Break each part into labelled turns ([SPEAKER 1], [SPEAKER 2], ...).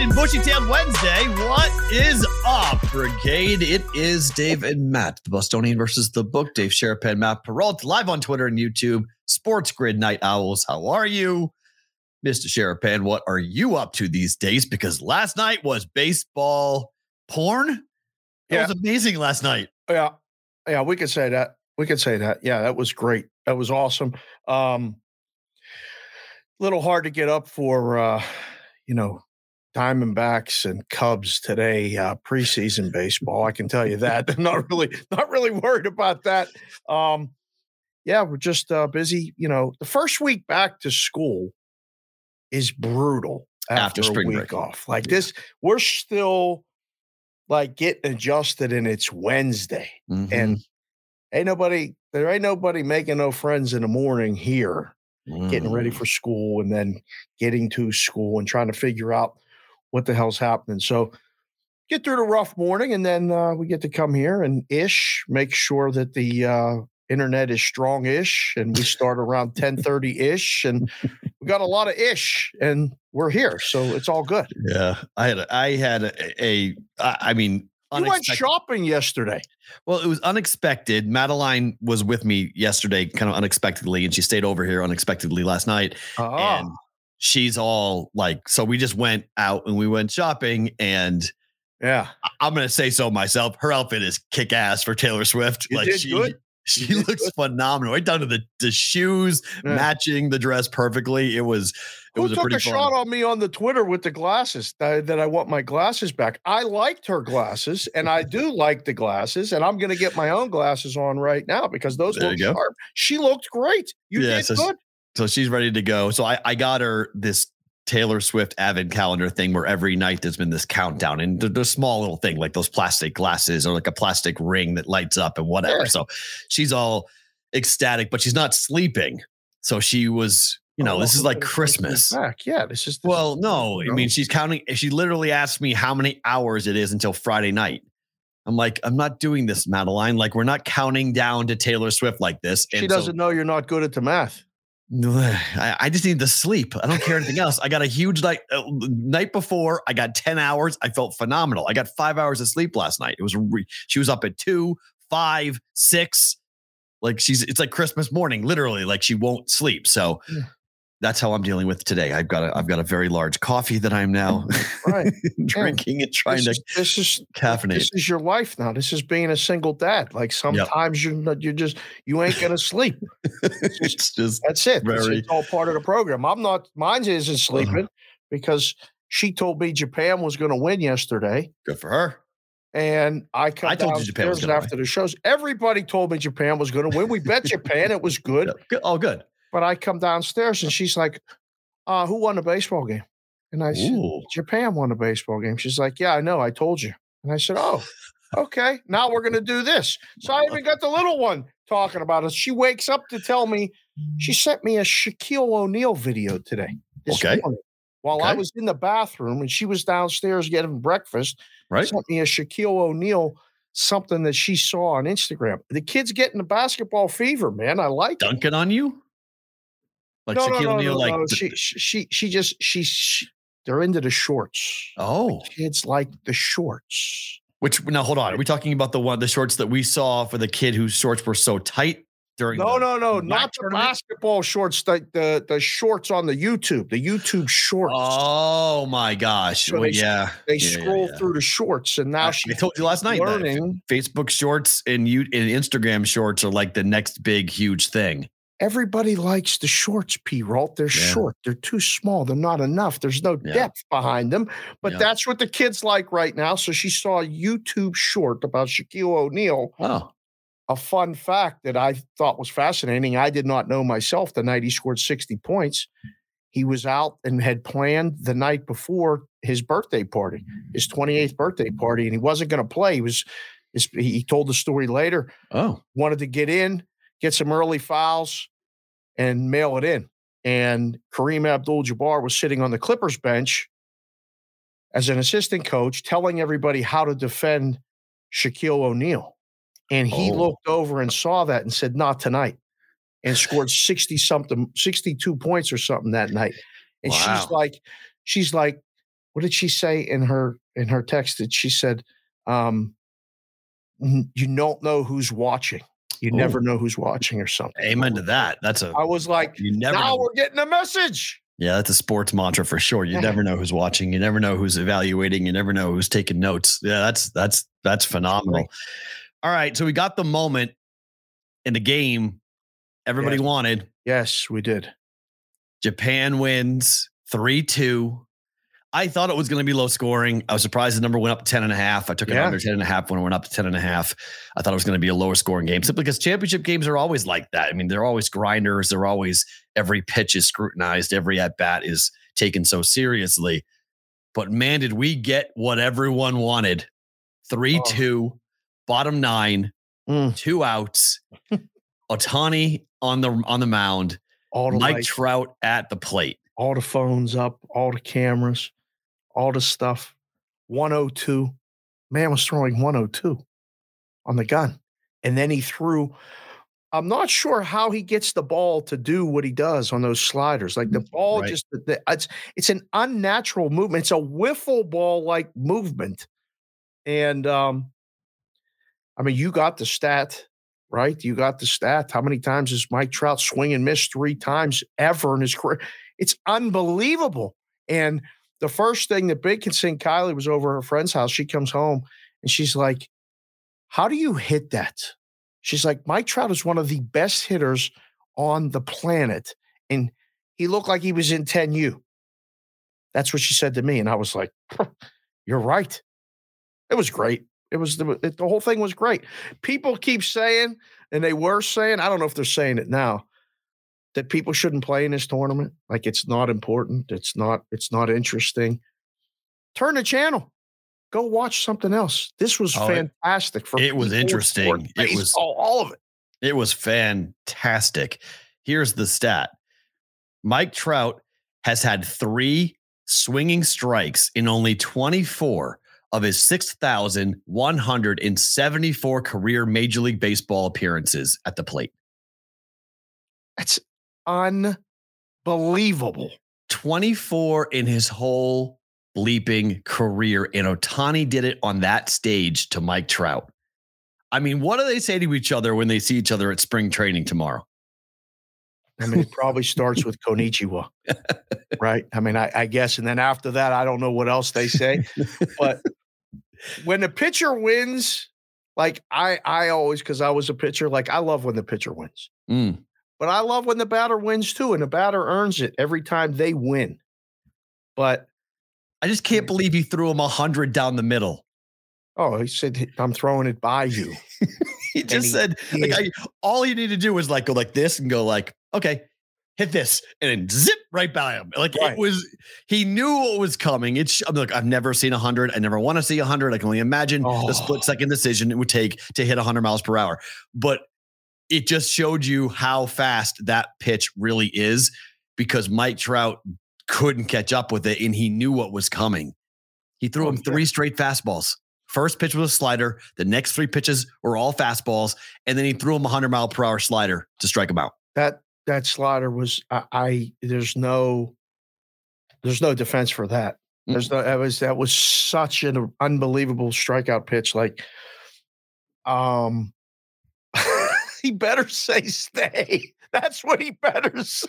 [SPEAKER 1] And bushy-tailed Wednesday. What is up, Brigade? It is Dave and Matt, the Bostonian versus the book. Dave Sharapan, Matt Perrault, live on Twitter and YouTube. Sports Grid Night Owls, how are you? Mr. Sharapan, what are you up to these days? Because last night was baseball porn. It
[SPEAKER 2] Yeah.
[SPEAKER 1] was amazing last night.
[SPEAKER 2] Yeah. Yeah, we could say that. We could say that. Yeah, that was great. That was awesome. Um little hard to get up for uh, you know, Diamondbacks and Cubs today, uh preseason baseball. I can tell you that. I'm not really not really worried about that. Um yeah, we're just uh busy, you know, the first week back to school is brutal after,
[SPEAKER 1] After
[SPEAKER 2] a
[SPEAKER 1] spring
[SPEAKER 2] week
[SPEAKER 1] break.
[SPEAKER 2] off. Like this, we're still like getting adjusted and it's Wednesday
[SPEAKER 1] Mhm.
[SPEAKER 2] and ain't nobody there ain't nobody making no friends in the morning here getting ready
[SPEAKER 1] Mm.
[SPEAKER 2] for school and then getting to school and trying to figure out what the hell's happening so get through the rough morning and then uh, we get to come here and ish make sure that the uh, internet is strong-ish and we start around 10:30-ish and we got a lot of ish and we're here so it's all good
[SPEAKER 1] Yeah, I had a, I had a, a I I mean,
[SPEAKER 2] you went shopping yesterday
[SPEAKER 1] Well, it was unexpected. Madeline was with me yesterday, kind of unexpectedly, and she stayed over here unexpectedly last night.
[SPEAKER 2] Ah,
[SPEAKER 1] And she's all like, so we just went out and we went shopping. And
[SPEAKER 2] yeah
[SPEAKER 1] I'm gonna say so myself. Her outfit is kick ass for Taylor Swift. Like she,
[SPEAKER 2] good.
[SPEAKER 1] she looks
[SPEAKER 2] good.
[SPEAKER 1] phenomenal. Right down to the the shoes
[SPEAKER 2] Yeah.
[SPEAKER 1] matching the dress perfectly. It was it
[SPEAKER 2] Who
[SPEAKER 1] was a
[SPEAKER 2] took
[SPEAKER 1] pretty
[SPEAKER 2] a
[SPEAKER 1] fun.
[SPEAKER 2] shot on me on the Twitter with the glasses that, that I want my glasses back? I liked her glasses, and I do like the glasses, and I'm going to get my own glasses on right now because those
[SPEAKER 1] There
[SPEAKER 2] look sharp. She looked great. You
[SPEAKER 1] Yeah,
[SPEAKER 2] did
[SPEAKER 1] so-
[SPEAKER 2] good.
[SPEAKER 1] So she's ready to go. So I, I got her this Taylor Swift Advent calendar thing where every night there's been this countdown and they're small little thing like those plastic glasses or like a plastic ring that lights up and whatever. So she's all ecstatic, but she's not sleeping. So she was, you know,
[SPEAKER 2] Oh,
[SPEAKER 1] this is like Christmas.
[SPEAKER 2] Back. Yeah, this is.
[SPEAKER 1] Well, no, I mean, she's counting. She literally asked me how many hours it is until Friday night. I'm like, I'm not doing this, Madeline. Like, we're not counting down to Taylor Swift like this.
[SPEAKER 2] she
[SPEAKER 1] And so-
[SPEAKER 2] doesn't know you're not good at the math.
[SPEAKER 1] I just need to sleep. I don't care anything else. I got a huge night uh, night before. I got ten hours. I felt phenomenal. I got five hours of sleep last night. It was re- she was up at two, five, six. Like she's it's like Christmas morning, literally. Like she won't sleep. So
[SPEAKER 2] Yeah.
[SPEAKER 1] That's how I'm dealing with today. I've got a I've got a very large coffee that I'm now
[SPEAKER 2] Right.
[SPEAKER 1] drinking and trying
[SPEAKER 2] This
[SPEAKER 1] to
[SPEAKER 2] is, this is
[SPEAKER 1] caffeinate.
[SPEAKER 2] this is your life now. This is being a single dad. Like sometimes you you just you ain't gonna sleep.
[SPEAKER 1] it's just
[SPEAKER 2] That's it. It's,
[SPEAKER 1] Very-
[SPEAKER 2] it's all part of the program. I'm not. Mine isn't sleeping because she told me Japan was going to win yesterday,
[SPEAKER 1] good for her.
[SPEAKER 2] and I come
[SPEAKER 1] I told you Japan was gonna win.
[SPEAKER 2] after the shows. Everybody told me Japan was going to win. We bet Japan. It was good,
[SPEAKER 1] Yeah, good.
[SPEAKER 2] But I come downstairs and she's like, uh, "Who won the baseball game?" And I said,
[SPEAKER 1] Ooh.
[SPEAKER 2] "Japan won the baseball game." She's like, "Yeah, I know. I told you." And I said, "Oh." Okay, now we're going to do this. So I even got the little one talking about it. She wakes up to tell me she sent me a Shaquille O'Neal video today. this
[SPEAKER 1] Okay.
[SPEAKER 2] morning While I was in the bathroom and she was downstairs getting breakfast,
[SPEAKER 1] Right.
[SPEAKER 2] sent me a Shaquille O'Neal something that she saw on Instagram. The kid's getting the basketball fever, man. I like it.
[SPEAKER 1] Dunking on you? Like
[SPEAKER 2] no,
[SPEAKER 1] Shaquille
[SPEAKER 2] no, no,
[SPEAKER 1] O'Neal,
[SPEAKER 2] no,
[SPEAKER 1] like
[SPEAKER 2] no.
[SPEAKER 1] the-
[SPEAKER 2] She, she, she just, she, she, they're into the shorts.
[SPEAKER 1] oh,
[SPEAKER 2] Kids like the shorts.
[SPEAKER 1] which now hold on. Are we talking about the one the shorts that we saw for the kid whose shorts were so tight during?
[SPEAKER 2] No,
[SPEAKER 1] the
[SPEAKER 2] no, no, not the
[SPEAKER 1] tournament?
[SPEAKER 2] basketball shorts. The, the the shorts on the YouTube, the YouTube shorts.
[SPEAKER 1] Oh my gosh!
[SPEAKER 2] So
[SPEAKER 1] Well,
[SPEAKER 2] they-
[SPEAKER 1] yeah,
[SPEAKER 2] they
[SPEAKER 1] yeah,
[SPEAKER 2] scroll
[SPEAKER 1] yeah.
[SPEAKER 2] through the shorts, and now
[SPEAKER 1] I,
[SPEAKER 2] she
[SPEAKER 1] I told you last night that
[SPEAKER 2] learning.
[SPEAKER 1] Facebook Shorts and you and Instagram Shorts are like the next big huge thing.
[SPEAKER 2] Everybody likes the shorts, P. Rolt. They're
[SPEAKER 1] Yeah.
[SPEAKER 2] short. They're too small. They're not enough. There's no
[SPEAKER 1] Yeah.
[SPEAKER 2] depth behind them. But
[SPEAKER 1] Yeah.
[SPEAKER 2] that's what the kids like right now. So she saw a YouTube short about Shaquille O'Neal.
[SPEAKER 1] Oh,
[SPEAKER 2] A fun fact that I thought was fascinating. I did not know myself the night he scored 60 points. He was out and had planned the night before his birthday party, his 28th birthday party, and he wasn't going to play. He was, he told the story later
[SPEAKER 1] oh,
[SPEAKER 2] wanted to get in, get some early fouls, and mail it in. And Kareem Abdul Jabbar was sitting on the Clippers bench as an assistant coach, telling everybody how to defend Shaquille O'Neal. And he
[SPEAKER 1] Oh.
[SPEAKER 2] looked over and saw that and said, Not tonight. And scored 60 something, 62 points or something that night. And
[SPEAKER 1] Wow.
[SPEAKER 2] she's like, she's like, what did she say in her in her text? That she said, um, you don't know who's watching. You
[SPEAKER 1] Ooh.
[SPEAKER 2] never know who's watching or something.
[SPEAKER 1] amen to that. That's a
[SPEAKER 2] I was like,
[SPEAKER 1] you never.
[SPEAKER 2] now
[SPEAKER 1] know.
[SPEAKER 2] we're getting a message.
[SPEAKER 1] Yeah, that's a sports mantra for sure. You never know who's watching. You never know who's evaluating. You never know who's taking notes. Yeah, that's that's that's phenomenal. All right, so we got the moment in the game everybody
[SPEAKER 2] Yes.
[SPEAKER 1] wanted.
[SPEAKER 2] Yes, we did.
[SPEAKER 1] Japan wins 3-2. I thought it was going to be low scoring. I was surprised the number went up to 10 and a half. I took it
[SPEAKER 2] Yeah.
[SPEAKER 1] under 10 and a half when it went up to 10 and a half. I thought it was going to be a lower scoring game simply because championship games are always like that. I mean, they're always grinders. They're always every pitch is scrutinized, every at bat is taken so seriously. But man, did we get what everyone wanted. 3 2, bottom nine,
[SPEAKER 2] Mm.
[SPEAKER 1] two outs. Ohtani on the on the mound,
[SPEAKER 2] All the
[SPEAKER 1] Mike
[SPEAKER 2] lights,
[SPEAKER 1] Trout at the plate.
[SPEAKER 2] all the phones up, all the cameras, all this stuff. 102. Man was throwing 102 on the gun. And then he threw. I'm not sure how he gets the ball to do what he does on those sliders. Like the ball
[SPEAKER 1] Right.
[SPEAKER 2] just the, the- it's it's an unnatural movement. It's a wiffle ball like movement. And um I mean, you got the stat, right? You got the stat. How many times has Mike Trout swing and miss three times ever in his career? It's unbelievable. And the first thing that Big sing, Kylie was over her friend's house. She comes home and she's like, How do you hit that? She's like, Mike Trout is one of the best hitters on the planet. And he looked like he was in 10U. That's what she said to me. And I was like, You're right. It was great. It was the, it, the whole thing was great. People keep saying, and they were saying, I don't know if they're saying it now, that people shouldn't play in this tournament. Like it's not important. It's not, it's not interesting. Turn the channel. Go watch something else. This was
[SPEAKER 1] Oh,
[SPEAKER 2] fantastic for
[SPEAKER 1] it was interesting.
[SPEAKER 2] sport,
[SPEAKER 1] It was-
[SPEAKER 2] all of it.
[SPEAKER 1] It was fantastic. Here's the stat Mike Trout has had three swinging strikes in only 24 of his 6,174 career Major League Baseball appearances at the plate.
[SPEAKER 2] That's unbelievable.
[SPEAKER 1] 24 in his whole bleeping career. And Ohtani did it on that stage to Mike Trout. I mean, what do they say to each other when they see each other at spring training tomorrow?
[SPEAKER 2] I mean, it probably starts with Konichiwa, right? I mean, I, I guess, and then after that, I don't know what else they say. But when the pitcher wins, like I, I always, because I was a pitcher, like I love when the pitcher wins,
[SPEAKER 1] Mm.
[SPEAKER 2] But I love when the batter wins too, and the batter earns it every time they win. But
[SPEAKER 1] I just can't mm. believe he threw him a 100 down the middle.
[SPEAKER 2] oh, he said, "I'm throwing it by you."
[SPEAKER 1] He just
[SPEAKER 2] he-
[SPEAKER 1] said, like, I, all you need to do is like go like this and go like, okay, hit this, and then zip right by him. Like
[SPEAKER 2] Right.
[SPEAKER 1] it was, he knew what was coming. It's I'm like, I've never seen 100. I never want to see 100. I can only imagine the
[SPEAKER 2] Oh.
[SPEAKER 1] split second decision it would take to hit 100 miles per hour. But it just showed you how fast that pitch really is because Mike Trout couldn't catch up with it and he knew what was coming. He threw
[SPEAKER 2] Oh,
[SPEAKER 1] him three straight fastballs. First pitch was a slider. The next three pitches were all fastballs, and then he threw him a hundred mile per hour slider to strike him out.
[SPEAKER 2] that that slider was I, I there's no there's no defense for that. There's no that was that was such an unbelievable strikeout pitch. Like um he better say stay. That's what he better say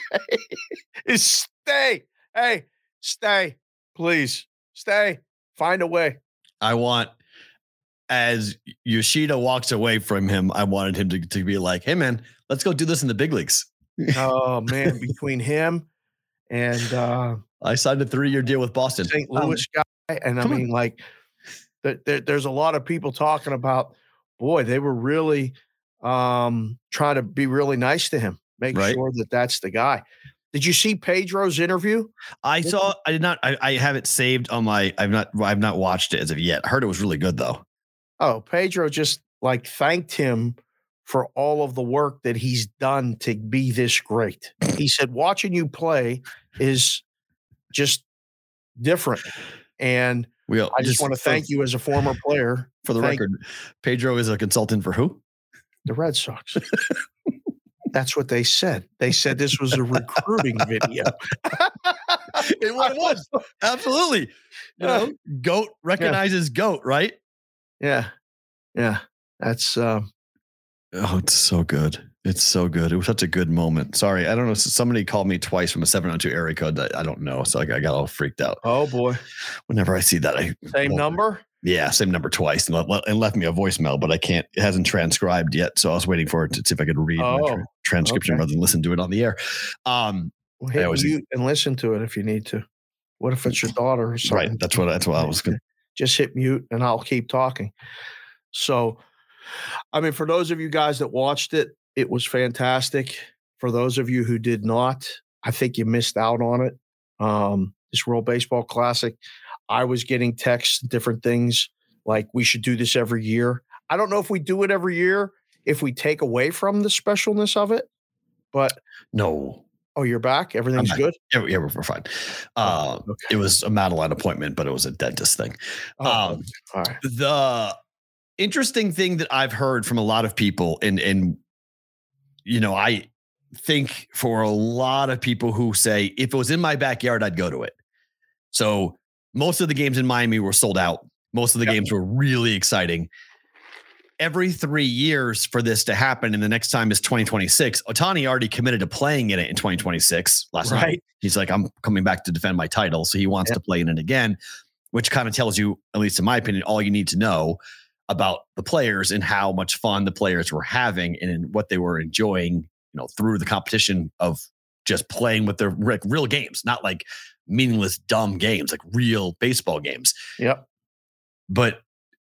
[SPEAKER 2] is stay. Hey, stay, please. Stay. Find a way.
[SPEAKER 1] I want, as Yoshida walks away from him, I wanted him to, to be like, "Hey, man, let's go do this in the big leagues."
[SPEAKER 2] Oh man, between him and uh,
[SPEAKER 1] I signed a three-year deal with Boston.
[SPEAKER 2] St. Louis um, guy, and I mean, on. like, there, there's a lot of people talking about. Boy, they were really um, trying to be really nice to him, make right. sure that that's the guy. Did you see Pedro's interview?
[SPEAKER 1] I saw. I did not. I, I have it saved on my. I've not. I've not watched it as of yet. I heard it was really good though.
[SPEAKER 2] Oh, Pedro just like thanked him for all of the work that he's done to be this great. He said, "Watching you play is just different," and we I just, just want to thank you as a former player.
[SPEAKER 1] For the thank record, Pedro is a consultant for who?
[SPEAKER 2] The Red Sox. That's what they said. They said this was a recruiting video.
[SPEAKER 1] it was. Absolutely. You know, goat recognizes yeah. goat, right?
[SPEAKER 2] Yeah. Yeah. That's um
[SPEAKER 1] Oh, it's so good. It's so good. It was such a good moment. Sorry, I don't know. Somebody called me twice from a 702 area code that I don't know. So I got all freaked out.
[SPEAKER 2] Oh boy.
[SPEAKER 1] Whenever I see that, I
[SPEAKER 2] same number.
[SPEAKER 1] Yeah, same number twice, and, le- and left me a voicemail, but I can't. It hasn't transcribed yet, so I was waiting for it to see if I could read oh, tra- transcription okay. rather than listen to it on the air. Um,
[SPEAKER 2] well, hit mute and listen to it if you need to. What if it's your daughter or something?
[SPEAKER 1] Right. That's what. That's what I was Gonna,
[SPEAKER 2] Just hit mute, and I'll keep talking. So, I mean, for those of you guys that watched it, it was fantastic. For those of you who did not, I think you missed out on it. Um, this World Baseball Classic. I was getting texts, different things like we should do this every year. I don't know if we do it every year, if we take away from the specialness of it, but
[SPEAKER 1] no.
[SPEAKER 2] Oh, you're back. Everything's good.
[SPEAKER 1] Yeah, yeah, we're, fine. Oh, uh, okay. It was a Madeline appointment, but it was a dentist thing. Oh, um, right. The interesting thing that I've heard from a lot of people, and and you know, I think for a lot of people who say if it was in my backyard, I'd go to it. So most of the games in Miami were sold out. Most of the yep. games were really exciting. Every three years for this to happen, and the next time is 2026. Ohtani already committed to playing in it in 2026 last right. night. He's like, I'm coming back to defend my title. So he wants yep. to play in it again, which kind of tells you, at least in my opinion, all you need to know about the players and how much fun the players were having and what they were enjoying, you know, through the competition of just playing with their real games, not like meaningless, dumb games, like real baseball games.
[SPEAKER 2] Yep.
[SPEAKER 1] But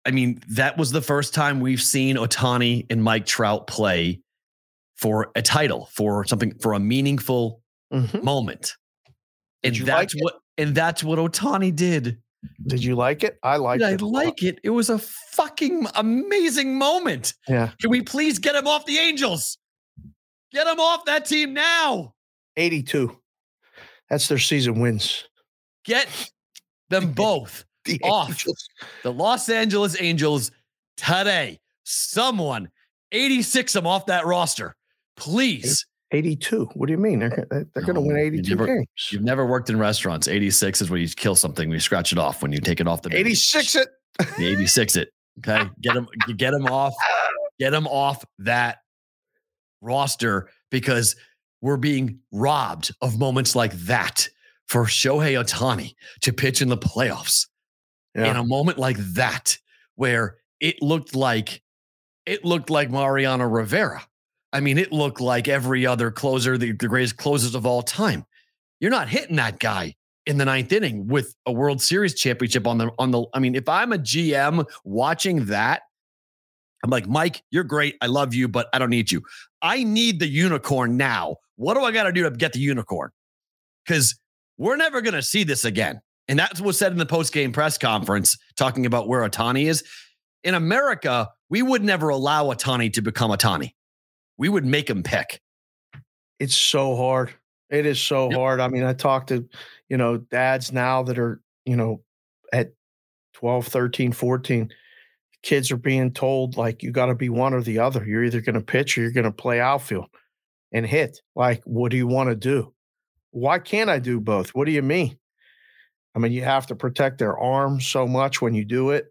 [SPEAKER 1] I mean, that was the first time we've seen Ohtani and Mike Trout play for a title, for something, for a meaningful mm-hmm. moment. and that's like what, and that's what Ohtani did.
[SPEAKER 2] Did you like it? I liked
[SPEAKER 1] I
[SPEAKER 2] it.
[SPEAKER 1] I like it. It was a fucking amazing moment.
[SPEAKER 2] Yeah.
[SPEAKER 1] Can we please get him off the Angels? Get him off that team now.
[SPEAKER 2] 82. That's their season wins.
[SPEAKER 1] Get them both the off Angels. the Los Angeles Angels today. Someone 86 them off that roster, please.
[SPEAKER 2] 82. What do you mean? They're, they're going to win 82
[SPEAKER 1] never,
[SPEAKER 2] games.
[SPEAKER 1] You've never worked in restaurants. 86 is when you kill something, when you scratch it off, when you take it off the
[SPEAKER 2] 86 it.
[SPEAKER 1] 86 it. Okay. Get them, get them off, get them off that roster because we're being robbed of moments like that for Shohei Ohtani to pitch in the playoffs. Yeah. In a moment like that, where it looked like it looked like Mariano Rivera. I mean, it looked like every other closer, the, the greatest closers of all time. You're not hitting that guy in the ninth inning with a World Series championship on the on the. I mean, if I'm a GM watching that, I'm like, Mike, you're great. I love you, but I don't need you. I need the unicorn now. What do I got to do to get the unicorn? Because we're never going to see this again. And that's what said in the post game press conference, talking about where Ohtani is. In America, we would never allow Ohtani to become Ohtani. We would make him pick.
[SPEAKER 2] It's so hard. It is so yep. hard. I mean, I talk to, you know, dads now that are, you know, at 12, 13, 14 kids are being told like you got to be one or the other. You're either going to pitch or you're going to play outfield and hit. Like, what do you want to do? Why can't I do both? What do you mean? I mean, you have to protect their arm so much when you do it.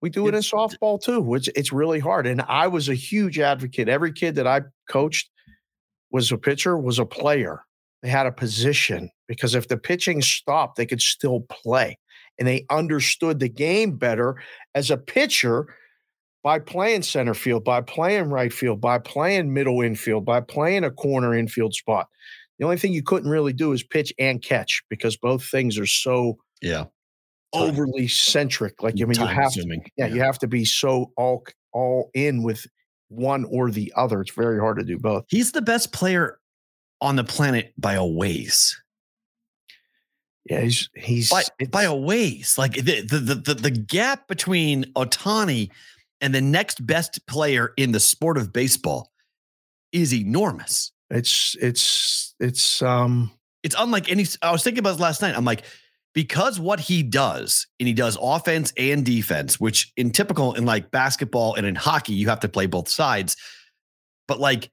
[SPEAKER 2] We do it in softball too, which it's really hard. And I was a huge advocate. Every kid that I coached was a pitcher, was a player. They had a position because if the pitching stopped, they could still play and they understood the game better as a pitcher by playing center field, by playing right field, by playing middle infield, by playing a corner infield spot. The only thing you couldn't really do is pitch and catch because both things are so
[SPEAKER 1] Yeah.
[SPEAKER 2] overly centric. Like I mean, you have to,
[SPEAKER 1] consuming.
[SPEAKER 2] yeah, you have to be so all all in with one or the other. It's very hard to do both.
[SPEAKER 1] He's the best player on the planet by a ways.
[SPEAKER 2] Yeah, he's he's
[SPEAKER 1] By, by a ways. Like the, the the the the gap between Ohtani and the next best player in the sport of baseball is enormous.
[SPEAKER 2] it's it's it's um
[SPEAKER 1] It's unlike any I was thinking about this last night. I'm like, because what he does, and he does offense and defense, which in typical in like basketball and in hockey, you have to play both sides. But like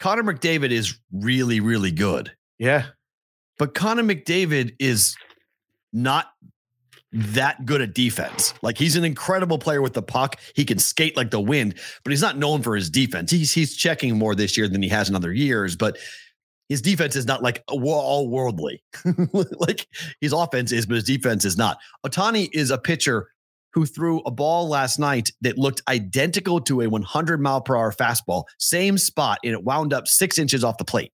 [SPEAKER 1] Connor McDavid is really, really good.
[SPEAKER 2] yeah.
[SPEAKER 1] But Connor McDavid is not that good at defense. Like he's an incredible player with the puck. He can skate like the wind, but he's not known for his defense. He's he's checking more this year than he has in other years, but his defense is not like all worldly. like his offense is, but his defense is not. Ohtani is a pitcher who threw a ball last night that looked identical to a 100 mile per hour fastball, same spot, and it wound up six inches off the plate.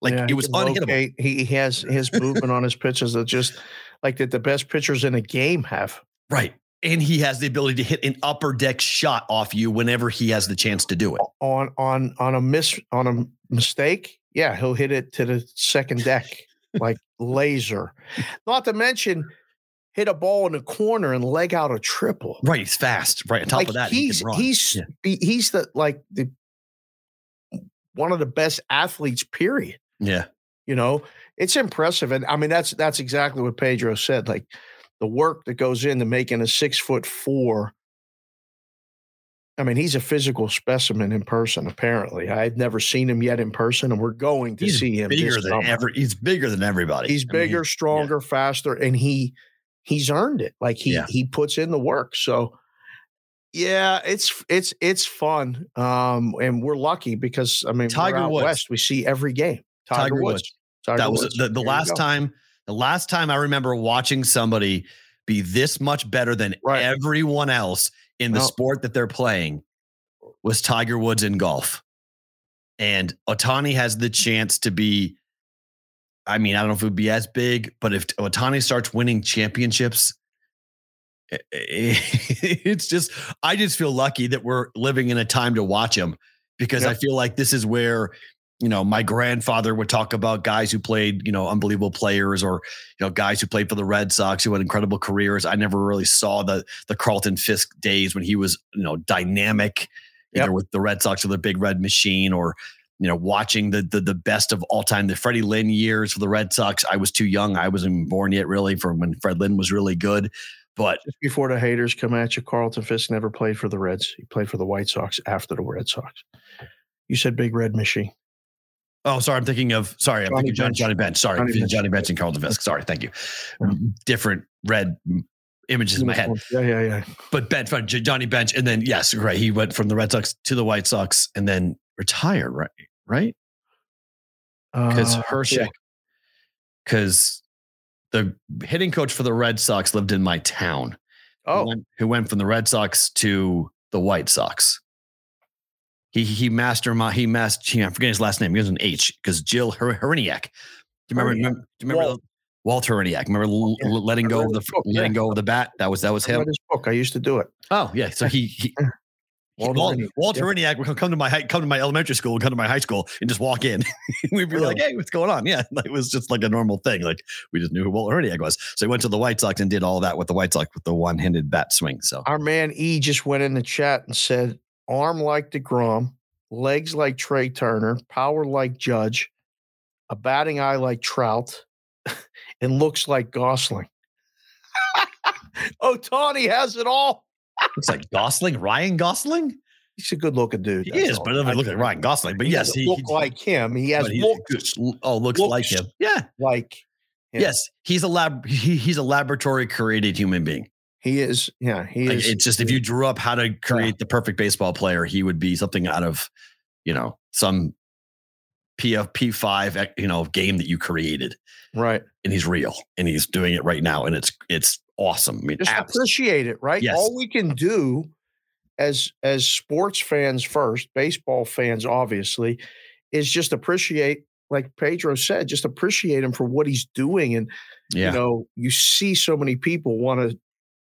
[SPEAKER 1] Like
[SPEAKER 2] Yeah,
[SPEAKER 1] it was unhittable.
[SPEAKER 2] locate. He has his movement on his pitches that just like that the best pitchers in a game have.
[SPEAKER 1] Right. And he has the ability to hit an upper deck shot off you whenever he has the chance to do it.
[SPEAKER 2] On on on a miss on a mistake, yeah, he'll hit it to the second deck like laser. Not to mention hit a ball in the corner and leg out a triple.
[SPEAKER 1] Right. He's fast. Right. On top
[SPEAKER 2] like
[SPEAKER 1] of that, he
[SPEAKER 2] he's he's
[SPEAKER 1] Yeah.
[SPEAKER 2] he's the like the one of the best athletes. Period.
[SPEAKER 1] yeah.
[SPEAKER 2] You know, it's impressive, and I mean that's that's exactly what Pedro said. Like the work that goes into making a six foot four. I mean, he's a physical specimen in person. Apparently, I've never seen him yet in person, and we're going to
[SPEAKER 1] He's
[SPEAKER 2] see him.
[SPEAKER 1] bigger than
[SPEAKER 2] summer.
[SPEAKER 1] ever. He's bigger than everybody.
[SPEAKER 2] He's
[SPEAKER 1] I mean,
[SPEAKER 2] bigger, stronger, faster, and he he's earned it. Like he
[SPEAKER 1] Yeah.
[SPEAKER 2] he puts in the work. So yeah, it's it's it's fun. Um, and we're lucky because I mean,
[SPEAKER 1] Tiger Woods.
[SPEAKER 2] west. We see every game. Tiger,
[SPEAKER 1] Tiger
[SPEAKER 2] Woods.
[SPEAKER 1] Woods.
[SPEAKER 2] Tiger
[SPEAKER 1] that was
[SPEAKER 2] Woods.
[SPEAKER 1] the, the last time. The last time I remember watching somebody be this much better than
[SPEAKER 2] Right.
[SPEAKER 1] everyone else in the
[SPEAKER 2] No.
[SPEAKER 1] sport that they're playing was Tiger Woods in golf. And Ohtani has the chance to be. I mean, I don't know if it would be as big, but if Ohtani starts winning championships, i- eh, i- eh, it's just, I just feel lucky that we're living in a time to watch him because I feel like this is where, you know, my grandfather would talk about guys who played, you know, unbelievable players or, you know, guys who played for the Red Sox who had incredible careers. I never really saw the, the Carlton Fisk days when he was, you know, dynamic either
[SPEAKER 2] Yep.
[SPEAKER 1] with the Red Sox or the Big Red Machine or, you know, watching the, the the best of all time, the Freddie Lynn years for the Red Sox. I was too young. I wasn't born yet, really, from when Fred Lynn was really good. But
[SPEAKER 2] Just before the haters come at you, Carlton Fisk never played for the Reds. He played for the White Sox after the Red Sox. You said Big Red Machine.
[SPEAKER 1] Oh, sorry, I'm thinking of sorry, I'm
[SPEAKER 2] Johnny
[SPEAKER 1] thinking Johnny,
[SPEAKER 2] Bench.
[SPEAKER 1] Johnny Bench. Sorry,
[SPEAKER 2] Johnny
[SPEAKER 1] Johnny,
[SPEAKER 2] Bench.
[SPEAKER 1] Bench and Carlton Fisk. Sorry, thank you. Different red images in my head.
[SPEAKER 2] Yeah, yeah, yeah.
[SPEAKER 1] But Bench, Johnny Bench, and then yes, right. He went from the Red Sox to the White Sox and then retired. Right, right. because
[SPEAKER 2] Uh,
[SPEAKER 1] Hershey, because the hitting coach for the Red Sox lived in my town. who
[SPEAKER 2] Oh,
[SPEAKER 1] went, who went from the Red Sox to the White Sox. He he master he master. I'm forgetting his last name. He has an H because Jill Her- Hriniak. Do you remember?
[SPEAKER 2] Oh, Hriniak.
[SPEAKER 1] remember do you remember
[SPEAKER 2] Walt.
[SPEAKER 1] Walt Hriniak? Remember l-
[SPEAKER 2] yeah.
[SPEAKER 1] letting go of the
[SPEAKER 2] book,
[SPEAKER 1] letting
[SPEAKER 2] yeah.
[SPEAKER 1] go of the bat? That was that was
[SPEAKER 2] I
[SPEAKER 1] him.
[SPEAKER 2] his book. I used to do it.
[SPEAKER 1] Oh yeah. So he he.
[SPEAKER 2] Walt
[SPEAKER 1] Walt, Hriniak,
[SPEAKER 2] yeah.
[SPEAKER 1] Would come to my high, come to my elementary school, come to my high school, and just walk in. We'd be like, "Hey, what's going on?" Yeah, like, it was just like a normal thing. Like we just knew who Walter Hriniak was. So he went to the White Sox and did all that with the White Sox with the one-handed bat swing. So
[SPEAKER 2] Our man E just went in the chat and said, arm like DeGrom, legs like Trey Turner, power like Judge, a batting eye like Trout, and looks like Gosling. oh, Tawny has it all.
[SPEAKER 1] looks like Gosling, Ryan Gosling.
[SPEAKER 2] He's a good looking dude.
[SPEAKER 1] He is,
[SPEAKER 2] all.
[SPEAKER 1] but it doesn't look like Ryan Gosling. But
[SPEAKER 2] He
[SPEAKER 1] yes, he,
[SPEAKER 2] look
[SPEAKER 1] he-
[SPEAKER 2] like him. He has looks
[SPEAKER 1] Oh, looks, like him. Yeah.
[SPEAKER 2] like him.
[SPEAKER 1] Yes, he's a lab. He, he's a laboratory created human being.
[SPEAKER 2] He is. Yeah, he
[SPEAKER 1] Like,
[SPEAKER 2] is.
[SPEAKER 1] it's just if you drew up how to create the perfect baseball player, he would be something out of, you know, some PF P5, eh, you know, game that you created.
[SPEAKER 2] right.
[SPEAKER 1] And he's real and he's doing it right now. And it's it's awesome. I mean,
[SPEAKER 2] Just appreciate it, right?
[SPEAKER 1] Yes.
[SPEAKER 2] All we can do as as sports fans first, baseball fans obviously, is just appreciate, like Pedro said, just appreciate him for what he's doing. And
[SPEAKER 1] Yeah.
[SPEAKER 2] you know, you see so many people want to,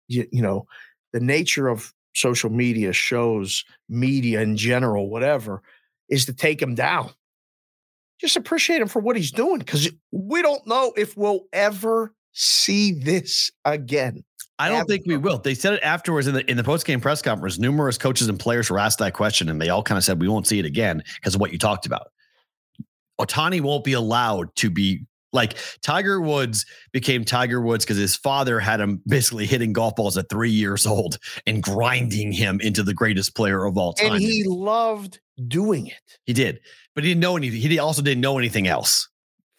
[SPEAKER 2] you, you know, the nature of social media shows, media in general, whatever, is to take him down. Just appreciate him for what he's doing because we don't know if we'll ever see this again.
[SPEAKER 1] I don't think we will. They said it afterwards in the in the post game press conference. Numerous coaches and players were asked that question, and they all kind of said we won't see it again because of what you talked about. Ohtani won't be allowed to be like Tiger Woods became Tiger Woods because his father had him basically hitting golf balls at three years old and grinding him into the greatest player of all time.
[SPEAKER 2] And he loved doing it.
[SPEAKER 1] He did, but he didn't know anything. He also didn't know anything else.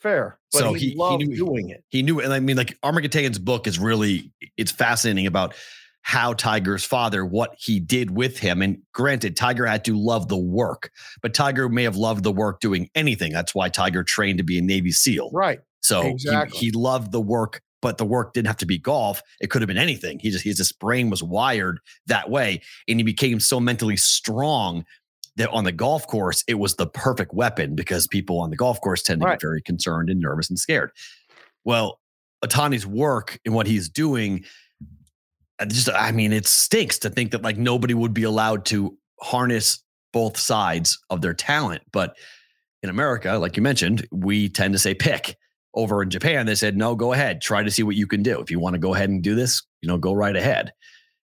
[SPEAKER 2] Fair. But
[SPEAKER 1] So
[SPEAKER 2] he,
[SPEAKER 1] he- he
[SPEAKER 2] loved
[SPEAKER 1] knew-
[SPEAKER 2] doing it.
[SPEAKER 1] He knew, and I mean, like Armen Keteyian's book is really it's fascinating about how Tiger's father, what he did with him. And granted, Tiger had to love the work, but Tiger may have loved the work doing anything. That's why Tiger trained to be a Navy SEAL.
[SPEAKER 2] Right.
[SPEAKER 1] So he-
[SPEAKER 2] Exactly.
[SPEAKER 1] he, loved the work, but the work didn't have to be golf. It could have been anything. He just his just brain was wired that way, and he became so mentally strong that on the golf course it was the perfect weapon because people on the golf course tend to
[SPEAKER 2] Right.
[SPEAKER 1] get very concerned and nervous and scared. Well, Ohtani's work and what he's doing, Uh, just I mean, it stinks to think that like nobody would be allowed to harness both sides of their talent, but in America, like you mentioned, we tend to say pick. Over in Japan, they said, no, go ahead. Try to see what you can do. If you want to go ahead and do this, you know, go right ahead.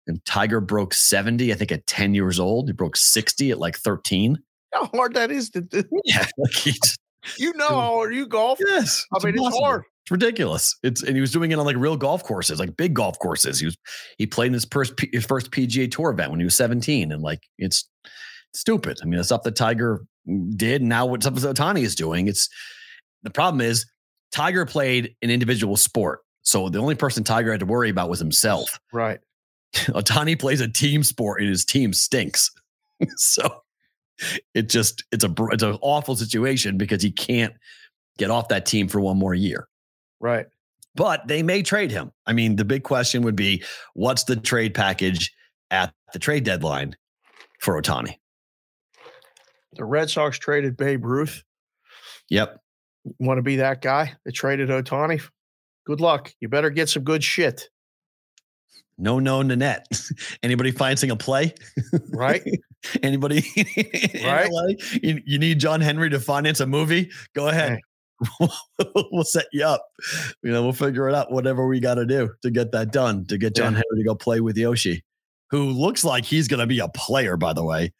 [SPEAKER 1] And Tiger broke 70, I think at 10 years old. He broke 60 at like 13.
[SPEAKER 2] How hard that is to do.
[SPEAKER 1] Yeah. Like
[SPEAKER 2] You know how hard you golf.
[SPEAKER 1] yes.
[SPEAKER 2] I mean, it's
[SPEAKER 1] impossible.
[SPEAKER 2] hard.
[SPEAKER 1] It's ridiculous. It's and he was doing it on like real golf courses, like big golf courses. He was he played in his first P- his first PGA Tour event when he was 17, and like it's stupid. I mean, the stuff that Tiger did, and now what stuff that Ohtani is doing. It's the problem is Tiger played an individual sport, so the only person Tiger had to worry about was himself.
[SPEAKER 2] Right.
[SPEAKER 1] Ohtani plays a team sport, and his team stinks. so it just it's a it's an awful situation because he can't get off that team for one more year
[SPEAKER 2] Right.
[SPEAKER 1] but they may trade him. I mean, the big question would be what's the trade package at the trade deadline for Ohtani?
[SPEAKER 2] The Red Sox traded Babe Ruth.
[SPEAKER 1] Yep.
[SPEAKER 2] Want to be that guy that traded Ohtani? Good luck. You better get some good shit.
[SPEAKER 1] No, no, Nanette. Anybody financing a play?
[SPEAKER 2] Right.
[SPEAKER 1] Anybody?
[SPEAKER 2] Right.
[SPEAKER 1] You, you need John Henry to finance a movie? Go ahead. we'll set you up. You know, we'll figure it out, whatever we got to do to get that done, to get John
[SPEAKER 2] Yeah.
[SPEAKER 1] Henry to go play with Yoshi, who looks like he's going to be a player, by the way.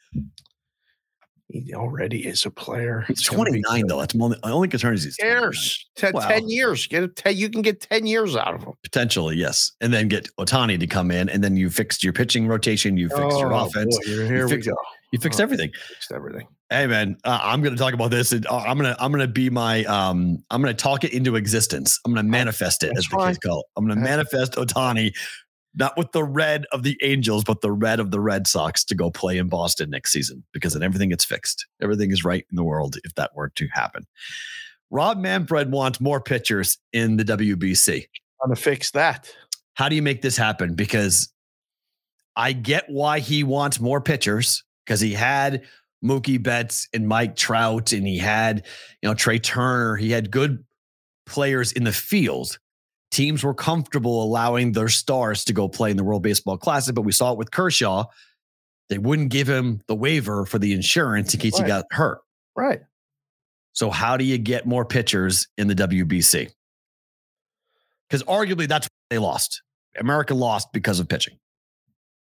[SPEAKER 2] He already is a player.
[SPEAKER 1] He's
[SPEAKER 2] gonna
[SPEAKER 1] 29, though. That's my only, my only concern is he's 29.
[SPEAKER 2] Years. Ten,
[SPEAKER 1] Wow.
[SPEAKER 2] 10 years. Get it. Ten, you can get 10 years out of him.
[SPEAKER 1] Potentially, yes. And then get Ohtani to come in, and then you fixed your pitching rotation, you fixed your
[SPEAKER 2] Oh,
[SPEAKER 1] offense,
[SPEAKER 2] boy, we
[SPEAKER 1] fixed-
[SPEAKER 2] go.
[SPEAKER 1] you fixed
[SPEAKER 2] Oh.
[SPEAKER 1] everything.
[SPEAKER 2] Fixed everything.
[SPEAKER 1] Hey man, uh, I'm going to talk about this. And, uh, I'm going to I'm going to be my um I'm going to talk it into existence. I'm going to manifest it,
[SPEAKER 2] that's
[SPEAKER 1] as the kids call it. I'm going to manifest Ohtani, not with the red of the Angels, but the red of the Red Sox to go play in Boston next season because then everything gets fixed. Everything is right in the world if that were to happen. Rob Manfred wants more pitchers in the WBC.
[SPEAKER 2] I'm going to fix that.
[SPEAKER 1] how do you make this happen? Because I get why he wants more pitchers because he had Mookie Betts and Mike Trout, and he had you know Trey Turner. He had good players in the field. Teams were comfortable allowing their stars to go play in the World Baseball Classic, but we saw it with Kershaw. They wouldn't give him the waiver for the insurance in case he got hurt.
[SPEAKER 2] Right.
[SPEAKER 1] So how do you get more pitchers in the WBC? Because arguably that's they lost. America lost because of pitching.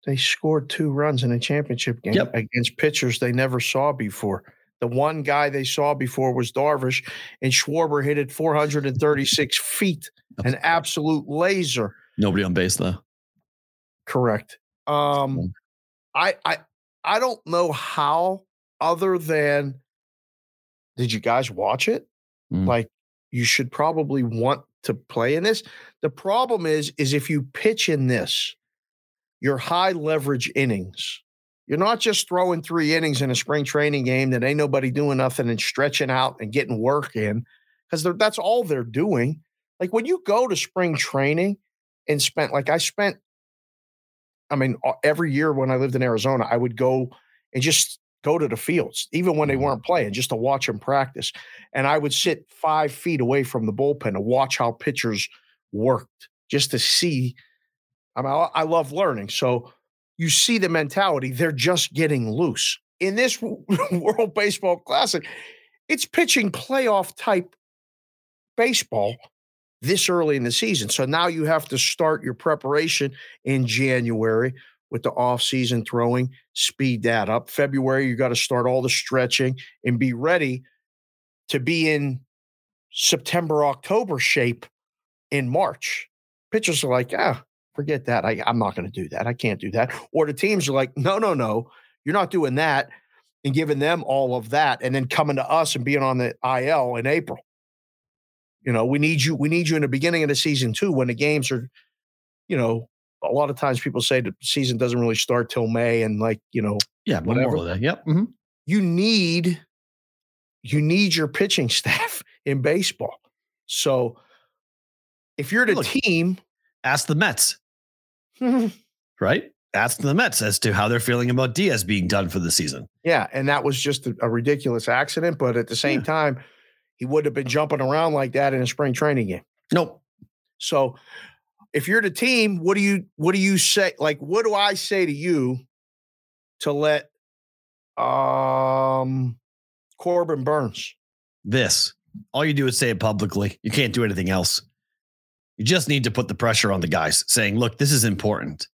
[SPEAKER 2] They scored two runs in a championship game
[SPEAKER 1] Yep.
[SPEAKER 2] against pitchers they never saw before. The one guy they saw before was Darvish, and Schwarber hit it 436 feet, an absolute laser.
[SPEAKER 1] Nobody on base though.
[SPEAKER 2] Correct. Um. I I I don't know how other than did you guys watch it?
[SPEAKER 1] Mm.
[SPEAKER 2] Like you should probably want to play in this. The problem is is if you pitch in this, your high leverage innings. You're not just throwing three innings in a spring training game that ain't nobody doing nothing and stretching out and getting work in because that's all they're doing. Like when you go to spring training and spent like I spent I mean, every year when I lived in Arizona, I would go and just go to the fields, even when they mm-hmm. weren't playing, just to watch them practice. And I would sit five feet away from the bullpen to watch how pitchers worked, just to see. I mean, I love learning. So you see the mentality, they're just getting loose. In this World Baseball Classic, it's pitching playoff type baseball this early in the season. So now you have to start your preparation in January with the off-season throwing, speed that up. February, you got to start all the stretching and be ready to be in September, October shape in March. Pitchers are like, ah, forget that. I, I'm not going to do that. I can't do that. Or the teams are like, no, no, no, you're not doing that and giving them all of that and then coming to us and being on the IL in April. You know, we need you. We need you in the beginning of the season too, when the games are, you know, a lot of times people say the season doesn't really start till May, and like you know,
[SPEAKER 1] yeah, whatever. That. Yep. Mm-hmm.
[SPEAKER 2] You need, you need your pitching staff in baseball. So, if you're the Look, team,
[SPEAKER 1] ask the Mets, right? Ask the Mets as to how they're feeling about Diaz being done for the season.
[SPEAKER 2] Yeah, and that was just a, a ridiculous accident, but at the same yeah. time he would have been jumping around like that in a spring training game.
[SPEAKER 1] Nope.
[SPEAKER 2] So if you're the team, what do you what do you say? Like, what do I say to you to let um Corbin Burnes?
[SPEAKER 1] This. All you do is say it publicly. You can't do anything else. You just need to put the pressure on the guys saying, look, this is important.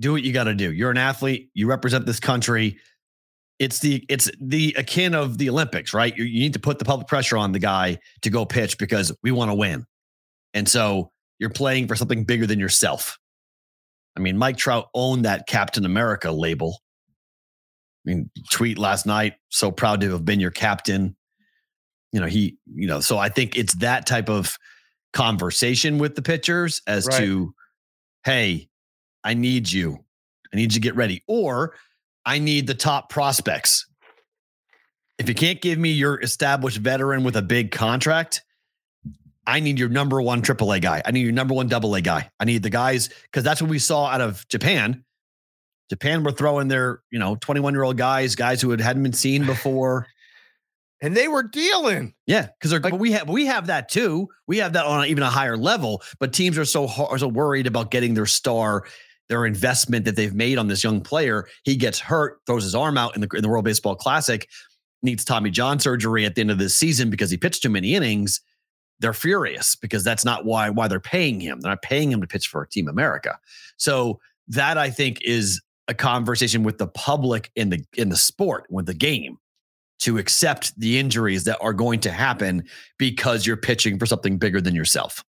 [SPEAKER 1] Do what you got to do. You're an athlete. You represent this country it's the it's the akin of the Olympics, right? You, you need to put the public pressure on the guy to go pitch because we want to win, and so you're playing for something bigger than yourself. I mean, Mike Trout owned that Captain America label. I mean, tweet last night, so proud to have been your captain. You know, he, you know, so I think it's that type of conversation with the pitchers as right. to, hey, I need you. I need you to get ready. Or I need the top prospects. If you can't give me your established veteran with a big contract, I need your number one AAA guy. I need your number one double A guy. I need the guys because that's what we saw out of Japan. Japan were throwing their, you know, 21 year old guys, guys who had, hadn't been seen before.
[SPEAKER 2] And they were dealing.
[SPEAKER 1] Yeah, because like, we have we have that too. We have that on even a higher level. But teams are so are so worried about getting their star their investment that they've made on this young player. He gets hurt, throws his arm out in the, in the World Baseball Classic, needs Tommy John surgery at the end of this season because he pitched too many innings. They're furious because that's not why why they're paying him. They're not paying him to pitch for Team America. So that I think is a conversation with the public in the in the sport with the game to accept the injuries that are going to happen because you're pitching for something bigger than yourself.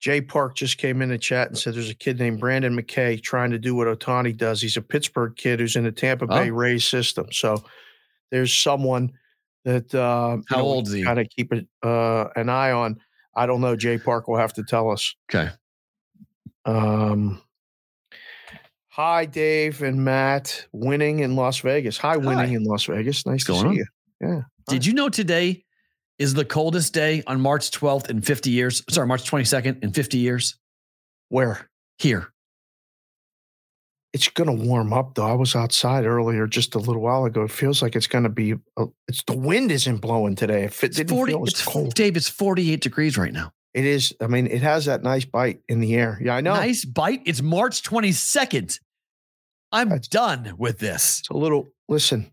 [SPEAKER 2] Jay Park just came in the chat and said there's a kid named Brendan McKay trying to do what Otani does. He's a Pittsburgh kid who's in the Tampa Bay oh. Rays system. So there's someone that uh,
[SPEAKER 1] how know, old is he?
[SPEAKER 2] Kind of keep it, uh, an eye on. I don't know. Jay Park will have to tell us.
[SPEAKER 1] Okay.
[SPEAKER 2] Um. Hi, Dave and Matt. Winning in Las Vegas. Hi, winning hi. in Las Vegas. Nice What's to see on? you. Yeah.
[SPEAKER 1] Did you know today is the coldest day on March 12th in 50 years. Sorry, March 22nd in 50 years.
[SPEAKER 2] Where?
[SPEAKER 1] Here.
[SPEAKER 2] It's going to warm up though. I was outside earlier just a little while ago. It feels like it's going to be, uh, it's the wind isn't blowing today. It
[SPEAKER 1] it's 40, it's cold. Dave, it's 48 degrees right now.
[SPEAKER 2] It is. I mean, it has that nice bite in the air. Yeah, I know.
[SPEAKER 1] Nice bite. It's March 22nd. I'm That's, done with this.
[SPEAKER 2] It's a little, listen,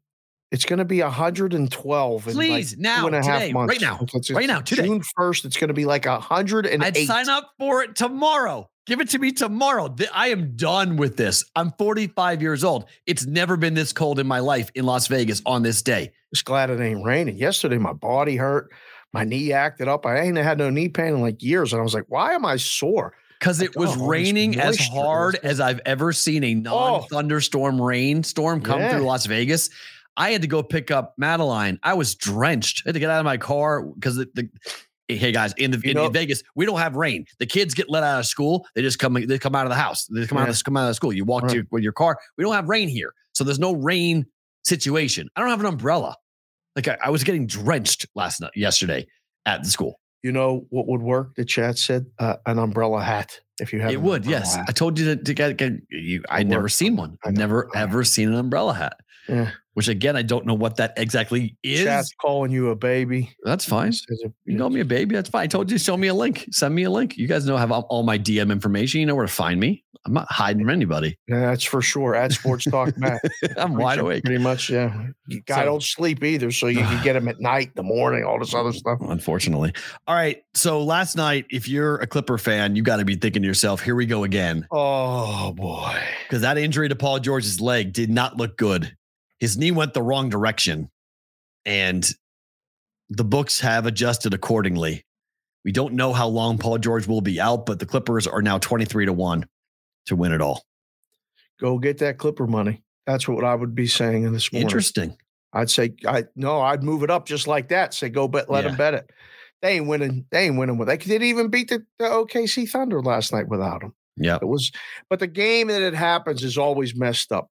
[SPEAKER 2] it's going to be 112.
[SPEAKER 1] Please
[SPEAKER 2] like
[SPEAKER 1] now, today, right now, right now, today.
[SPEAKER 2] June 1st, it's going to be like 108.
[SPEAKER 1] I'd sign up for it tomorrow. Give it to me tomorrow. I am done with this. I'm 45 years old. It's never been this cold in my life in Las Vegas on this day.
[SPEAKER 2] Just glad it ain't raining. Yesterday, my body hurt. My knee acted up. I ain't had no knee pain in like years. And I was like, why am I sore?
[SPEAKER 1] Because it was oh, raining as hard as I've ever seen a non thunderstorm oh. rainstorm come yeah. through Las Vegas. I had to go pick up Madeline. I was drenched. I had to get out of my car because the, the hey guys in the in, in, Vegas we don't have rain. The kids get let out of school. They just come they come out of the house. They come yeah. out of come out of school. You walk right. to your, with your car. We don't have rain here, so there's no rain situation. I don't have an umbrella. Like I, I was getting drenched last night yesterday at the school.
[SPEAKER 2] You know what would work? The chat said uh, an umbrella hat. if you have.
[SPEAKER 1] It would, yes. I told you to, to get, get you. I'd never seen one. I've never ever seen an umbrella hat.
[SPEAKER 2] Yeah.
[SPEAKER 1] Which again, I don't know what that exactly is.
[SPEAKER 2] Chat's calling you a baby.
[SPEAKER 1] That's fine. You call me a baby. That's fine. I told you, show me a link. Send me a link. You guys know I have all, my DM information. You know where to find me. I'm not hiding from anybody.
[SPEAKER 2] Yeah, that's for sure. At Sports Talk Matt.
[SPEAKER 1] I'm wide awake.
[SPEAKER 2] Pretty much, yeah. You guy
[SPEAKER 1] So-
[SPEAKER 2] don't sleep either, so you can get him at night, the morning, all this other stuff.
[SPEAKER 1] Unfortunately. All right. So last night, if you're a Clipper fan, you got to be thinking to yourself, here we go again.
[SPEAKER 2] Oh boy.
[SPEAKER 1] Because that injury to Paul George's leg did not look good. His knee went the wrong direction. And the books have adjusted accordingly. We don't know how long Paul George will be out, but the Clippers are now 23 to 1 to win it all.
[SPEAKER 2] Go get that Clipper money. That's what I would be saying in this morning.
[SPEAKER 1] Interesting.
[SPEAKER 2] I'd say I no, I'd move it up just like that. Say go bet, let
[SPEAKER 1] Yeah.
[SPEAKER 2] them bet it. They ain't winning. They ain't winning with. They didn't even beat the, the OKC Thunder last night without him.
[SPEAKER 1] Yeah.
[SPEAKER 2] It was, but the game that it happens is always messed up.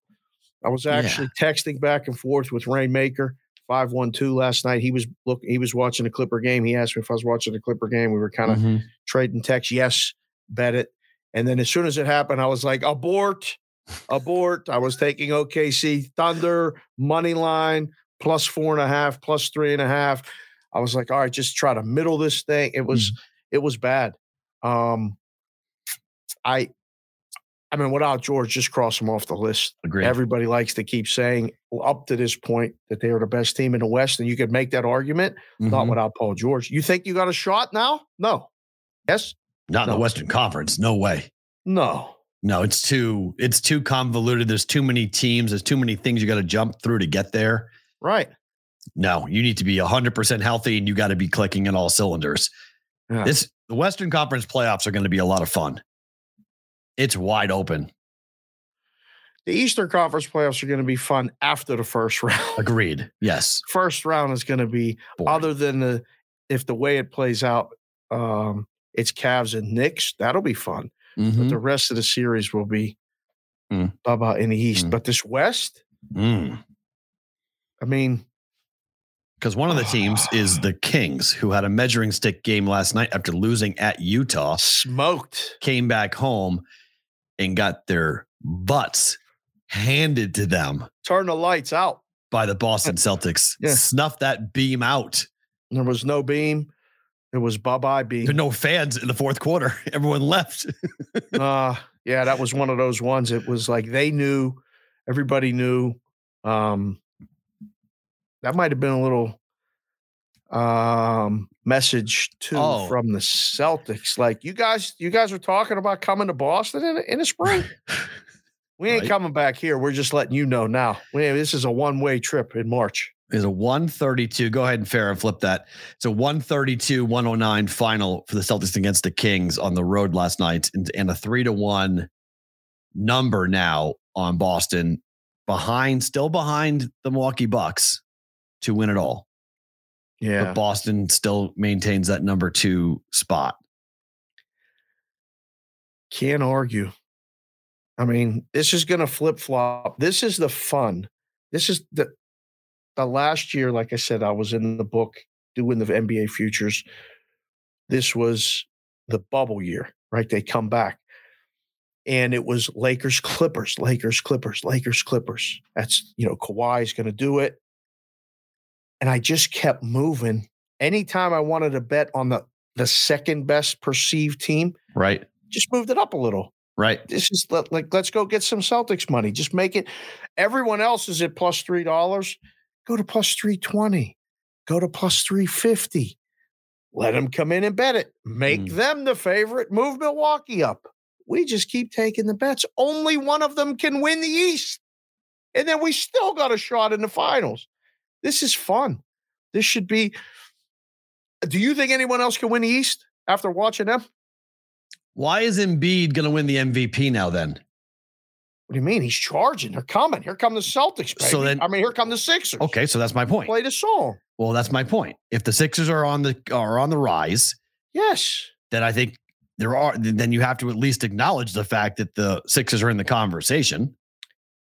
[SPEAKER 2] I was
[SPEAKER 1] Yeah.
[SPEAKER 2] actually texting back and forth with Rainmaker five one two last night. He was look. He was watching the Clipper game. He asked me if I was watching the Clipper game. We were kind of
[SPEAKER 1] Mhm.
[SPEAKER 2] trading texts. Yes, bet it. And then as soon as it happened, I was like, abort, abort. I was taking OKC Thunder money line plus four and a half, plus three and a half. I was like, all right, just try to middle this thing. It was, it was bad. Um, I, I mean, without George, just cross him off the list.
[SPEAKER 1] Agreed.
[SPEAKER 2] Everybody likes to keep saying up to this point that they are the best team in the West, and you could make that argument. Not
[SPEAKER 1] Mhm.
[SPEAKER 2] without Paul George. You think you got a shot now? No. Yes.
[SPEAKER 1] Not in the Western Conference. No way.
[SPEAKER 2] No.
[SPEAKER 1] No, it's too it's too convoluted. There's too many teams. There's too many things you got to jump through to get there.
[SPEAKER 2] Right.
[SPEAKER 1] No, you need to be 100% healthy and you got to be clicking in all cylinders.
[SPEAKER 2] Yeah.
[SPEAKER 1] This the Western Conference playoffs are going to be a lot of fun. It's wide open.
[SPEAKER 2] The Eastern Conference playoffs are going to be fun after the first round.
[SPEAKER 1] Agreed. Yes.
[SPEAKER 2] First round is going to be
[SPEAKER 1] Boring.
[SPEAKER 2] other than the if the way it plays out, um, it's Cavs and Knicks. That'll be fun.
[SPEAKER 1] Mhm.
[SPEAKER 2] But the rest of the series will be
[SPEAKER 1] Mm.
[SPEAKER 2] blah, blah, in the East.
[SPEAKER 1] Mm.
[SPEAKER 2] But this West,
[SPEAKER 1] Mm.
[SPEAKER 2] I mean,
[SPEAKER 1] Because one of the teams is the Kings, who had a measuring stick game last night after losing at Utah,
[SPEAKER 2] smoked.
[SPEAKER 1] came back home and got their butts handed to them
[SPEAKER 2] Turn the lights out.
[SPEAKER 1] by the Boston Celtics.
[SPEAKER 2] Yeah.
[SPEAKER 1] Snuff that beam out.
[SPEAKER 2] There was no beam. It was bye bye beam.
[SPEAKER 1] There were no fans in the fourth quarter. Everyone left.
[SPEAKER 2] uh yeah that was one of those ones it was like they knew everybody knew um that might have been a little um message too
[SPEAKER 1] Oh.
[SPEAKER 2] from the celtics like you guys you guys are talking about coming to boston in, in the spring we ain't
[SPEAKER 1] Right.
[SPEAKER 2] coming back here we're just letting you know now we, this is a one-way trip in march
[SPEAKER 1] Is a 132. Go ahead and fair and flip that. It's a 132 109 final for the Celtics against the Kings on the road last night and, and a three to one number now on Boston behind, still behind the Milwaukee Bucks to win it all.
[SPEAKER 2] Yeah
[SPEAKER 1] But Boston still maintains that number two spot.
[SPEAKER 2] Can't argue. I mean, this is going to flip flop. This is the fun. This is the the last year. Like I said, I was in the book doing the NBA futures. This was the bubble year, right? They come back, and it was Lakers Clippers, Lakers Clippers, Lakers Clippers. That's you know Kawhi's going to do it, and I just kept moving. Anytime I wanted to bet on the the second best perceived team,
[SPEAKER 1] Right.
[SPEAKER 2] just moved it up a little.
[SPEAKER 1] Right.
[SPEAKER 2] This is let, like let's go get some Celtics money. Just make it. Everyone else is at plus three dollars. Go to plus three twenty. Go to plus three fifty. Let them come in and bet it. Make
[SPEAKER 1] Mm.
[SPEAKER 2] them the favorite. Move Milwaukee up. We just keep taking the bets. Only one of them can win the East, and then we still got a shot in the finals. This is fun. This should be. Do you think anyone else can win the East after watching them?
[SPEAKER 1] Why is Embiid going to win the MVP now then?
[SPEAKER 2] What do you mean? He's charging. They're coming. Here come the Celtics. Baby.
[SPEAKER 1] So then-
[SPEAKER 2] I mean, here come the Sixers.
[SPEAKER 1] Okay. So that's my point.
[SPEAKER 2] Play the song.
[SPEAKER 1] Well, that's my point. If the Sixers are on the are on the rise,
[SPEAKER 2] Yes.
[SPEAKER 1] then I think there are then you have to at least acknowledge the fact that the Sixers are in the conversation.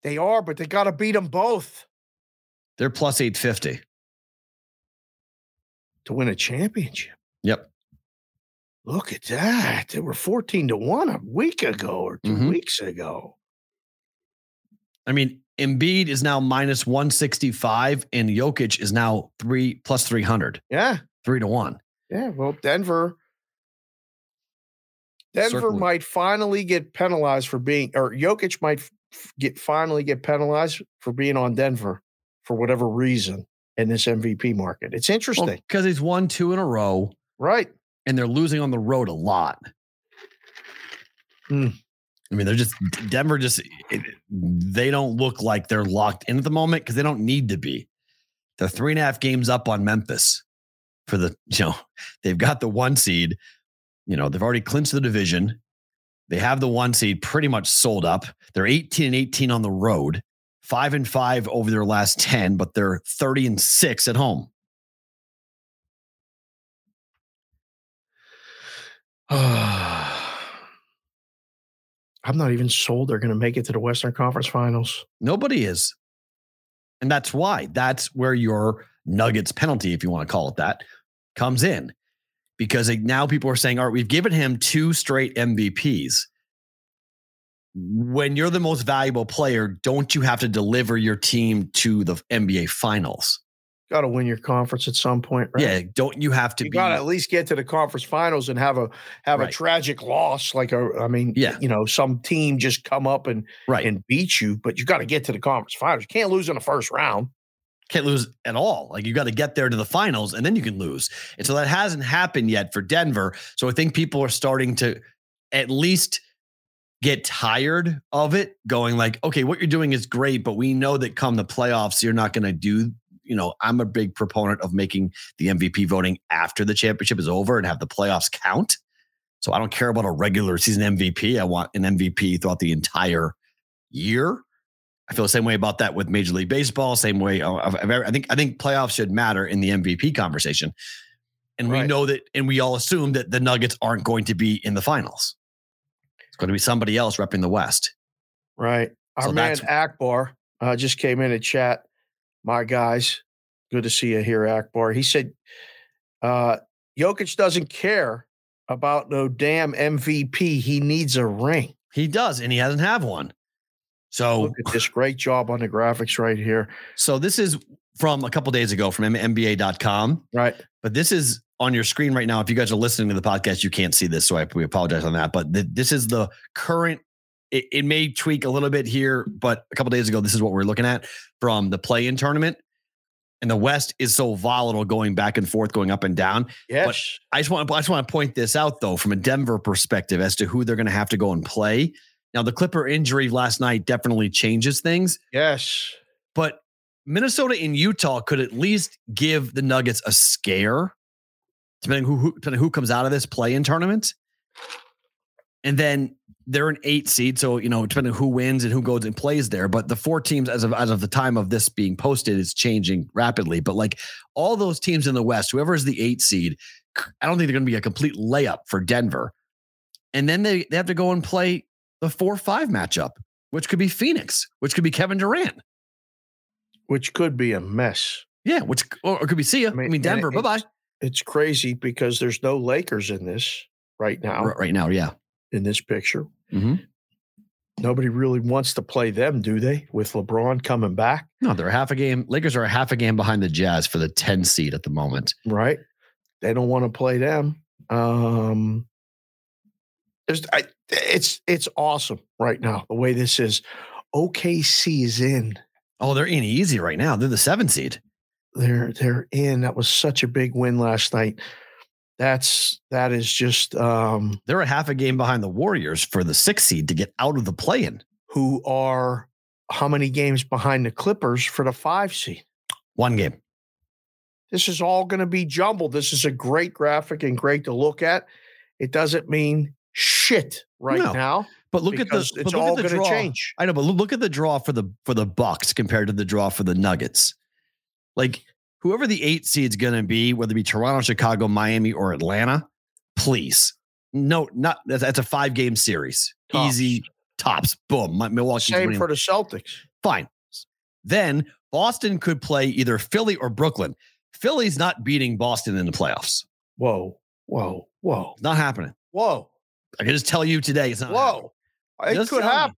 [SPEAKER 2] They are, but they got to beat them both
[SPEAKER 1] They're plus 850.
[SPEAKER 2] to win a championship.
[SPEAKER 1] Yep.
[SPEAKER 2] Look at that. They were 14 to 1 a week ago or 2
[SPEAKER 1] Mhm.
[SPEAKER 2] weeks ago.
[SPEAKER 1] I mean, Embiid is now minus 165 and Jokic is now three plus 300,
[SPEAKER 2] Yeah.
[SPEAKER 1] three to one.
[SPEAKER 2] Yeah. Well, Denver. Denver
[SPEAKER 1] Circling.
[SPEAKER 2] might finally get penalized for being, or Jokic might get finally get penalized for being on Denver for whatever reason in this MVP market. It's interesting,
[SPEAKER 1] Because he's won two in a row
[SPEAKER 2] right?
[SPEAKER 1] and they're losing on the road a lot.
[SPEAKER 2] Hmm.
[SPEAKER 1] I mean, they're just Denver. Just they don't look like they're locked in at the moment because they don't need to be. They're three and a half games up on Memphis for the you know they've got the one seed. You know they've already clinched the division. They have the one seed pretty much sold up. They're 18 and 18 on the road, five and five over their last 10, but they're 30 and six at home.
[SPEAKER 2] I'm not even sold they're going to make it to the Western Conference Finals.
[SPEAKER 1] Nobody is. And that's why. That's where your Nuggets penalty, if you want to call it that, comes in. Because now people are saying, all right, we've given him two straight MVPs. When you're the most valuable player, don't you have to deliver your team to the NBA finals?
[SPEAKER 2] Got to win your conference at some point, right?
[SPEAKER 1] Yeah. Don't you have to
[SPEAKER 2] you got to at least get to the conference finals and have a have a tragic loss like a I mean
[SPEAKER 1] Yeah.
[SPEAKER 2] you know some team just come up and
[SPEAKER 1] right?
[SPEAKER 2] and beat you but you got to get to the conference finals you can't lose in the first round
[SPEAKER 1] can't lose at all. Like you got to get there to the finals and then you can lose. And so that hasn't happened yet for Denver. So I think people are starting to at least get tired of it, going like, okay, what you're doing is great, but we know that come the playoffs, you're not going to do. You know, I'm a big proponent of making the MVP voting after the championship is over and have the playoffs count. So I don't care about a regular season MVP. I want an MVP throughout the entire year. I feel the same way about that with Major League Baseball. Same way. of- of every- I think I think playoffs should matter in the MVP conversation, and we know that, and we all assume that the Nuggets aren't going to be in the finals. Going to be somebody else repping the West.
[SPEAKER 2] right. Our
[SPEAKER 1] So
[SPEAKER 2] man Akbar uh, just came in and chat. My guys good to see you here Akbar. He said uh Jokic doesn't care about no damn MVP he needs a ring.
[SPEAKER 1] He does, and he hasn't have one. So,
[SPEAKER 2] look at this great job on the graphics right here.
[SPEAKER 1] So this is from a couple days ago from NBA.com.
[SPEAKER 2] right.
[SPEAKER 1] But this is on your screen right now. If you guys are listening to the podcast, you can't see this, so I we apologize on that. But th- this is the current. It, it may tweak a little bit here, but a couple days ago, this is what we're looking at from the play-in tournament. And the West is so volatile, going back and forth, going up and down.
[SPEAKER 2] yes
[SPEAKER 1] I just want I just want to point this out though, from a Denver perspective, as to who they're going to have to go and play. Now, the Clipper injury last night definitely changes things
[SPEAKER 2] yes
[SPEAKER 1] but Minnesota and Utah could at least give the Nuggets a scare, depending who, who depending who comes out of this play-in tournament. And then they're an eight seed, so you know, depending on who wins and who goes and plays there. But the four teams, as of as of the time of this being posted, is changing rapidly. But like all those teams in the West, whoever is the eight seed, I don't think they're going to be a complete layup for Denver. And then they they have to go and play the four five matchup, which could be Phoenix, which could be Kevin Durant.
[SPEAKER 2] which could be a mess
[SPEAKER 1] Yeah, which or it could be see ya. I mean,
[SPEAKER 2] and
[SPEAKER 1] Denver. Bye bye.
[SPEAKER 2] It's crazy because there's no Lakers in this right now
[SPEAKER 1] Right now, yeah.
[SPEAKER 2] in this picture.
[SPEAKER 1] Mhm.
[SPEAKER 2] Nobody really wants to play them, do they? With LeBron coming back,
[SPEAKER 1] No, they're half a game. Lakers are a half a game behind the Jazz for the 10 seed at the moment.
[SPEAKER 2] right? They don't want to play them. Um, there's, I, it's it's awesome right now the way this is. OKC is in.
[SPEAKER 1] Oh, they're in easy right now. They're the seven seed.
[SPEAKER 2] They're they're in. That was such a big win last night. That's that is just um,
[SPEAKER 1] They're a half a game behind the Warriors for the six seed to get out of the play in.
[SPEAKER 2] who are how many games behind the Clippers for the five seed.
[SPEAKER 1] One game.
[SPEAKER 2] This is all going to be jumbled. This is a great graphic and great to look at. It doesn't mean shit right
[SPEAKER 1] No,
[SPEAKER 2] now.
[SPEAKER 1] But look at the
[SPEAKER 2] it's
[SPEAKER 1] look
[SPEAKER 2] all going to change.
[SPEAKER 1] I know, but look at the draw for the for the Bucks compared to the draw for the Nuggets. Like whoever the eight seed's going to be, whether it be Toronto, Chicago, Miami, or Atlanta, please, no, not that's, that's a five game series,
[SPEAKER 2] Tops.
[SPEAKER 1] easy tops. Boom, Milwaukee's
[SPEAKER 2] Same
[SPEAKER 1] winning.
[SPEAKER 2] for the Celtics.
[SPEAKER 1] fine. Then Boston could play either Philly or Brooklyn. Philly's not beating Boston in the playoffs.
[SPEAKER 2] Whoa, whoa, Whoa.
[SPEAKER 1] It's not happening.
[SPEAKER 2] Whoa.
[SPEAKER 1] I can just tell you today it's not happening.
[SPEAKER 2] Whoa. It
[SPEAKER 1] Just
[SPEAKER 2] could
[SPEAKER 1] you.
[SPEAKER 2] happen.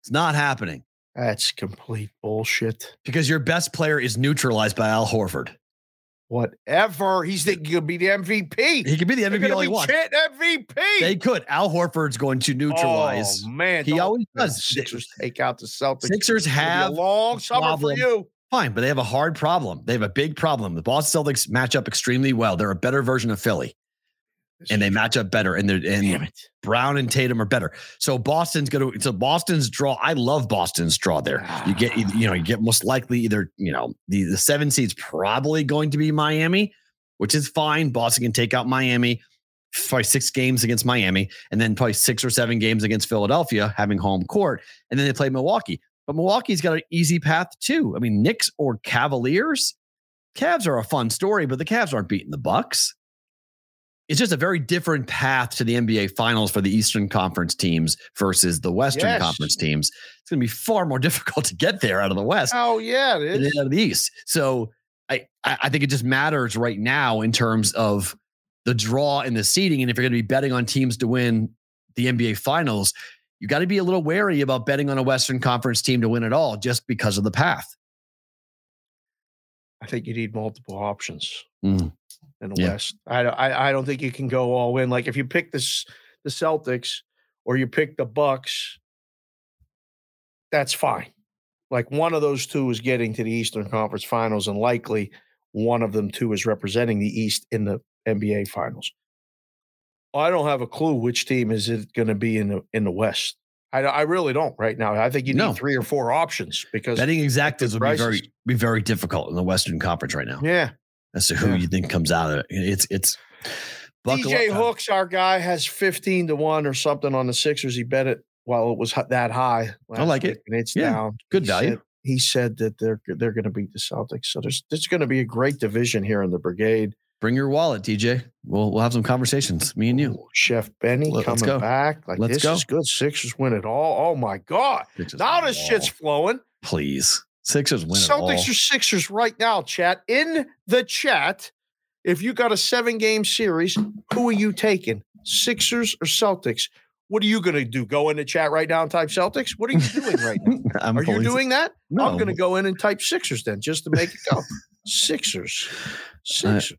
[SPEAKER 1] It's not happening
[SPEAKER 2] That's complete bullshit.
[SPEAKER 1] because your best player is neutralized by Al Horford.
[SPEAKER 2] Whatever. He's thinking he'll be the MVP.
[SPEAKER 1] He could be the MVP all he wants.
[SPEAKER 2] chant MVP.
[SPEAKER 1] They could. Al Horford's going to neutralize.
[SPEAKER 2] Oh, man.
[SPEAKER 1] He always does.
[SPEAKER 2] Sixers take out the Celtics.
[SPEAKER 1] Sixers
[SPEAKER 2] It's gonna be
[SPEAKER 1] have
[SPEAKER 2] a long summer
[SPEAKER 1] problem.
[SPEAKER 2] for you.
[SPEAKER 1] Fine, but they have a hard problem. They have a big problem. The Boston Celtics match up extremely well. They're a better version of Philly, and they match up better. And they're and. Brown and Tatum are better. So Boston's going to. So Boston's draw. I love Boston's draw there. You get you know you get most likely either you know the the seven seed's probably going to be Miami, which is fine. Boston can take out Miami. Probably six games against Miami, and then probably six or seven games against Philadelphia, having home court, and then they play Milwaukee. But Milwaukee's got an easy path too. I mean, Knicks or Cavaliers, Cavs are a fun story, but the Cavs aren't beating the Bucks. It's just a very different path to the NBA Finals for the Eastern Conference teams versus the Western
[SPEAKER 2] Yes.
[SPEAKER 1] Conference teams. It's going to be far more difficult to get there out of the West
[SPEAKER 2] Oh, yeah, it
[SPEAKER 1] than out of the East. So I, I I think it just matters right now in terms of the draw and the seeding. And if you're going to be betting on teams to win the NBA Finals, you got to be a little wary about betting on a Western Conference team to win it all just because of the path.
[SPEAKER 2] I think you need multiple options
[SPEAKER 1] Mm.
[SPEAKER 2] in the
[SPEAKER 1] Yeah.
[SPEAKER 2] West. I, don't- I I don't think you can go all in. Like if you pick this the Celtics or you pick the Bucks, that's fine. Like one of those two is getting to the Eastern Conference Finals, and likely one of them two is representing the East in the NBA Finals. I don't have a clue which team is it going to be in the in the West. I, I really don't right now. I think you need
[SPEAKER 1] No.
[SPEAKER 2] three or four options because
[SPEAKER 1] Betting exactas would be very be very difficult in the Western Conference right now
[SPEAKER 2] yeah,
[SPEAKER 1] as to who
[SPEAKER 2] Yeah.
[SPEAKER 1] you think comes out of it. It's it's
[SPEAKER 2] DJ
[SPEAKER 1] up.
[SPEAKER 2] Hooks, our guy, has 15 to 1 or something on the Sixers. He bet it while it was that high. I
[SPEAKER 1] like it.
[SPEAKER 2] And it's
[SPEAKER 1] Yeah,
[SPEAKER 2] down.
[SPEAKER 1] good
[SPEAKER 2] He
[SPEAKER 1] value.
[SPEAKER 2] said- he said that they're they're going to beat the Celtics. So there's there's going to be a great division here in the brigade.
[SPEAKER 1] Bring your wallet, DJ. We'll we'll have some conversations. Me and you.
[SPEAKER 2] Ooh, Chef Benny
[SPEAKER 1] Let- let's
[SPEAKER 2] coming
[SPEAKER 1] go.
[SPEAKER 2] back. Like
[SPEAKER 1] Let's
[SPEAKER 2] this
[SPEAKER 1] go.
[SPEAKER 2] is good. Sixers win it all. Oh my God.
[SPEAKER 1] Sixers
[SPEAKER 2] Now this shit's flowing.
[SPEAKER 1] please. Sixers win it all.
[SPEAKER 2] Celtics are Sixers right now, chat. In the chat, if you got a seven game series, who are you taking? Sixers or Celtics? What are you going to do? Go in the chat right now and type Celtics? What are you doing right now? Are you doing that?
[SPEAKER 1] No.
[SPEAKER 2] I'm going to go in and type Sixers then just to make it go. Sixers. Sixers.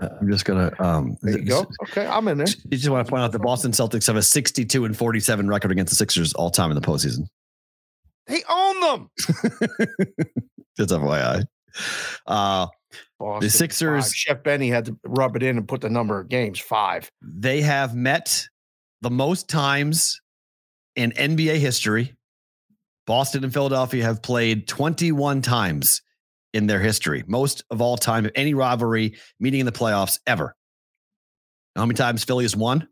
[SPEAKER 1] I'm just gonna. Um,
[SPEAKER 2] There you go. Okay, I'm in there.
[SPEAKER 1] You just want to point out the Boston Celtics have a 62 and 47 record against the Sixers all time in the postseason.
[SPEAKER 2] They own them.
[SPEAKER 1] Just FYI. Uh,
[SPEAKER 2] Boston,
[SPEAKER 1] Sixers-
[SPEAKER 2] five. Chef Benny had to rub it in and put the number of games five.
[SPEAKER 1] they have met the most times in NBA history. Boston and Philadelphia have played 21 times in their history, most of all time of any rivalry meeting in the playoffs ever. How many times Philly has won?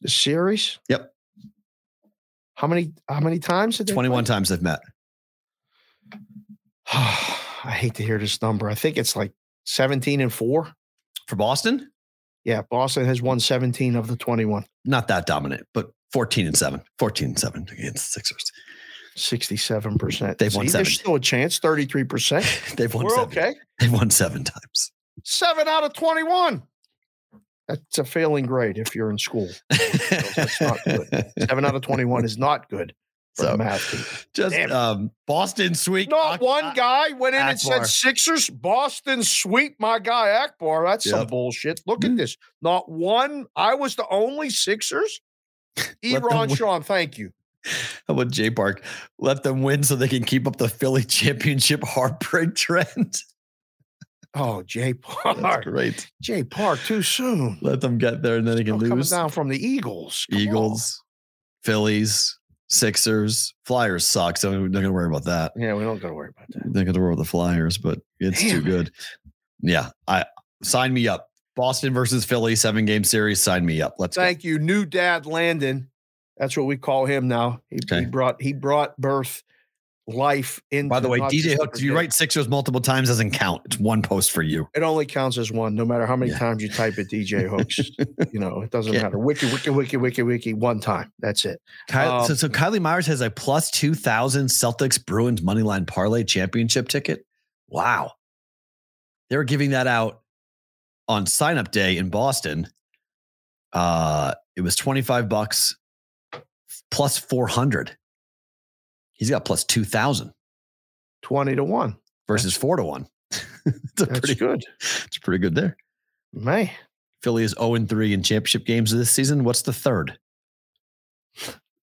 [SPEAKER 2] The series.
[SPEAKER 1] Yep.
[SPEAKER 2] How many? How many times did they?
[SPEAKER 1] 21
[SPEAKER 2] play?
[SPEAKER 1] times they've met.
[SPEAKER 2] I hate to hear this number. I think it's like 17 and four.
[SPEAKER 1] For Boston,
[SPEAKER 2] Yeah, Boston has won 17 of the 21.
[SPEAKER 1] not that dominant, but 14 and 7. 14 and 7 against the Sixers.
[SPEAKER 2] 67%.
[SPEAKER 1] They've won
[SPEAKER 2] See,
[SPEAKER 1] seven.
[SPEAKER 2] There's still a chance, 33%.
[SPEAKER 1] They've won
[SPEAKER 2] We're
[SPEAKER 1] seven.
[SPEAKER 2] okay.
[SPEAKER 1] They've won seven times.
[SPEAKER 2] Seven out of 21. That's a failing grade if you're in school. that's not good. Seven out of 21 is not good for
[SPEAKER 1] So,
[SPEAKER 2] math.
[SPEAKER 1] Just
[SPEAKER 2] Damn
[SPEAKER 1] um, Boston sweep.
[SPEAKER 2] Not one guy went in and said Sixers, Boston sweep my guy Akbar. That's some bullshit. Look at this. Not one. I was the only Sixers. Eron. Sean, thank you.
[SPEAKER 1] How about J Park? Let them win so they can keep up the Philly championship heartbreak trend.
[SPEAKER 2] Oh, Jay
[SPEAKER 1] That's
[SPEAKER 2] Park.
[SPEAKER 1] great.
[SPEAKER 2] Jay Park, too soon.
[SPEAKER 1] Let them get there and then they can
[SPEAKER 2] oh, Still
[SPEAKER 1] lose.
[SPEAKER 2] down from the Eagles. Come on.
[SPEAKER 1] Eagles, Phillies, Sixers, Flyers suck. So we're not going to worry about that.
[SPEAKER 2] Yeah, we don't got to worry about that.
[SPEAKER 1] They're going to worry about the Flyers, but it's too good. Yeah. I sign me up. Boston versus Philly, seven game series. Sign me up. Let's
[SPEAKER 2] Thank you, new dad Landon. That's what we call him now. He, he brought he brought birth, life into.
[SPEAKER 1] go. By the way, DJ Hook, if you write Sixers multiple times, doesn't count. It's one post for you.
[SPEAKER 2] It only counts as one, no matter how many
[SPEAKER 1] Yeah.
[SPEAKER 2] times you type it. DJ Hooks. you know, it doesn't
[SPEAKER 1] Can't-
[SPEAKER 2] matter. Wiki, wiki, wiki, wiki, wiki. One time. That's it.
[SPEAKER 1] Kyle,
[SPEAKER 2] Um,
[SPEAKER 1] so, so Kylie Myers has a plus 2,000 Celtics Bruins moneyline parlay championship ticket. Wow. They were giving that out on sign up day in Boston, uh, it was 25 bucks plus 400. He's got plus 2,000
[SPEAKER 2] 20 to 1.
[SPEAKER 1] versus four to one. it's a
[SPEAKER 2] That's
[SPEAKER 1] pretty
[SPEAKER 2] good.
[SPEAKER 1] It's pretty good there.
[SPEAKER 2] Man.
[SPEAKER 1] Philly is 0 and 3 in championship games this season. What's the third?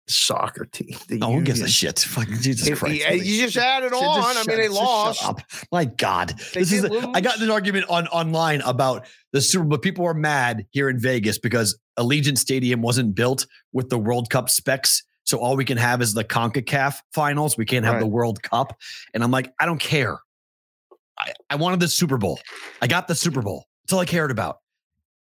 [SPEAKER 2] Soccer team. The
[SPEAKER 1] Oh, who gives a shit? Fucking Jesus
[SPEAKER 2] It-
[SPEAKER 1] Christ.
[SPEAKER 2] yeah, uh, you just added on. I mean, they lost.
[SPEAKER 1] up. My God.
[SPEAKER 2] They
[SPEAKER 1] This is a- I got an argument on online about the Super Bowl. People are mad here in Vegas because Allegiant Stadium wasn't built with the World Cup specs. So all we can have is the CONCACAF finals. We can't have
[SPEAKER 2] Right.
[SPEAKER 1] the World Cup. And I'm like, I don't care. I, I wanted the Super Bowl. I got the Super Bowl. That's all I cared about.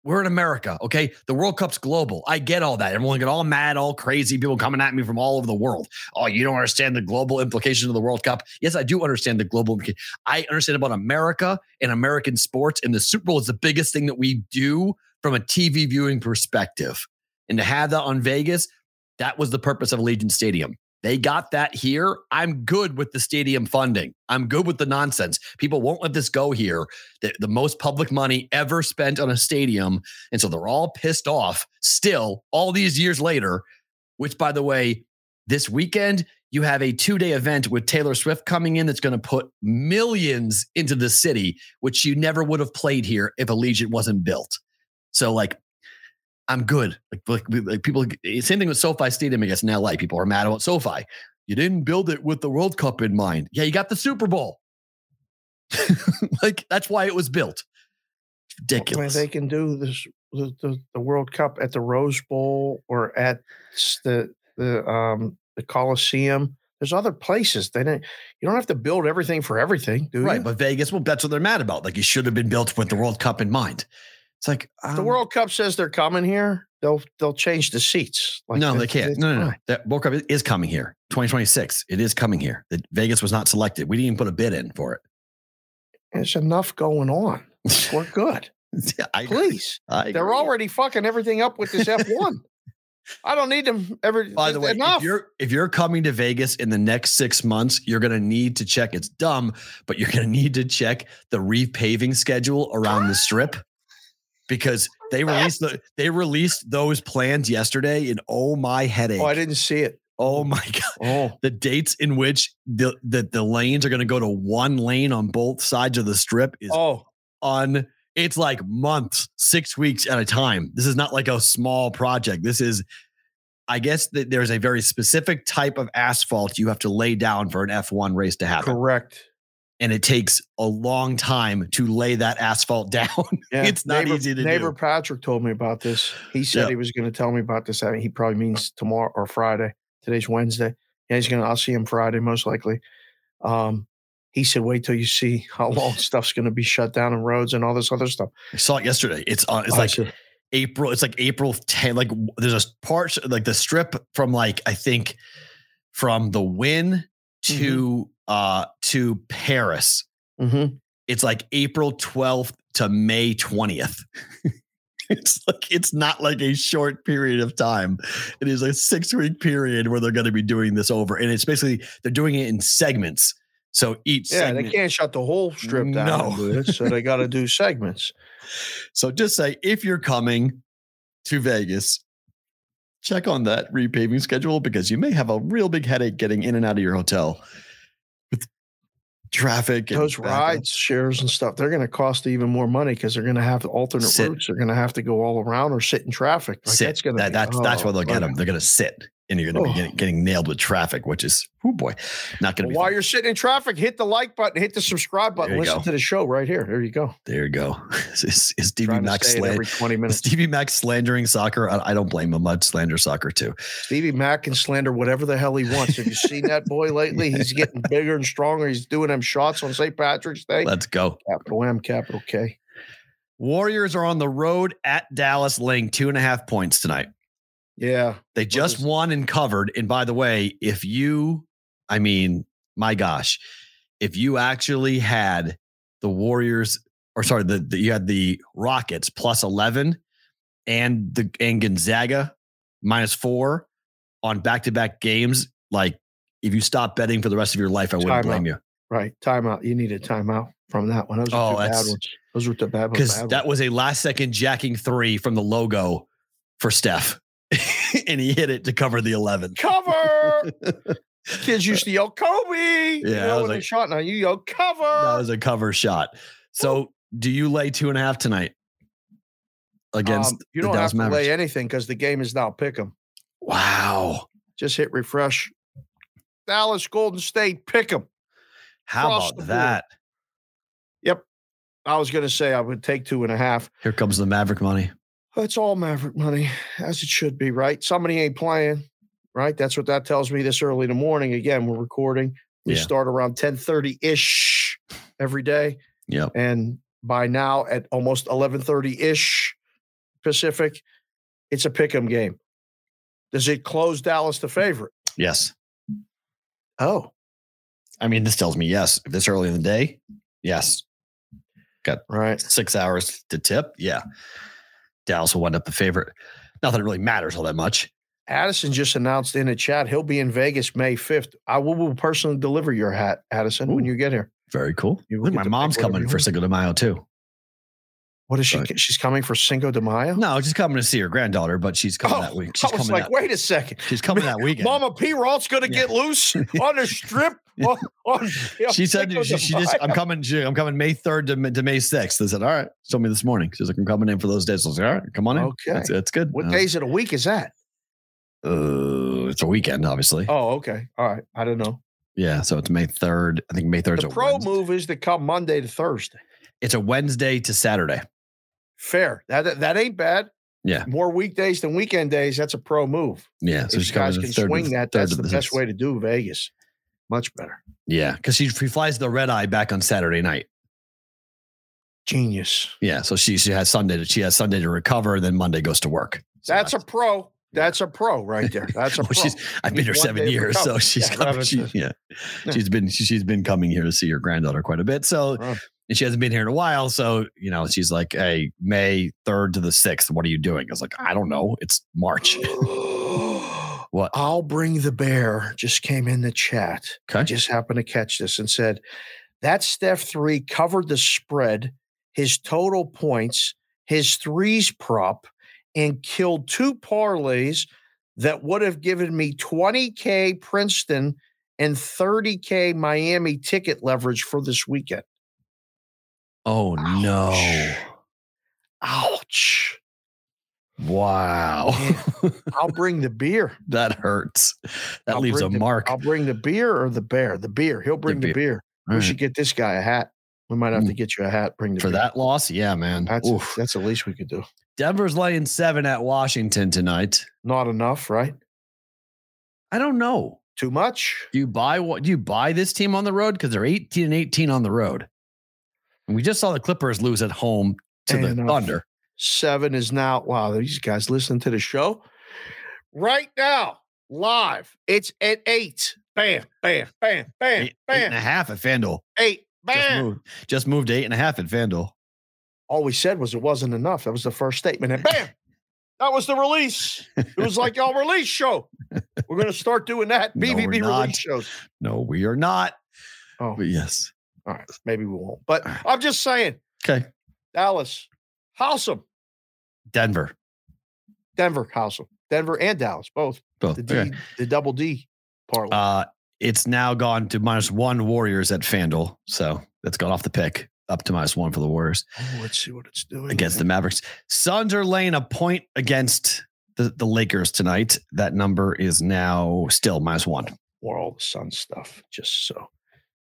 [SPEAKER 1] We're in America, okay? The World Cup's global. I get all that. Everyone get all mad, all crazy, people coming at me from all over the world. Oh, you don't understand the global implications of the World Cup. Yes, I do understand the global. I understand about America and American sports, and the Super Bowl is the biggest thing that we do from a TV viewing perspective. And to have that on Vegas, that was the purpose of Allegiant Stadium. They got that here. I'm good with the stadium funding. I'm good with the nonsense. People won't let this go here. The, the most public money ever spent on a stadium. And so they're all pissed off still, all these years later, which, by the way, this weekend, you have a two day event with Taylor Swift coming in that's going to put millions into the city, which you never would have played here if Allegiant wasn't built. So, like, I'm good. Like, like, like people, same thing with SoFi Stadium, I guess, in LA. People are mad about SoFi. You didn't build it with the World Cup in mind. Yeah, you got the Super Bowl. like, that's why it was built. Ridiculous.
[SPEAKER 2] they can do this the, the, the World Cup at the Rose Bowl or at the the um the Coliseum. There's other places. They don't. You don't have to build everything for everything, do
[SPEAKER 1] Right,
[SPEAKER 2] you?
[SPEAKER 1] but Vegas, well, that's what they're mad about. Like, it should have been built with the World Cup in mind. It's like
[SPEAKER 2] If the
[SPEAKER 1] um,
[SPEAKER 2] World Cup says they're coming here, they'll they'll change the seats. Like
[SPEAKER 1] no,
[SPEAKER 2] that-
[SPEAKER 1] they can't. No, no, no. That World Cup is coming here. 2026. It is coming here. The, Vegas was not selected. We didn't even put a bid in for it.
[SPEAKER 2] There's enough going on. We're good.
[SPEAKER 1] Yeah, I.
[SPEAKER 2] Please,
[SPEAKER 1] I
[SPEAKER 2] they're already fucking everything up with this F1. I don't need them ever.
[SPEAKER 1] By the way,
[SPEAKER 2] enough.
[SPEAKER 1] if you're if you're coming to Vegas in the next six months, you're gonna need to check. It's dumb, but you're gonna need to check the repaving schedule around the strip because they released the they released those plans yesterday, and oh my headache!
[SPEAKER 2] oh, I didn't see it.
[SPEAKER 1] oh my god!
[SPEAKER 2] Oh,
[SPEAKER 1] The dates in which the the, the lanes are gonna go to one lane on both sides of the strip is
[SPEAKER 2] oh,
[SPEAKER 1] on it's like months, six weeks at a time. This is not like a small project. This is, I guess that there's a very specific type of asphalt you have to lay down for an F1 race to happen.
[SPEAKER 2] correct.
[SPEAKER 1] And it takes a long time to lay that asphalt down.
[SPEAKER 2] Yeah,
[SPEAKER 1] it's not
[SPEAKER 2] neighbor,
[SPEAKER 1] easy to
[SPEAKER 2] Neighbor
[SPEAKER 1] do.
[SPEAKER 2] Neighbor Patrick told me about this. He said
[SPEAKER 1] Yeah.
[SPEAKER 2] he was going to tell me about this. I mean, he probably means tomorrow or Friday. Today's Wednesday. Yeah, he's going to. I'll see him Friday most likely. Um, he said, "Wait till you see how long stuff's going to be shut down in roads and all this other stuff."
[SPEAKER 1] I saw it yesterday. It's on, it's
[SPEAKER 2] I
[SPEAKER 1] like April. It's like April 10. Like there's a part, like the strip from like, I think from the Wynn to, uh, to Paris.
[SPEAKER 2] Mhm.
[SPEAKER 1] it's like April 12th to May 20th. it's like it's not like a short period of time. It is a six week period where they're going to be doing this over. And it's basically they're doing it in segments. So each
[SPEAKER 2] Yeah,
[SPEAKER 1] segment,
[SPEAKER 2] they can't shut the whole strip down.
[SPEAKER 1] No.
[SPEAKER 2] do so they got to do segments.
[SPEAKER 1] so just say if you're coming to Vegas, check on that repaving schedule because you may have a real big headache getting in and out of your hotel traffic and
[SPEAKER 2] Those rides, shares, and stuff, they're going to cost even more money because they're going to have alternate
[SPEAKER 1] Sit.
[SPEAKER 2] routes. They're going to have to go all around or sit in traffic. Like,
[SPEAKER 1] sit.
[SPEAKER 2] That's going to
[SPEAKER 1] that, that's that's why oh, they'll get them. They're going to sit, and you're going to
[SPEAKER 2] Oh.
[SPEAKER 1] be getting, getting nailed with traffic, which is oh boy, not going to be.
[SPEAKER 2] While
[SPEAKER 1] fun.
[SPEAKER 2] you're sitting in traffic, hit the like button, hit the subscribe button, listen
[SPEAKER 1] go.
[SPEAKER 2] to the show right here. There you go.
[SPEAKER 1] There you go. Is, is Stevie Mac
[SPEAKER 2] say
[SPEAKER 1] slan-
[SPEAKER 2] every 20 minutes.
[SPEAKER 1] Stevie Mac slandering soccer? I, I don't blame him. I'd slander soccer too.
[SPEAKER 2] Stevie Mack can slander whatever the hell he wants. Have you seen that boy lately? He's getting bigger and stronger. He's doing them shots on St. Patrick's Day.
[SPEAKER 1] Let's go.
[SPEAKER 2] Capital M, capital K.
[SPEAKER 1] Warriors are on the road at Dallas, laying two and a half points tonight.
[SPEAKER 2] Yeah.
[SPEAKER 1] They just
[SPEAKER 2] is-
[SPEAKER 1] won and covered. And by the way, if you, I mean, my gosh, if you actually had the Warriors, or sorry, the, the you had the Rockets plus eleven, and the and Gonzaga minus four on back to back games, like if you stop betting for the rest of your life, I wouldn't
[SPEAKER 2] Timeout.
[SPEAKER 1] blame you.
[SPEAKER 2] Right. Timeout. You need a timeout from that one. Those are
[SPEAKER 1] Oh,
[SPEAKER 2] bad ones. Those were the bad
[SPEAKER 1] ones.
[SPEAKER 2] because
[SPEAKER 1] that was a last second jacking three from the logo for Steph, and he hit it to cover the 11.
[SPEAKER 2] cover. Kids used to yell Kobe.
[SPEAKER 1] Yeah, I
[SPEAKER 2] know,
[SPEAKER 1] was
[SPEAKER 2] when they
[SPEAKER 1] like-
[SPEAKER 2] shot now you yell cover.
[SPEAKER 1] That was a cover shot. So, do you lay two and a half tonight against
[SPEAKER 2] Um, you don't have to
[SPEAKER 1] Mavericks?
[SPEAKER 2] lay anything because the game is now pick 'em.
[SPEAKER 1] wow.
[SPEAKER 2] Just hit refresh. Dallas Golden State pick 'em.
[SPEAKER 1] How
[SPEAKER 2] Across
[SPEAKER 1] about that? Yep.
[SPEAKER 2] I was going to say I would take two and a half.
[SPEAKER 1] Here comes the Maverick money.
[SPEAKER 2] That's all Maverick money, as it should be, right? Somebody ain't playing, right? That's what that tells me this early in the morning. Again, we're recording. We
[SPEAKER 1] Yeah.
[SPEAKER 2] start around 10:30 ish every day.
[SPEAKER 1] Yep.
[SPEAKER 2] And by now at almost 11:30 ish Pacific, it's a pick 'em game. Does it close Dallas the favorite?
[SPEAKER 1] Yes.
[SPEAKER 2] Oh,
[SPEAKER 1] I mean, this tells me yes. If this early in the day, yes.
[SPEAKER 2] Got right.
[SPEAKER 1] Six hours to tip. Yeah. Dallas will wind up the favorite. Not that it really matters all that much.
[SPEAKER 2] Addison just announced in the chat he'll be in Vegas May 5th. I will, will personally deliver your hat, Addison, when you get here.
[SPEAKER 1] Very cool.
[SPEAKER 2] You
[SPEAKER 1] Look,
[SPEAKER 2] get
[SPEAKER 1] my mom's coming for. Cinco de Mayo too.
[SPEAKER 2] What is she?
[SPEAKER 1] Right.
[SPEAKER 2] She's coming for Cinco de Mayo?
[SPEAKER 1] No, she's coming to see her granddaughter, but she's coming
[SPEAKER 2] Oh,
[SPEAKER 1] that week.
[SPEAKER 2] I
[SPEAKER 1] She's
[SPEAKER 2] was
[SPEAKER 1] coming
[SPEAKER 2] like,
[SPEAKER 1] that,
[SPEAKER 2] wait a second.
[SPEAKER 1] she's coming that weekend.
[SPEAKER 2] Mama P. Rolt's going to
[SPEAKER 1] Yeah.
[SPEAKER 2] get loose on the strip. on, on-
[SPEAKER 1] she said she, she just I'm coming she, I'm coming May 3rd to, to May 6th. I said, all right. She told me this morning. She's like, I'm coming in for those days. I was like, all right, come on in.
[SPEAKER 2] Okay.
[SPEAKER 1] That's, that's good.
[SPEAKER 2] What
[SPEAKER 1] Uh,
[SPEAKER 2] days of the week is that?
[SPEAKER 1] Uh, it's a weekend, obviously.
[SPEAKER 2] Oh, okay. All right. I don't know.
[SPEAKER 1] Yeah. So it's May 3rd. I think May 3rd is
[SPEAKER 2] The
[SPEAKER 1] a
[SPEAKER 2] pro
[SPEAKER 1] Wednesday.
[SPEAKER 2] move is to come Monday to Thursday.
[SPEAKER 1] It's a Wednesday to Saturday.
[SPEAKER 2] Fair. That that, ain't bad.
[SPEAKER 1] Yeah.
[SPEAKER 2] More weekdays than weekend days. That's a pro move.
[SPEAKER 1] Yeah. So
[SPEAKER 2] if you guys can
[SPEAKER 1] 3rd
[SPEAKER 2] swing that, that's
[SPEAKER 1] to
[SPEAKER 2] the best way to do Vegas. Much better.
[SPEAKER 1] Yeah. Because she, she flies the red eye back on Saturday night.
[SPEAKER 2] Genius.
[SPEAKER 1] Yeah. So she she has Sunday to she has Sunday to recover, and then Monday goes to work. So
[SPEAKER 2] That's a pro. That's a pro right there. That's a
[SPEAKER 1] Well,
[SPEAKER 2] pro.
[SPEAKER 1] she's I've been here seven years, so she's
[SPEAKER 2] Yeah,
[SPEAKER 1] coming. She, yeah. She's been she, she's been coming here to see her granddaughter quite a bit. So
[SPEAKER 2] Wow.
[SPEAKER 1] And she hasn't been here in a while. So you know, she's like, "Hey, May third to the sixth, what are you doing?" I was like, "I don't know. It's March." What?
[SPEAKER 2] I'll bring the bear just came in the chat. I just happened to catch this and said that Steph three covered the spread, his total points, his threes prop, and killed two parlays that would have given me 20K Princeton and 30K Miami ticket leverage for this weekend.
[SPEAKER 1] Oh no!
[SPEAKER 2] Ouch.
[SPEAKER 1] Wow,
[SPEAKER 2] I'll bring the beer.
[SPEAKER 1] that hurts. That
[SPEAKER 2] I'll
[SPEAKER 1] leaves a
[SPEAKER 2] the-
[SPEAKER 1] mark.
[SPEAKER 2] I'll bring the beer or the bear. The beer. He'll bring the
[SPEAKER 1] beer.
[SPEAKER 2] beer. We
[SPEAKER 1] right.
[SPEAKER 2] should get this guy a hat. We might have to mm. get you a hat. Bring the
[SPEAKER 1] For
[SPEAKER 2] beer.
[SPEAKER 1] that loss, yeah, man.
[SPEAKER 2] That's
[SPEAKER 1] Oof.
[SPEAKER 2] that's the least we could do.
[SPEAKER 1] Denver's laying seven at Washington tonight.
[SPEAKER 2] Not enough, right?
[SPEAKER 1] I don't know.
[SPEAKER 2] Too much.
[SPEAKER 1] Do you buy what? Do you buy this team on the road because they're eighteen and eighteen on the road? We just saw the Clippers lose at home to the
[SPEAKER 2] And, uh,
[SPEAKER 1] Thunder.
[SPEAKER 2] Seven is now. Wow, these guys listen to the show right now, live. It's at eight. Bam, bam, bam, bam,
[SPEAKER 1] Eight, eight and a
[SPEAKER 2] bam.
[SPEAKER 1] half at FanDuel.
[SPEAKER 2] Eight,
[SPEAKER 1] Just
[SPEAKER 2] bam.
[SPEAKER 1] moved, just moved to eight and a half at FanDuel.
[SPEAKER 2] All we said was it wasn't enough. That was the first statement, and bam, that was the release. It was like y'all release show. We're gonna start doing that.
[SPEAKER 1] No,
[SPEAKER 2] BVB
[SPEAKER 1] not.
[SPEAKER 2] release shows.
[SPEAKER 1] No, we are not.
[SPEAKER 2] Oh,
[SPEAKER 1] But yes.
[SPEAKER 2] All right. Maybe we won't. But I'm just saying,
[SPEAKER 1] Okay.
[SPEAKER 2] Dallas, house.
[SPEAKER 1] Denver.
[SPEAKER 2] Denver, house. Denver and Dallas, both.
[SPEAKER 1] Both.
[SPEAKER 2] The D,
[SPEAKER 1] Okay.
[SPEAKER 2] the double D parlay.
[SPEAKER 1] Uh, it's now gone to minus one Warriors at FanDuel. So that's gone off the pick up to minus one for the Warriors
[SPEAKER 2] oh, let's see what it's doing
[SPEAKER 1] against the Mavericks. Suns are laying a point against the, the Lakers tonight. That number is now still minus one.
[SPEAKER 2] or all the Sun stuff. Just so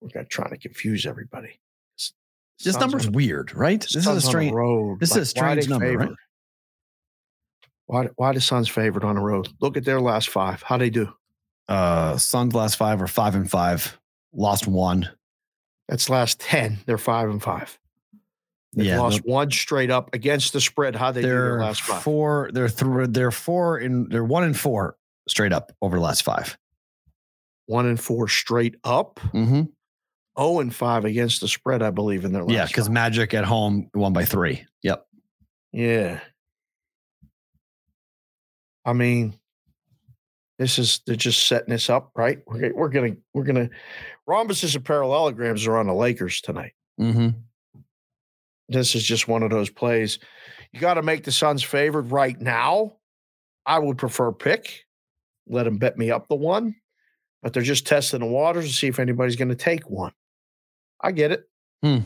[SPEAKER 2] we're not trying to confuse everybody.
[SPEAKER 1] This number's
[SPEAKER 2] on-
[SPEAKER 1] weird, right? This is a strange.
[SPEAKER 2] road.
[SPEAKER 1] this is a strange number, right?
[SPEAKER 2] Why why the Suns favored on the road? Look at their last five. How they do?
[SPEAKER 1] Uh, Suns last five are five and five, lost one.
[SPEAKER 2] That's last ten. They're five and five. They've
[SPEAKER 1] yeah,
[SPEAKER 2] lost one straight up against the spread. How they do their
[SPEAKER 1] they're
[SPEAKER 2] last five?
[SPEAKER 1] four. They're th- They're four in. They're one and four straight up over the last five.
[SPEAKER 2] One and four straight up.
[SPEAKER 1] Mm-hmm.
[SPEAKER 2] Oh and five against the spread, I believe, in their last
[SPEAKER 1] Yeah, because. Magic at home won by three. Yep.
[SPEAKER 2] Yeah. I mean, this is they're just setting this up, right? We're we're gonna we're gonna rhombuses and parallelograms are on the Lakers tonight.
[SPEAKER 1] Mm-hmm.
[SPEAKER 2] this is just one of those plays. You got to make the Suns favored right now. I would prefer pick. Let them bet me up the one, but they're just testing the waters to see if anybody's going to take one. I get it.
[SPEAKER 1] Hmm.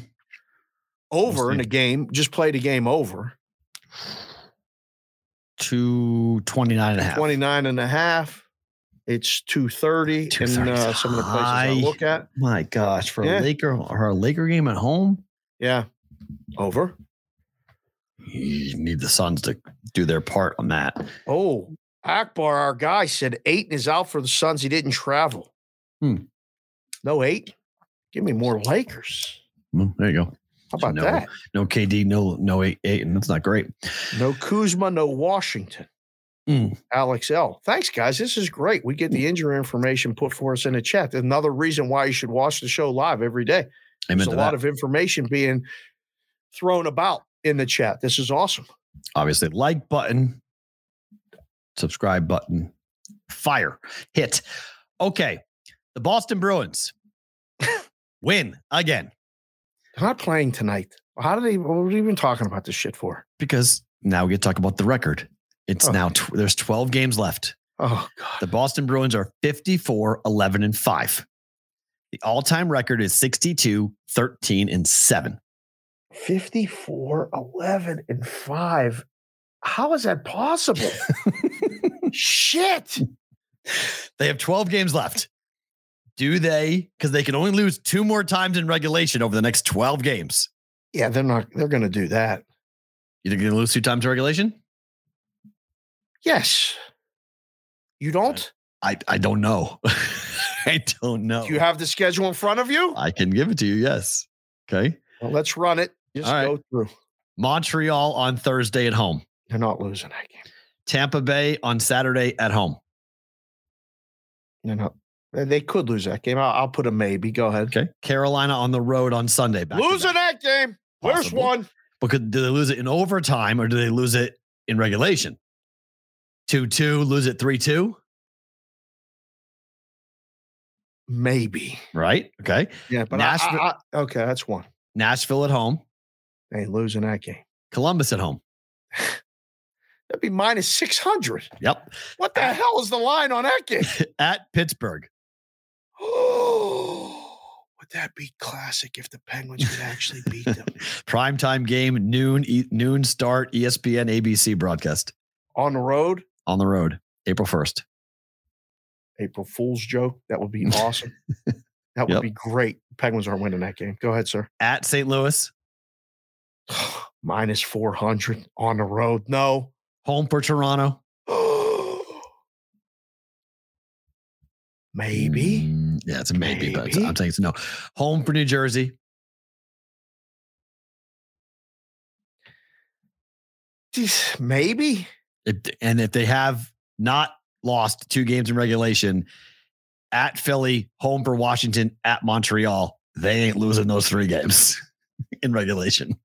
[SPEAKER 2] Over in a game, just play the game over.
[SPEAKER 1] Two twenty-nine and a half.
[SPEAKER 2] 29 and a half. It's 230 in uh, some of the places I look at.
[SPEAKER 1] My gosh, for
[SPEAKER 2] Yeah.
[SPEAKER 1] a Laker or a Laker game at home,
[SPEAKER 2] Yeah. Over.
[SPEAKER 1] you need the Suns to do their part on that.
[SPEAKER 2] Oh, Akbar, our guy said Ayton is out for the Suns. He didn't travel.
[SPEAKER 1] Hmm.
[SPEAKER 2] No eight. Give me more Lakers.
[SPEAKER 1] Well, there you go.
[SPEAKER 2] How about
[SPEAKER 1] No.
[SPEAKER 2] that?
[SPEAKER 1] No KD, no no eight eight, and that's not great.
[SPEAKER 2] No Kuzma, no Washington.
[SPEAKER 1] Mm.
[SPEAKER 2] Alex L. Thanks, guys. This is great. We get the injury information put for us in the chat. Another reason why you should watch the show live every day.
[SPEAKER 1] Amen
[SPEAKER 2] There's a
[SPEAKER 1] that.
[SPEAKER 2] lot of information being thrown about in the chat. This is awesome.
[SPEAKER 1] Obviously, like button, subscribe button, fire, hit. Okay, the Boston Bruins win again
[SPEAKER 2] They're not playing tonight. How do they? What are we even talking about this shit for?
[SPEAKER 1] because now we get to talk about the record. It's
[SPEAKER 2] Oh.
[SPEAKER 1] now tw- there's 12 games left.
[SPEAKER 2] Oh God.
[SPEAKER 1] The Boston Bruins are 54, 11, and 5. The all time record is 62, 13, and 7.
[SPEAKER 2] 54, 11, and 5. How is that possible? Shit.
[SPEAKER 1] They have 12 games left. Do they? Because they can only lose two more times in regulation over the next 12 games.
[SPEAKER 2] Yeah, they're not, they're going to do that.
[SPEAKER 1] You think they're going to lose two times in regulation?
[SPEAKER 2] Yes. You don't?
[SPEAKER 1] I, I don't know. I don't know.
[SPEAKER 2] Do you have the schedule in front of you?
[SPEAKER 1] I can give it to you. Yes. Okay.
[SPEAKER 2] Well, let's run it. Just
[SPEAKER 1] right.
[SPEAKER 2] go through.
[SPEAKER 1] Montreal on Thursday at home.
[SPEAKER 2] They're not losing that game.
[SPEAKER 1] Tampa Bay on Saturday at home.
[SPEAKER 2] They're not. They they could lose that game. I'll, I'll put a maybe. Go ahead.
[SPEAKER 1] Okay. Carolina on the road on Sunday. back
[SPEAKER 2] Losing that game. Where's
[SPEAKER 1] Possible.
[SPEAKER 2] one?
[SPEAKER 1] Because do they lose it in overtime or do they lose it in regulation? 2 2, lose it 3 2,
[SPEAKER 2] Maybe.
[SPEAKER 1] right? Okay.
[SPEAKER 2] Yeah, but I-
[SPEAKER 1] Nashville-
[SPEAKER 2] I, I, okay, that's one.
[SPEAKER 1] Nashville at home,
[SPEAKER 2] They ain't losing that game.
[SPEAKER 1] Columbus at home.
[SPEAKER 2] That'd be minus 600.
[SPEAKER 1] Yep.
[SPEAKER 2] What the hell is the line on that game?
[SPEAKER 1] at Pittsburgh.
[SPEAKER 2] Oh, would that be classic if the Penguins could actually beat them
[SPEAKER 1] Primetime game, noon, e- noon start, ESPN, ABC broadcast
[SPEAKER 2] on the road?
[SPEAKER 1] on the road, April 1st.
[SPEAKER 2] April Fool's joke. That would be awesome. That would
[SPEAKER 1] Yep.
[SPEAKER 2] be great. Penguins aren't winning that game. Go ahead, sir.
[SPEAKER 1] At St. Louis,
[SPEAKER 2] Minus 400 on the road. No.
[SPEAKER 1] home for Toronto.
[SPEAKER 2] Maybe.
[SPEAKER 1] Mm, yeah, it's a maybe, but it's- I'm saying it's a no. Home for New Jersey.
[SPEAKER 2] Maybe.
[SPEAKER 1] It, and if they have not lost two games in regulation at Philly, home for Washington, at Montreal, they ain't losing those three games in regulation.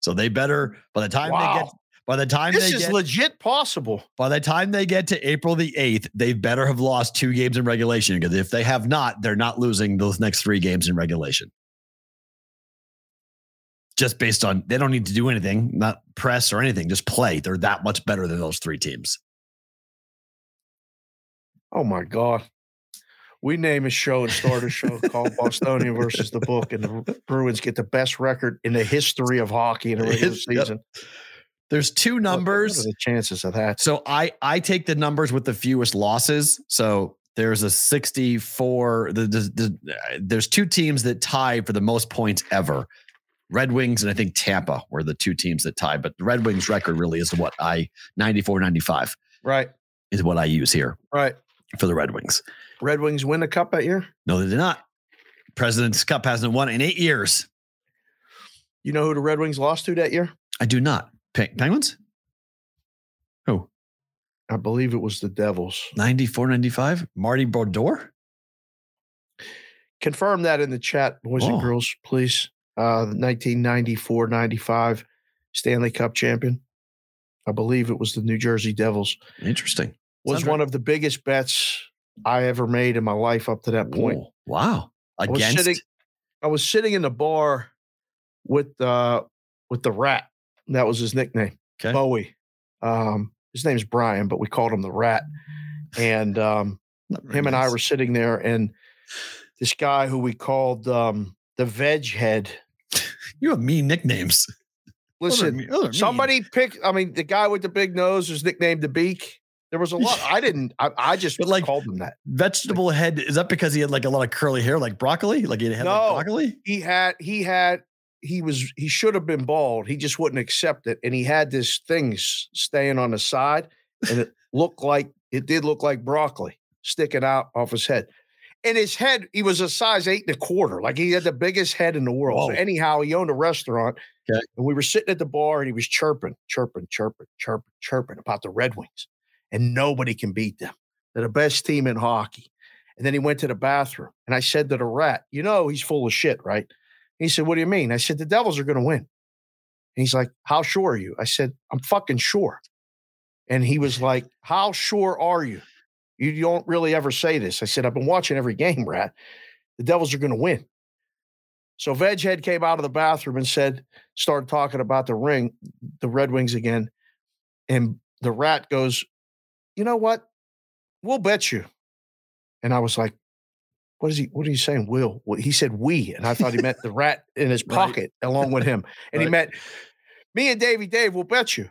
[SPEAKER 1] So they better by the time they get
[SPEAKER 2] Wow.
[SPEAKER 1] By the time
[SPEAKER 2] This
[SPEAKER 1] they
[SPEAKER 2] is
[SPEAKER 1] get
[SPEAKER 2] legit possible.
[SPEAKER 1] by the time they get to April the 8th, they better have lost two games in regulation because if they have not, they're not losing those next three games in regulation. Just based on they don't need to do anything, not press or anything, just play. They're that much better than those three teams.
[SPEAKER 2] Oh my God. We name a show and start a show called Bostonian versus the book, and the Bruins get the best record in the history of hockey in a regular
[SPEAKER 1] season. yep. There's two numbers.
[SPEAKER 2] What are the chances of that?
[SPEAKER 1] So I I take the numbers with the fewest losses. So there's a 64. The, the, the, there's two teams that tie for the most points ever. Red Wings and I think Tampa were the two teams that tie. But the Red Wings record really is what I 94 95
[SPEAKER 2] Right.
[SPEAKER 1] is what I use here
[SPEAKER 2] Right.
[SPEAKER 1] for the Red Wings.
[SPEAKER 2] Red Wings win a cup that year.
[SPEAKER 1] No, they did not. President's Cup hasn't won in eight years.
[SPEAKER 2] You know who the Red Wings lost to that year?
[SPEAKER 1] I do not. Pe- Penguins? Who?
[SPEAKER 2] I believe it was the Devils.
[SPEAKER 1] 94 95? Marty Brodeur?
[SPEAKER 2] Confirm that in the chat, boys
[SPEAKER 1] Oh.
[SPEAKER 2] and girls, please. Uh, 1994 95 Stanley Cup champion. I believe it was the New Jersey Devils.
[SPEAKER 1] Interesting.
[SPEAKER 2] Was
[SPEAKER 1] Sounds
[SPEAKER 2] one of the biggest bets I ever made in my life up to that point.
[SPEAKER 1] Whoa, Wow.
[SPEAKER 2] I was sitting, I was sitting in the bar with uh with the rat. That was his nickname.
[SPEAKER 1] Okay.
[SPEAKER 2] Bowie. Um, his name's Brian, but we called him the rat. And um, him and I were sitting there, and this guy who we called um, the veg head.
[SPEAKER 1] You have mean nicknames. Those are
[SPEAKER 2] Listen,
[SPEAKER 1] mean- those are mean.
[SPEAKER 2] somebody picked. I mean, the guy with the big nose was nicknamed the Beak. There was a lot. I didn't. I, I just
[SPEAKER 1] But, like,
[SPEAKER 2] called him that.
[SPEAKER 1] vegetable head. Is that because he had like a lot of curly hair, like broccoli? Like he had like
[SPEAKER 2] No.
[SPEAKER 1] broccoli?
[SPEAKER 2] He had. He had. He was. He should have been bald. He just wouldn't accept it, and he had this thing staying on the side, and it looked like it did look like broccoli sticking out off his head. And his head, he was a size eight and a quarter. Like he had the biggest head in the world. So anyhow, he owned a restaurant.
[SPEAKER 1] Okay.
[SPEAKER 2] And we were sitting at the bar and he was chirping, chirping, chirping, chirping, chirping about the Red Wings. And nobody can beat them. They're the best team in hockey. And then he went to the bathroom. And I said to the rat, You know, he's full of shit, right? He said, What do you mean? I said, The Devils are going to win. And he's like, How sure are you? I said, I'm fucking sure. And he was like, How sure are you? You don't really ever say this. I said, I've been watching every game, Rat. The Devils are going to win. So Veghead came out of the bathroom and said, started talking about the ring, the Red Wings again. And the rat goes, You know what? We'll bet you. And I was like, What is he? What are you saying? Will? He said we. And I thought he meant the rat in his
[SPEAKER 1] Right.
[SPEAKER 2] pocket along with him. And he
[SPEAKER 1] Right.
[SPEAKER 2] meant me and davey Dave will bet you.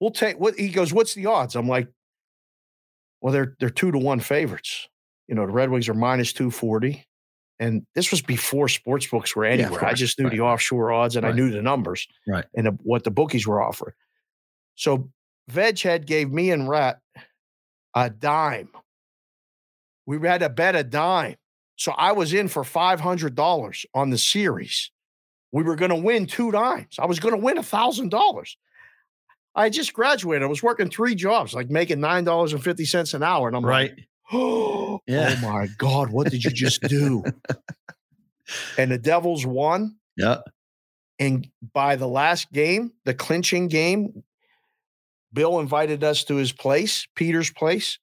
[SPEAKER 2] We'll take what he goes, what's the odds? I'm like, well, they're they're two to one favorites. You know, the Red Wings are minus 240. And this was before sports books were
[SPEAKER 1] Yeah,
[SPEAKER 2] anywhere. I just knew
[SPEAKER 1] Right,
[SPEAKER 2] the offshore odds and I knew the numbers
[SPEAKER 1] Right.
[SPEAKER 2] and the, what the bookies were offering. So Veghead gave me and Rat a dime. We had to bet a dime. So I was in for $500 on the series. We were going to win two dimes. I was going to win $1,000. I just graduated. I was working three jobs, like making $9.50 an hour. And I'm
[SPEAKER 1] Right.
[SPEAKER 2] like, oh,
[SPEAKER 1] Yeah.
[SPEAKER 2] my God, what did you just do? and the Devils won.
[SPEAKER 1] Yeah.
[SPEAKER 2] And by the last game, the clinching game, Bill invited us to his place, Peter's place,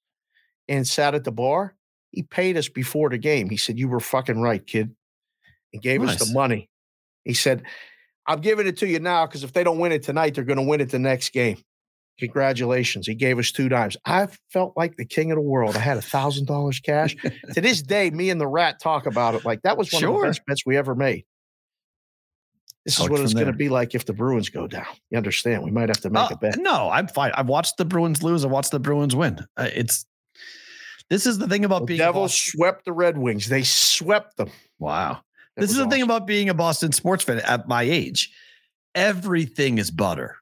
[SPEAKER 2] and sat at the bar. He paid us before the game. He said, You were fucking right, kid. And gave us the money. He said, I'm giving it to you now because if they don't win it tonight, they're going to win it the next game. Congratulations. He gave us two dimes. I felt like the king of the world. I had a thousand dollars cash. to this day, me and the rat talk about it like that was one of the best bets we ever made. This is what it's going to be like if the Bruins go down. You understand? We might have to make
[SPEAKER 1] Uh,
[SPEAKER 2] a bet.
[SPEAKER 1] No, I'm fine. I've watched the Bruins lose. I watched the Bruins win. Uh, it's this is the thing about
[SPEAKER 2] The
[SPEAKER 1] being a
[SPEAKER 2] Devils
[SPEAKER 1] Boston-
[SPEAKER 2] swept the Red Wings. They swept them.
[SPEAKER 1] Wow.
[SPEAKER 2] That
[SPEAKER 1] this is the thing about being a Boston sports fan at my age. Everything is butter.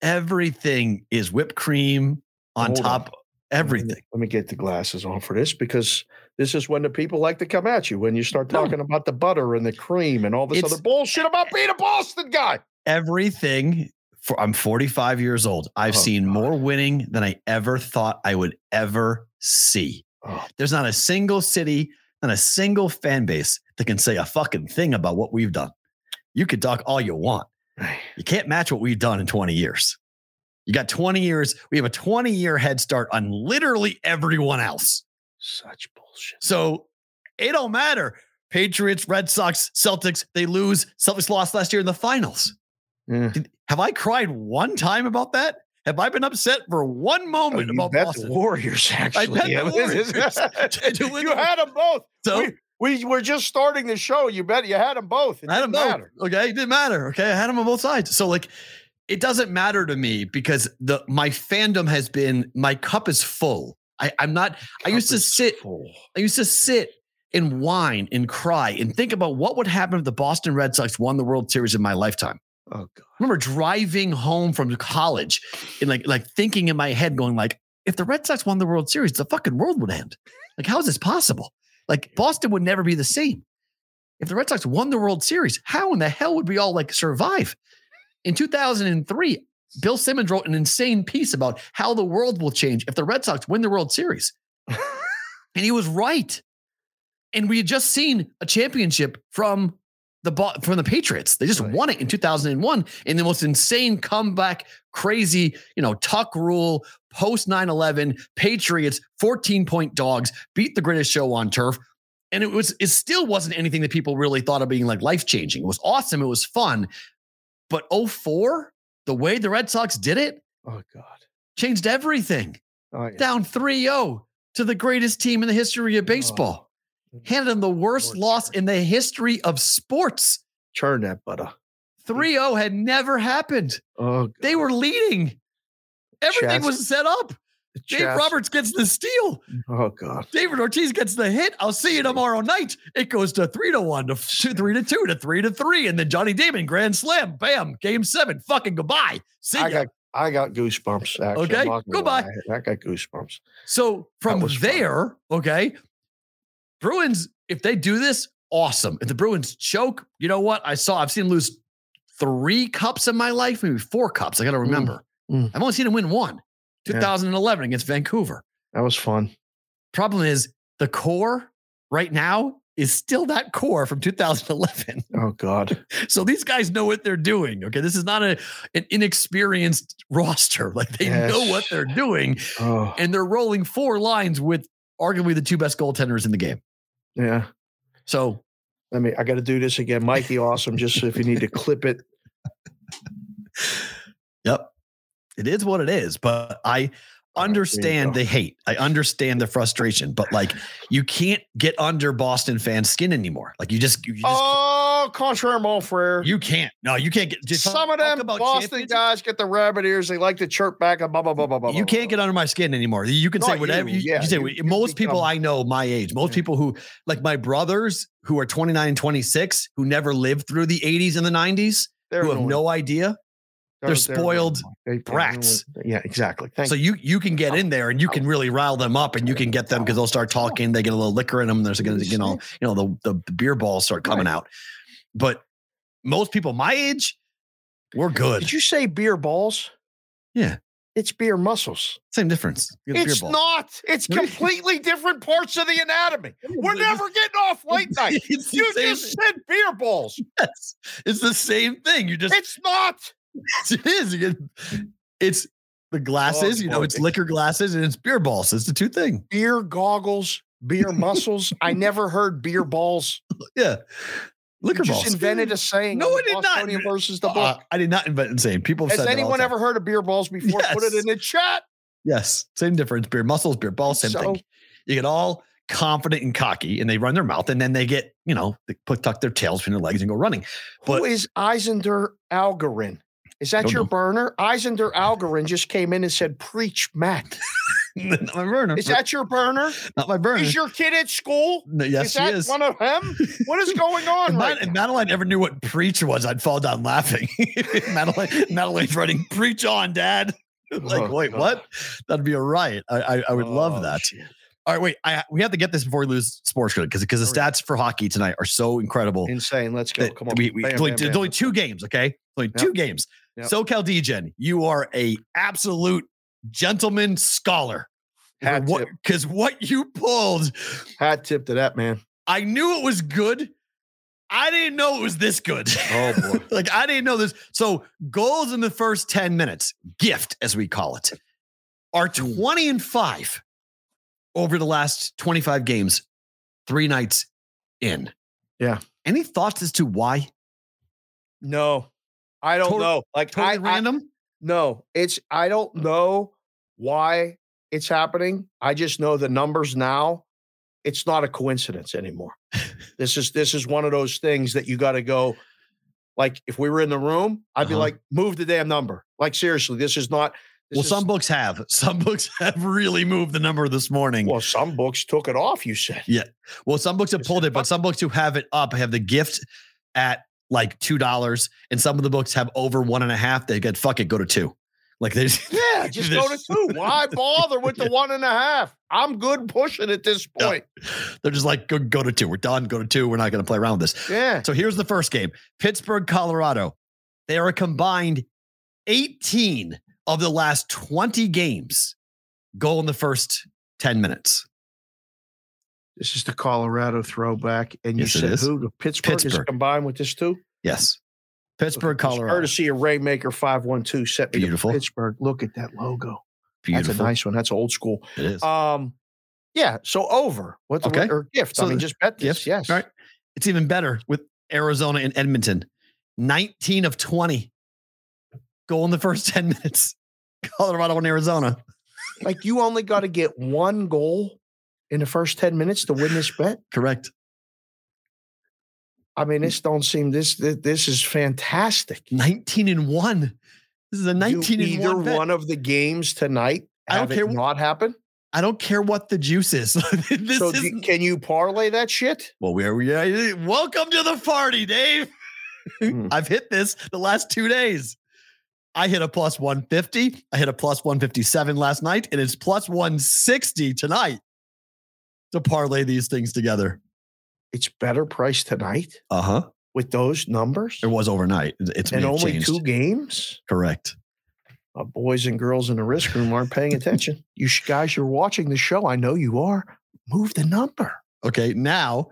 [SPEAKER 1] Everything is whipped cream on
[SPEAKER 2] Hold
[SPEAKER 1] top. of Everything.
[SPEAKER 2] Let me get the glasses on for this because this is when the people like to come at you when you start
[SPEAKER 1] No.
[SPEAKER 2] talking about the butter and the cream and all this
[SPEAKER 1] It's-
[SPEAKER 2] other bullshit about being a Boston guy.
[SPEAKER 1] Everything. For, I'm 45 years old. I've
[SPEAKER 2] Oh,
[SPEAKER 1] seen
[SPEAKER 2] God.
[SPEAKER 1] more winning than I ever thought I would ever see.
[SPEAKER 2] Oh,
[SPEAKER 1] There's not a single city, and a single fan base that can say a fucking thing about what we've done. You could talk all you want. You can't match what we've done in 20 years. You got 20 years. We have a 20 year head start on literally everyone else.
[SPEAKER 2] such bullshit.
[SPEAKER 1] So it don't matter. Patriots, Red Sox, Celtics, they lose. Celtics lost last year in the finals.
[SPEAKER 2] Yeah.
[SPEAKER 1] Did- have I cried one time about that? Have I been upset for one
[SPEAKER 2] oh,
[SPEAKER 1] moment
[SPEAKER 2] you
[SPEAKER 1] about Boston?
[SPEAKER 2] the Warriors, actually.
[SPEAKER 1] bet the Warriors.
[SPEAKER 2] You had them both.
[SPEAKER 1] So
[SPEAKER 2] we, we were just starting the show. You bet you had them both. It
[SPEAKER 1] I had
[SPEAKER 2] didn't
[SPEAKER 1] them both.
[SPEAKER 2] matter.
[SPEAKER 1] Okay, it didn't matter. Okay, I had them on both sides. So like, it doesn't matter to me because the my fandom has been my cup is full. I, I'm not. I used to sit.
[SPEAKER 2] full.
[SPEAKER 1] I used to sit and whine and cry and think about what would happen if the Boston Red Sox won the World Series in my lifetime.
[SPEAKER 2] Oh God.
[SPEAKER 1] I remember driving home from college and like like thinking in my head, going like, if the Red Sox won the World Series, the fucking world would end. Like, how is this possible? Like, Boston would never be the same. If the Red Sox won the World Series, how in the hell would we all like survive? In 2003, Bill Simmons wrote an insane piece about how the world will change if the Red Sox win the World Series. and he was right. And we had just seen a championship from the Bo- from the Patriots. They just
[SPEAKER 2] Right.
[SPEAKER 1] won it in 2001 in the most insane comeback, crazy, you know, tuck rule, post 9/11, Patriots 14 point dogs beat the greatest show on turf. And it was it still wasn't anything that people really thought of being like life changing. It was awesome. It was fun. But 04, the way the Red Sox did it
[SPEAKER 2] Oh God.
[SPEAKER 1] changed everything.
[SPEAKER 2] Oh, yeah.
[SPEAKER 1] Down 3-0 to the greatest team in the history of oh, baseball. Mm-hmm. Handed them the worst loss in the history of sports.
[SPEAKER 2] Churn that butter.
[SPEAKER 1] 3-0 had never happened.
[SPEAKER 2] Oh, God.
[SPEAKER 1] They were leading. Everything was set up. Dave Roberts gets the steal.
[SPEAKER 2] Oh God.
[SPEAKER 1] David Ortiz gets the hit. I'll see you tomorrow night. It goes to three to one, to two, three to two, to three to three, and then Johnny Damon grand slam, bam, game seven. Fucking goodbye. See
[SPEAKER 2] I
[SPEAKER 1] ya.
[SPEAKER 2] got I got goosebumps. Actually.
[SPEAKER 1] Okay,
[SPEAKER 2] I'm not gonna
[SPEAKER 1] goodbye.
[SPEAKER 2] lie. I got goosebumps.
[SPEAKER 1] So from there, okay, Bruins, if they do this, awesome. If the Bruins choke, you know what? I saw, I've seen them lose three cups in my life, maybe four cups. I got to remember.
[SPEAKER 2] mm.
[SPEAKER 1] I've only seen them win one,
[SPEAKER 2] Yeah.
[SPEAKER 1] 2011 against Vancouver.
[SPEAKER 2] That was fun.
[SPEAKER 1] Problem is, the core right now is still that core from 2011.
[SPEAKER 2] Oh God.
[SPEAKER 1] So these guys know what they're doing. Okay. This is not a, an inexperienced roster. Like they know what they're doing.
[SPEAKER 2] Oh
[SPEAKER 1] And they're rolling four lines with arguably the two best goaltenders in the game.
[SPEAKER 2] Yeah.
[SPEAKER 1] So
[SPEAKER 2] Let me. I got to do this again, Mikey. Awesome. Just if you need to clip it.
[SPEAKER 1] Yep. It is what it is, but I
[SPEAKER 2] Oh,
[SPEAKER 1] understand
[SPEAKER 2] go.
[SPEAKER 1] the hate. I understand the frustration, but like you can't get under Boston fans' skin anymore. Like you just, you just
[SPEAKER 2] Oh, contraire, mon frere.
[SPEAKER 1] you can't. No, you can't get just
[SPEAKER 2] Some of them
[SPEAKER 1] about
[SPEAKER 2] Boston guys get the rabbit ears. They like to chirp back and blah blah blah blah blah.
[SPEAKER 1] You
[SPEAKER 2] blah,
[SPEAKER 1] can't get under my skin anymore. You can say whatever
[SPEAKER 2] you, yeah,
[SPEAKER 1] you say.
[SPEAKER 2] you-
[SPEAKER 1] most people
[SPEAKER 2] become-
[SPEAKER 1] I know my age, most
[SPEAKER 2] Yeah.
[SPEAKER 1] people who like my brothers who are 29 and 26 who never lived through the 80s and the 90s,
[SPEAKER 2] They're
[SPEAKER 1] who have no idea. They're spoiled
[SPEAKER 2] They- they-
[SPEAKER 1] brats.
[SPEAKER 2] Yeah, exactly. Thank
[SPEAKER 1] So you you can get in there and you can really rile them up and you can get them because they'll start talking. They get a little liquor in them. There's going to you know you know the, the beer balls start coming
[SPEAKER 2] Right.
[SPEAKER 1] out. But most people my age, we're good.
[SPEAKER 2] Did you say beer balls?
[SPEAKER 1] Yeah.
[SPEAKER 2] It's beer muscles.
[SPEAKER 1] Same difference. You get beer
[SPEAKER 2] It's not. It's completely different parts of the anatomy. We're never getting off late night. You just said beer balls.
[SPEAKER 1] yes. It's the same thing. You just
[SPEAKER 2] It's not.
[SPEAKER 1] it is. Get, it's the glasses.
[SPEAKER 2] Oh,
[SPEAKER 1] you know,
[SPEAKER 2] boy.
[SPEAKER 1] it's liquor glasses and it's beer balls. It's the two thing.
[SPEAKER 2] Beer goggles, beer muscles. I never heard beer balls.
[SPEAKER 1] Yeah, liquor
[SPEAKER 2] You
[SPEAKER 1] balls.
[SPEAKER 2] just invented a saying.
[SPEAKER 1] No, I did not.
[SPEAKER 2] Versus the
[SPEAKER 1] Uh. I did not invent insane. People have
[SPEAKER 2] Has
[SPEAKER 1] said that all the
[SPEAKER 2] anyone ever heard of beer balls before? Put it in the chat.
[SPEAKER 1] Yes, same difference. Beer muscles, beer balls, same
[SPEAKER 2] So-
[SPEAKER 1] thing. You get all confident and cocky, and they run their mouth, and then they get, you know, they put tuck their tails between their legs and go running.
[SPEAKER 2] Who
[SPEAKER 1] But
[SPEAKER 2] is Eisender Algarin? Is that
[SPEAKER 1] Don't
[SPEAKER 2] your
[SPEAKER 1] know.
[SPEAKER 2] burner? Eisender Algarin just came in and said, "Preach, Matt."
[SPEAKER 1] not my burner.
[SPEAKER 2] Is that your burner?
[SPEAKER 1] not my burner?
[SPEAKER 2] Is your kid at school?
[SPEAKER 1] No, yes,
[SPEAKER 2] is
[SPEAKER 1] she
[SPEAKER 2] that
[SPEAKER 1] is.
[SPEAKER 2] one of them? What is going on
[SPEAKER 1] If,
[SPEAKER 2] right
[SPEAKER 1] if? Madeline ever knew what preach was, I'd fall down laughing. Madeline, Madeline's writing "Preach on, Dad." like,
[SPEAKER 2] Oh,
[SPEAKER 1] wait,
[SPEAKER 2] God.
[SPEAKER 1] what? That'd be a riot. I, I, I would
[SPEAKER 2] Oh,
[SPEAKER 1] love that.
[SPEAKER 2] shit.
[SPEAKER 1] All right, wait. I, we have to get this before we lose SportsGrid because because the stats for hockey tonight are so incredible.
[SPEAKER 2] Insane. Let's go. Come on.
[SPEAKER 1] We, we,
[SPEAKER 2] Bam,
[SPEAKER 1] it's only,
[SPEAKER 2] bam, bam.
[SPEAKER 1] only two games, okay? Only
[SPEAKER 2] Yep.
[SPEAKER 1] two games.
[SPEAKER 2] Yep.
[SPEAKER 1] SoCal DGen, you are a absolute gentleman scholar.
[SPEAKER 2] Hat tip.
[SPEAKER 1] Because what you pulled,
[SPEAKER 2] Hat tip to that man.
[SPEAKER 1] I knew it was good. I didn't know it was this good.
[SPEAKER 2] Oh, boy.
[SPEAKER 1] like I didn't know this. So goals in the first 10 minutes, gift as we call it, are
[SPEAKER 2] Hmm.
[SPEAKER 1] 20 and 5 over the last 25 games, three nights in.
[SPEAKER 2] Yeah.
[SPEAKER 1] Any thoughts as to why?
[SPEAKER 2] No, I don't know. Like
[SPEAKER 1] Totally
[SPEAKER 2] I, I
[SPEAKER 1] random?
[SPEAKER 2] no, it's I don't know why it's happening. I just know the numbers now. It's not a coincidence anymore. this is this is one of those things that you got to go. Like if we were in the room, I'd be
[SPEAKER 1] Uh-huh.
[SPEAKER 2] like, move the damn number. Like seriously, this is not. This
[SPEAKER 1] well,
[SPEAKER 2] is-
[SPEAKER 1] some books have. Some books have really moved the number this morning.
[SPEAKER 2] well, some books took it off. You said. Yeah.
[SPEAKER 1] Well, some books have pulled
[SPEAKER 2] it,
[SPEAKER 1] but some books who have it up have the gift at like two dollars, and some of the books have over one and a half. They get fuck it, go to two. Like they
[SPEAKER 2] Yeah, just go to two. Why bother with the one and a half? I'm good pushing at this
[SPEAKER 1] Yeah.
[SPEAKER 2] point.
[SPEAKER 1] They're just like go go to two. We're done. Go to two. We're not going to play around with this.
[SPEAKER 2] Yeah.
[SPEAKER 1] So here's the first game: Pittsburgh, Colorado. They are a combined 18 of the last 20 games. Goal in the first 10 minutes.
[SPEAKER 2] This is the Colorado throwback. And you
[SPEAKER 1] Yes,
[SPEAKER 2] said who? The Pittsburgh, is combined with this too?
[SPEAKER 1] Yes, Pittsburgh,
[SPEAKER 2] Look at this.
[SPEAKER 1] Colorado.
[SPEAKER 2] Courtesy of Raymaker 512 set me
[SPEAKER 1] Beautiful.
[SPEAKER 2] Pittsburgh. Look at that logo.
[SPEAKER 1] Beautiful.
[SPEAKER 2] That's a nice one. That's old school.
[SPEAKER 1] It is.
[SPEAKER 2] Um, Yeah. So over. What's
[SPEAKER 1] Okay.
[SPEAKER 2] or gift?
[SPEAKER 1] So
[SPEAKER 2] I mean, just bet this.
[SPEAKER 1] gift,
[SPEAKER 2] Yes.
[SPEAKER 1] All right. It's even better with Arizona and Edmonton. 19 of 20. Goal in the first 10 minutes. Colorado and Arizona.
[SPEAKER 2] Like you only got to get one goal in the first 10 minutes to win this bet.
[SPEAKER 1] Correct.
[SPEAKER 2] I mean, this don't seem this this, this is fantastic.
[SPEAKER 1] 19 and 1. This is a 19
[SPEAKER 2] Do
[SPEAKER 1] and
[SPEAKER 2] either
[SPEAKER 1] 1 bet.
[SPEAKER 2] one of the games tonight
[SPEAKER 1] I don't care wh-
[SPEAKER 2] not happen.
[SPEAKER 1] I don't care what the juice is. this
[SPEAKER 2] so
[SPEAKER 1] is
[SPEAKER 2] can you parlay that shit?
[SPEAKER 1] well, where we are. Welcome to the party, Dave.
[SPEAKER 2] Hmm.
[SPEAKER 1] I've hit this the last two days. I hit a plus 150. I hit a plus 157 last night, and it's plus 160 tonight to parlay these things together.
[SPEAKER 2] It's better price tonight
[SPEAKER 1] Uh huh.
[SPEAKER 2] with those numbers
[SPEAKER 1] It was overnight. It's
[SPEAKER 2] and only
[SPEAKER 1] changed.
[SPEAKER 2] two games.
[SPEAKER 1] Correct.
[SPEAKER 2] Uh, boys and girls in the risk room aren't paying attention. you guys, you're watching the show. I know you are. Move the number.
[SPEAKER 1] Okay. Now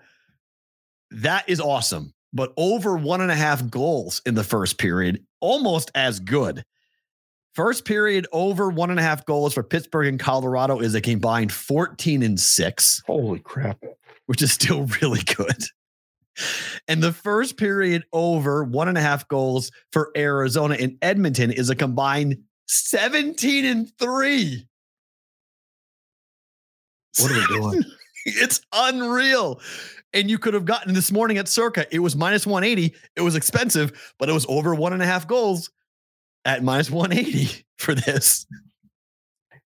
[SPEAKER 1] that is awesome, but over one and a half goals in the first period, almost as good. First period over one and a half goals for Pittsburgh and Colorado is a combined 14 and six.
[SPEAKER 2] Holy crap!
[SPEAKER 1] which is still really good. And the first period over one and a half goals for Arizona and Edmonton is a combined 17 and three.
[SPEAKER 2] What are we doing?
[SPEAKER 1] it's unreal. And you could have gotten this morning at Circa. It was minus 180. It was expensive, but it was over one and a half goals at minus 180 for this.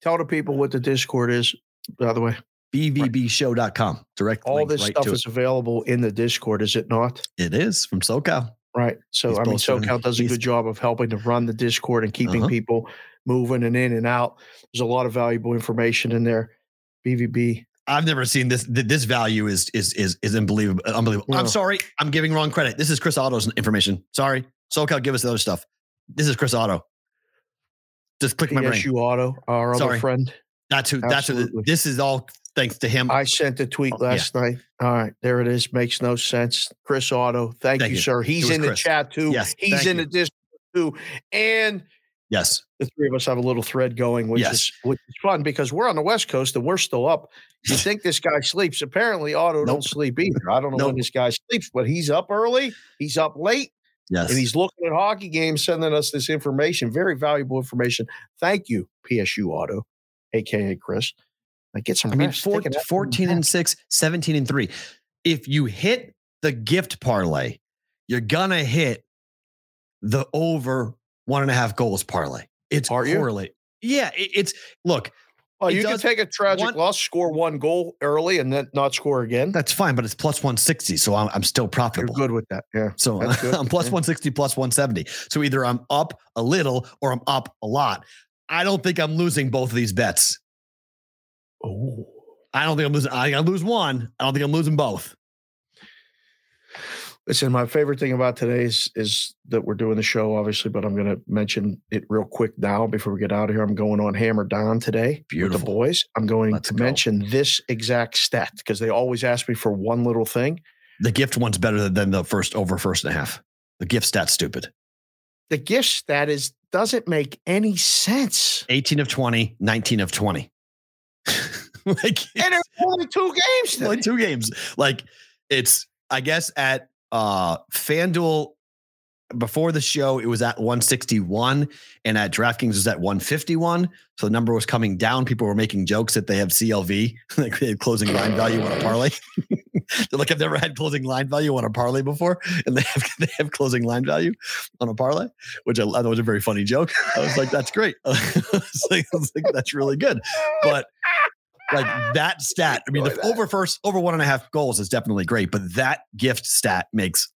[SPEAKER 2] Tell the people what the Discord is. By the way,
[SPEAKER 1] BVBshow.com. Direct
[SPEAKER 2] all this
[SPEAKER 1] right
[SPEAKER 2] stuff is available in the Discord, is it not?
[SPEAKER 1] it. It is from SoCal.
[SPEAKER 2] Right. So
[SPEAKER 1] He's
[SPEAKER 2] I mean, SoCal does a good job of helping to run the Discord and keeping
[SPEAKER 1] Uh-huh.
[SPEAKER 2] people moving and in and out. There's a lot of valuable information in there. BVB.
[SPEAKER 1] I've never seen this. This value is is is is unbelievable. Unbelievable. I'm sorry. I'm giving wrong credit. This is Chris Otto's information. Sorry. SoCal, give us the other stuff. This is Chris Otto. Just click my brain.
[SPEAKER 2] PSU Auto, our
[SPEAKER 1] Sorry.
[SPEAKER 2] other friend.
[SPEAKER 1] That's who. That's who. This is all thanks to him.
[SPEAKER 2] I sent a tweet
[SPEAKER 1] Oh, yeah.
[SPEAKER 2] last night. All right, there it is. Makes no sense. Chris Auto. Thank,
[SPEAKER 1] Thank
[SPEAKER 2] you,
[SPEAKER 1] you.
[SPEAKER 2] sir. He's in the chat too.
[SPEAKER 1] Yes,
[SPEAKER 2] He's in
[SPEAKER 1] you.
[SPEAKER 2] the Discord too. And
[SPEAKER 1] yes.
[SPEAKER 2] the three of us have a little thread going, which
[SPEAKER 1] Yes.
[SPEAKER 2] is which is fun because we're on the West Coast and we're still up. You think this guy sleeps? Apparently, Auto
[SPEAKER 1] Nope.
[SPEAKER 2] don't sleep either. I don't know
[SPEAKER 1] Nope.
[SPEAKER 2] when this guy sleeps, but he's up early. He's up late,
[SPEAKER 1] Yes.
[SPEAKER 2] and he's looking at hockey games, sending us this information. Very valuable information. Thank you, PSU Auto, aka Chris. Like, get some.
[SPEAKER 1] I mean,
[SPEAKER 2] rest.
[SPEAKER 1] four,
[SPEAKER 2] Take a nap.
[SPEAKER 1] 14 and 6, 17 and 3. If you hit the gift parlay, you're gonna hit the over one and a half goals parlay. It's
[SPEAKER 2] Are you?
[SPEAKER 1] Yeah, it- it's look,
[SPEAKER 2] Oh, you can take a tragic
[SPEAKER 1] one-
[SPEAKER 2] loss, score one goal early, and then not score again.
[SPEAKER 1] that's fine, but it's plus 160, so I'm, I'm still
[SPEAKER 2] You're
[SPEAKER 1] profitable.
[SPEAKER 2] good with that. Yeah.
[SPEAKER 1] So. I'm plus
[SPEAKER 2] Yeah.
[SPEAKER 1] 160, plus 170. So either I'm up a little or I'm up a lot. I don't think I'm losing both of these bets.
[SPEAKER 2] Oh.
[SPEAKER 1] I don't think I'm losing. I think I lose one. I don't think I'm losing both.
[SPEAKER 2] Listen, my favorite thing about today is, is that we're doing the show, obviously, but I'm going to mention it real quick now before we get out of here. I'm going on Hammer Down today with
[SPEAKER 1] Beautiful.
[SPEAKER 2] the boys. I'm going
[SPEAKER 1] Let's
[SPEAKER 2] to
[SPEAKER 1] go.
[SPEAKER 2] mention this exact stat because they always ask me for one little thing.
[SPEAKER 1] The gift one's better than the first over first and a half. The gift stat's stupid.
[SPEAKER 2] The gift stat is doesn't make any sense.
[SPEAKER 1] 18 of 20, 19 of 20. like
[SPEAKER 2] And only two games.
[SPEAKER 1] only two games. Like it's, I guess at uh FanDuel before the show, it was at 161, and at DraftKings was at 151. So the number was coming down. People were making jokes that they have CLV, like they had closing line value on a parlay. They're like, I've never had closing line value on a parlay before, and they have they have closing line value on a parlay, which I, I thought was a very funny joke. I was like, that's great. I was like, I was like, that's really good. But like that stat, I mean, the over first over one and a half goals is definitely great, but that gift stat makes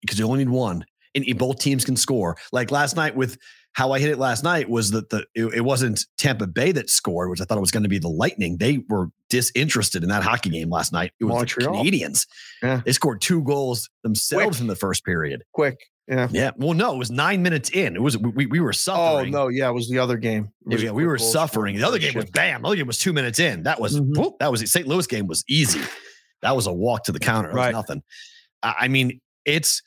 [SPEAKER 1] because you only need one, and both teams can score. Like last night with how I hit it last night was that the it, it wasn't Tampa Bay that scored, which I thought it was going to be the Lightning. They were disinterested in that hockey game last night. It was
[SPEAKER 2] Montreal.
[SPEAKER 1] the Canadiens.
[SPEAKER 2] Yeah.
[SPEAKER 1] They scored two goals themselves
[SPEAKER 2] Quick.
[SPEAKER 1] in the first period.
[SPEAKER 2] Quick. Yeah.
[SPEAKER 1] Yeah. Well, no, it was nine minutes in. It was we, we were suffering.
[SPEAKER 2] Oh, no. Yeah. It was the other game. It
[SPEAKER 1] Yeah, we were suffering. The other game was bam. The other game was two minutes in. That was
[SPEAKER 2] Mhm.
[SPEAKER 1] whoop, that was it. St. Louis game was easy. That was a walk to the counter. It was
[SPEAKER 2] Right.
[SPEAKER 1] nothing. I I mean, it's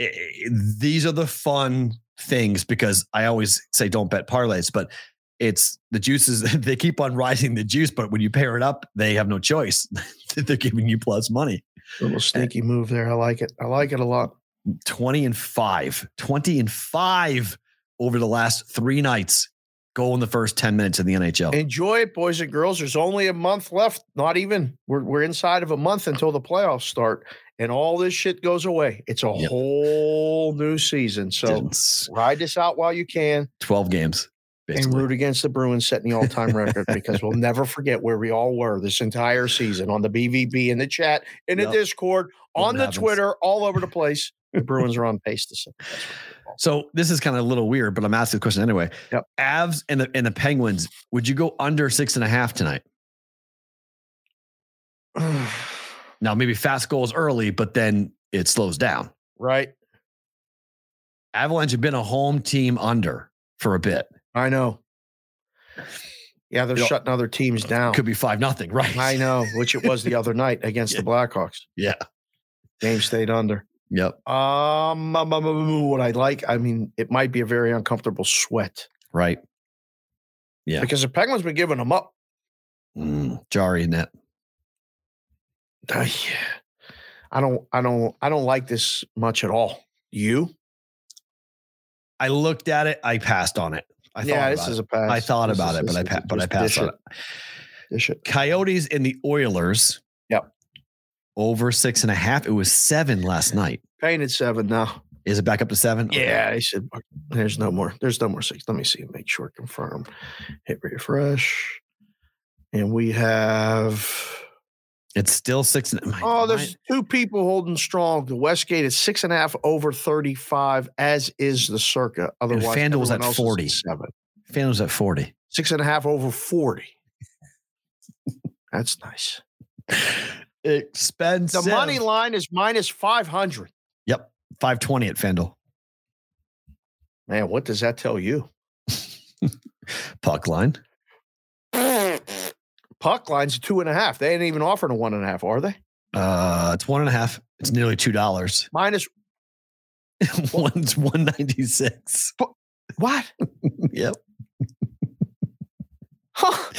[SPEAKER 1] i- i- these are the fun things because I always say don't bet parlays, but it's the juices they keep on rising the juice, but when you pair it up, they have no choice. They're giving you plus money.
[SPEAKER 2] Little sneaky move there. I like it. I like it a lot.
[SPEAKER 1] 20 and 5. 20 and 5 over the last three nights. Go in the first 10 minutes of the NHL.
[SPEAKER 2] Enjoy it, boys and girls. There's only a month left. Not even. We're we're inside of a month until the playoffs start. And all this shit goes away. It's a
[SPEAKER 1] Yep.
[SPEAKER 2] whole new season. So
[SPEAKER 1] It's
[SPEAKER 2] ride this out while you can
[SPEAKER 1] 12 games.
[SPEAKER 2] and root against the Bruins setting the all-time record because we'll never forget where we all were this entire season on the BVB in the chat, in the Discord, on the
[SPEAKER 1] happens.
[SPEAKER 2] Twitter, all over the place. The Bruins are on pace to set. That's what they call
[SPEAKER 1] So this is kind of a little weird, but I'm asking the question anyway.
[SPEAKER 2] Yep.
[SPEAKER 1] Avs and the and the Penguins, would you go under six and a half tonight? Now, maybe fast goals early, but then it slows down.
[SPEAKER 2] right.
[SPEAKER 1] Avalanche have been a home team under for a bit.
[SPEAKER 2] I know. Yeah, they're
[SPEAKER 1] Yep.
[SPEAKER 2] shutting other teams down.
[SPEAKER 1] Could be five nothing, right?
[SPEAKER 2] I know, which it was the other night against the Blackhawks.
[SPEAKER 1] Yeah.
[SPEAKER 2] Game stayed under.
[SPEAKER 1] Yep.
[SPEAKER 2] Um, um, um, um, what I like, I mean, it might be a very uncomfortable sweat
[SPEAKER 1] Right. Yeah.
[SPEAKER 2] because the Penguins been giving them up.
[SPEAKER 1] Mm, Jari. Uh,
[SPEAKER 2] Uh, yeah. I don't, I don't, I don't like this much at all. You?
[SPEAKER 1] I looked at it. I passed on it. I
[SPEAKER 2] yeah,
[SPEAKER 1] thought
[SPEAKER 2] this
[SPEAKER 1] about
[SPEAKER 2] is
[SPEAKER 1] it.
[SPEAKER 2] a pass.
[SPEAKER 1] I thought
[SPEAKER 2] This
[SPEAKER 1] about
[SPEAKER 2] is-
[SPEAKER 1] it, but I pa- but I passed on
[SPEAKER 2] it,
[SPEAKER 1] it.
[SPEAKER 2] Dish it.
[SPEAKER 1] Coyotes and the Oilers.
[SPEAKER 2] Yep.
[SPEAKER 1] Over six and a half. It was seven last night.
[SPEAKER 2] Painted seven now.
[SPEAKER 1] Is it back up to seven? Okay.
[SPEAKER 2] Yeah, I said there's no more. There's no more six. Let me see. Make sure confirm. Hit refresh. And we have
[SPEAKER 1] It's still six. And, my-
[SPEAKER 2] oh,
[SPEAKER 1] my-
[SPEAKER 2] there's two people holding strong. The Westgate is six and a half over 35, as is the circa. Otherwise,
[SPEAKER 1] FanDuel was at
[SPEAKER 2] else is
[SPEAKER 1] 40.
[SPEAKER 2] Seven.
[SPEAKER 1] Fan was at 40.
[SPEAKER 2] Six and a half over 40. That's nice.
[SPEAKER 1] Expensive.
[SPEAKER 2] The money line is minus 500.
[SPEAKER 1] Yep. 520 at FanDuel.
[SPEAKER 2] Man, what does that tell you?
[SPEAKER 1] Puck line.
[SPEAKER 2] Puck line's two and a half. They ain't even offering a one and a half, are they?
[SPEAKER 1] Uh, it's one and a half. It's nearly two dollars.
[SPEAKER 2] Minus
[SPEAKER 1] One's one ninety six.
[SPEAKER 2] what?
[SPEAKER 1] Yep.
[SPEAKER 2] Huh.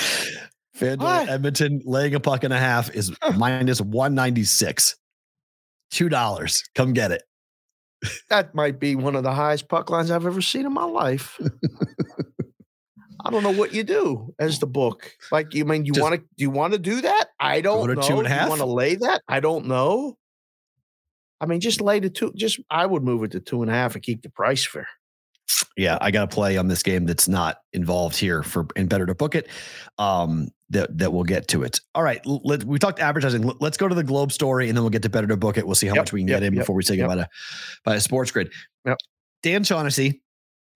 [SPEAKER 1] FanDuel Edmonton laying a puck and a half is minus one ninety six. Two dollars. Come get it.
[SPEAKER 2] That might be one of the highest puck lines I've ever seen in my life. I don't know what you do as the book. Like, you mean you want to? Do you want to do that? I don't know.
[SPEAKER 1] two and a half?
[SPEAKER 2] You want to lay that? I don't know. I mean, just lay the two. Just I would move it to two and a half and keep the price fair.
[SPEAKER 1] Yeah, I got to play on this game that's not involved here for and better to book it. Um, that that we'll get to it. All right, let, we talked advertising. Let's go to the Globe story, and then we'll get to better to book it. We'll see how
[SPEAKER 2] Yep,
[SPEAKER 1] much we can
[SPEAKER 2] yep,
[SPEAKER 1] get in
[SPEAKER 2] yep,
[SPEAKER 1] before we say goodbye to by a SportsGrid.
[SPEAKER 2] Yep.
[SPEAKER 1] Dan Shaughnessy,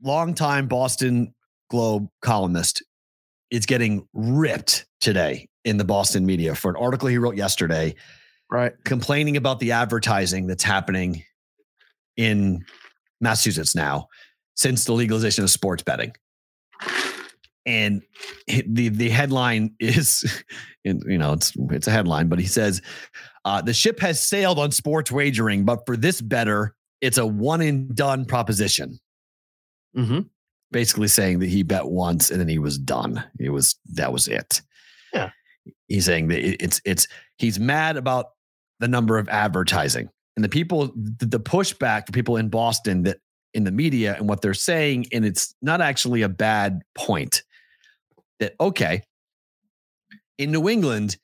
[SPEAKER 1] longtime Boston Globe columnist, is getting ripped today in the Boston media for an article he wrote yesterday
[SPEAKER 2] Right.
[SPEAKER 1] complaining about the advertising that's happening in Massachusetts now since the legalization of sports betting. And the the headline is, you know, it's it's a headline, but he says uh, the ship has sailed on sports wagering, but for this better, it's a one and done proposition.
[SPEAKER 2] Mm-hmm.
[SPEAKER 1] Basically saying that he bet once and then he was done. It was that was it.
[SPEAKER 2] Yeah.
[SPEAKER 1] He's saying that it's it's he's mad about the number of advertising and the people the pushback for people in Boston that in the media and what they're saying and it's not actually a bad point that okay in New England